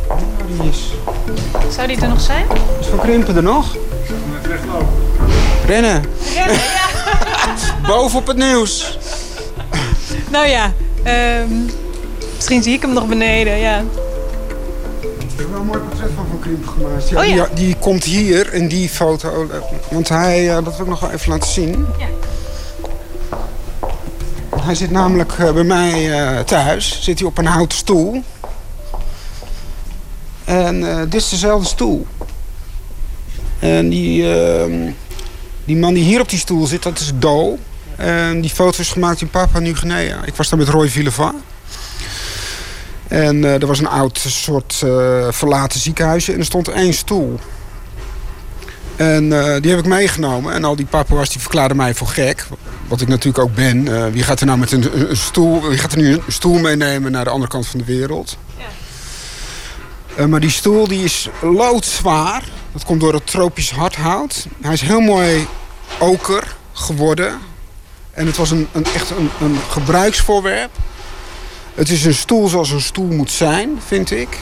Zou die er nog zijn? Is Van Krimpen er nog? Rennen. Rennen, ja. [LAUGHS] Boven op het nieuws. Nou ja, ehm, misschien zie ik hem nog beneden, ja. Ik heb wel een mooi portret van Van Krimpen gemaakt. Ja, Oh ja. die, die komt hier in die foto. Want hij, eh, dat wil ik nog wel even laten zien. Ja. Hij zit namelijk eh, bij mij eh, thuis. Zit hij op een houten stoel. En eh, dit is dezelfde stoel. En die, ehm, die man die hier op die stoel zit, dat is Do. En die foto is gemaakt in Papua Nieuw-Guinea. Ik was daar met Roy Villeva. En eh, er was een oud soort verlaten ziekenhuisje en er stond één stoel. En eh, die heb ik meegenomen. En al die papa's die verklaarden mij voor gek. Wat ik natuurlijk ook ben. Eh, wie gaat er nou met een, een stoel... Wie gaat er nu een stoel meenemen naar de andere kant van de wereld? Eh, maar die stoel die is loodzwaar. Dat komt door het tropisch hardhout. Hij is heel mooi oker geworden. En het was een, een, echt een, een gebruiksvoorwerp. Het is een stoel zoals een stoel moet zijn, vind ik.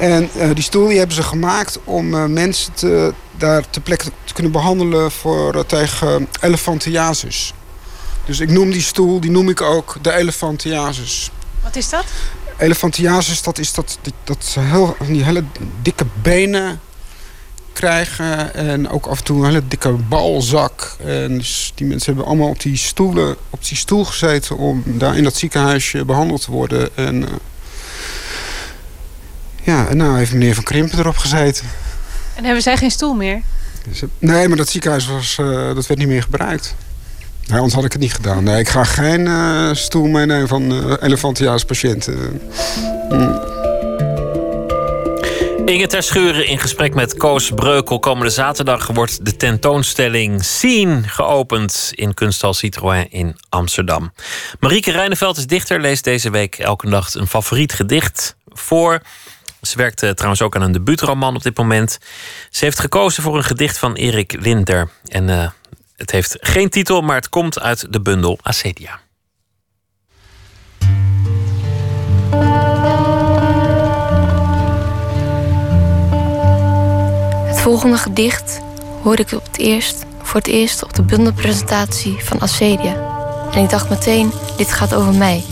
En eh, die stoel die hebben ze gemaakt om eh, mensen te, daar ter plekke te kunnen behandelen voor, eh, tegen elefantiasis. Dus ik noem die stoel, die noem ik ook de elefantiasis. Wat is dat? Elefantiasis, dat is dat, die, dat ze heel, die hele dikke benen krijgen. En ook af en toe een hele dikke balzak. En dus die mensen hebben allemaal op die, stoelen, op die stoel gezeten... om daar in dat ziekenhuisje behandeld te worden. En ja, en nou heeft meneer Van Krimpen erop gezeten. En hebben zij geen stoel meer? Dus, nee, maar dat ziekenhuis was, uh, dat werd niet meer gebruikt. Nee, anders had ik het niet gedaan. Nee, ik ga geen uh, stoel meenemen van uh, elefantiaans patiënten. Mm. Inge ter Schuren in gesprek met Koos Breukel. Komende zaterdag wordt de tentoonstelling Scene geopend in Kunsthal Citroën in Amsterdam. Marieke Rijneveld is dichter, leest deze week elke dag een favoriet gedicht voor. Ze werkt uh, trouwens ook aan een debuutroman op dit moment. Ze heeft gekozen voor een gedicht van Erik Linder. En uh, het heeft geen titel, maar het komt uit de bundel Acedia. Het volgende gedicht hoorde ik op het eerst, voor het eerst op de bundelpresentatie van Acedia. En ik dacht meteen, dit gaat over mij.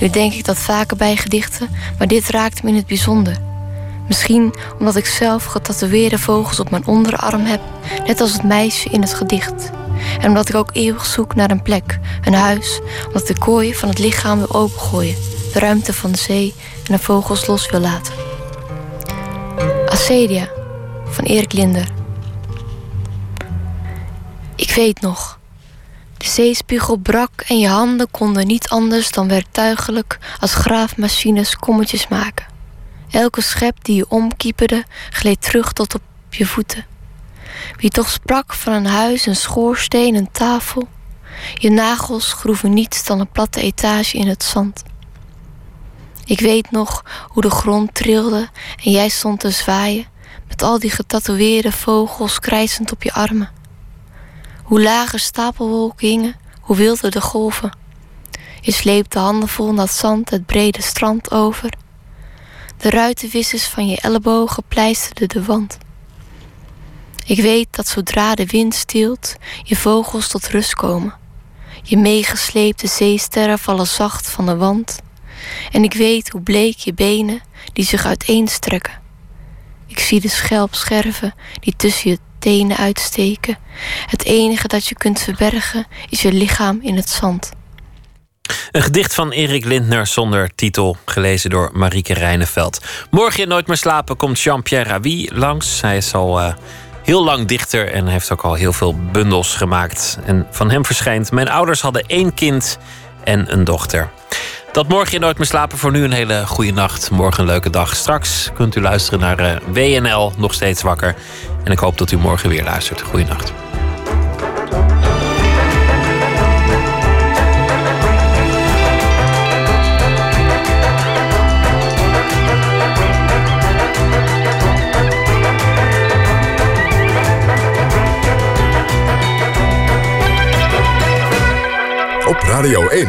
Nu denk ik dat vaker bij gedichten, maar dit raakt me in het bijzonder. Misschien omdat ik zelf getatoeëerde vogels op mijn onderarm heb, net als het meisje in het gedicht. En omdat ik ook eeuwig zoek naar een plek, een huis, omdat de kooi van het lichaam wil opengooien, de ruimte van de zee en de vogels los wil laten. Acedia van Erik Linder. Ik weet nog. Zeespiegel brak en je handen konden niet anders dan werktuigelijk als graafmachines kommetjes maken. Elke schep die je omkieperde gleed terug tot op je voeten. Wie toch sprak van een huis, een schoorsteen, een tafel. Je nagels groeven niets dan een platte etage in het zand. Ik weet nog hoe de grond trilde en jij stond te zwaaien met al die getatoeëerde vogels krijzend op je armen. Hoe lager stapelwolken hingen, hoe wilder de golven. Je sleepte handenvol nat zand het brede strand over. De ruitenwissers van je ellebogen pleisterden de wand. Ik weet dat zodra de wind stilt, je vogels tot rust komen. Je meegesleepte zeesterren vallen zacht van de wand. En ik weet hoe bleek je benen die zich uiteenstrekken. Ik zie de schelpscherven die tussen je tenen uitsteken. Het enige dat je kunt verbergen is je lichaam in het zand. Een gedicht van Erik Lindner zonder titel, gelezen door Marieke Rijneveld. Morgen in Nooit meer slapen komt Jean-Pierre Ravi langs. Hij is al uh, heel lang dichter en heeft ook al heel veel bundels gemaakt. En van hem verschijnt: Mijn ouders hadden één kind en een dochter. Dat morgen Nooit meer slapen. Voor nu een hele goede nacht. Morgen een leuke dag. Straks kunt u luisteren naar uh, WNL, nog steeds wakker. En ik hoop dat u morgen weer luistert. Goeienacht. Op Radio 1,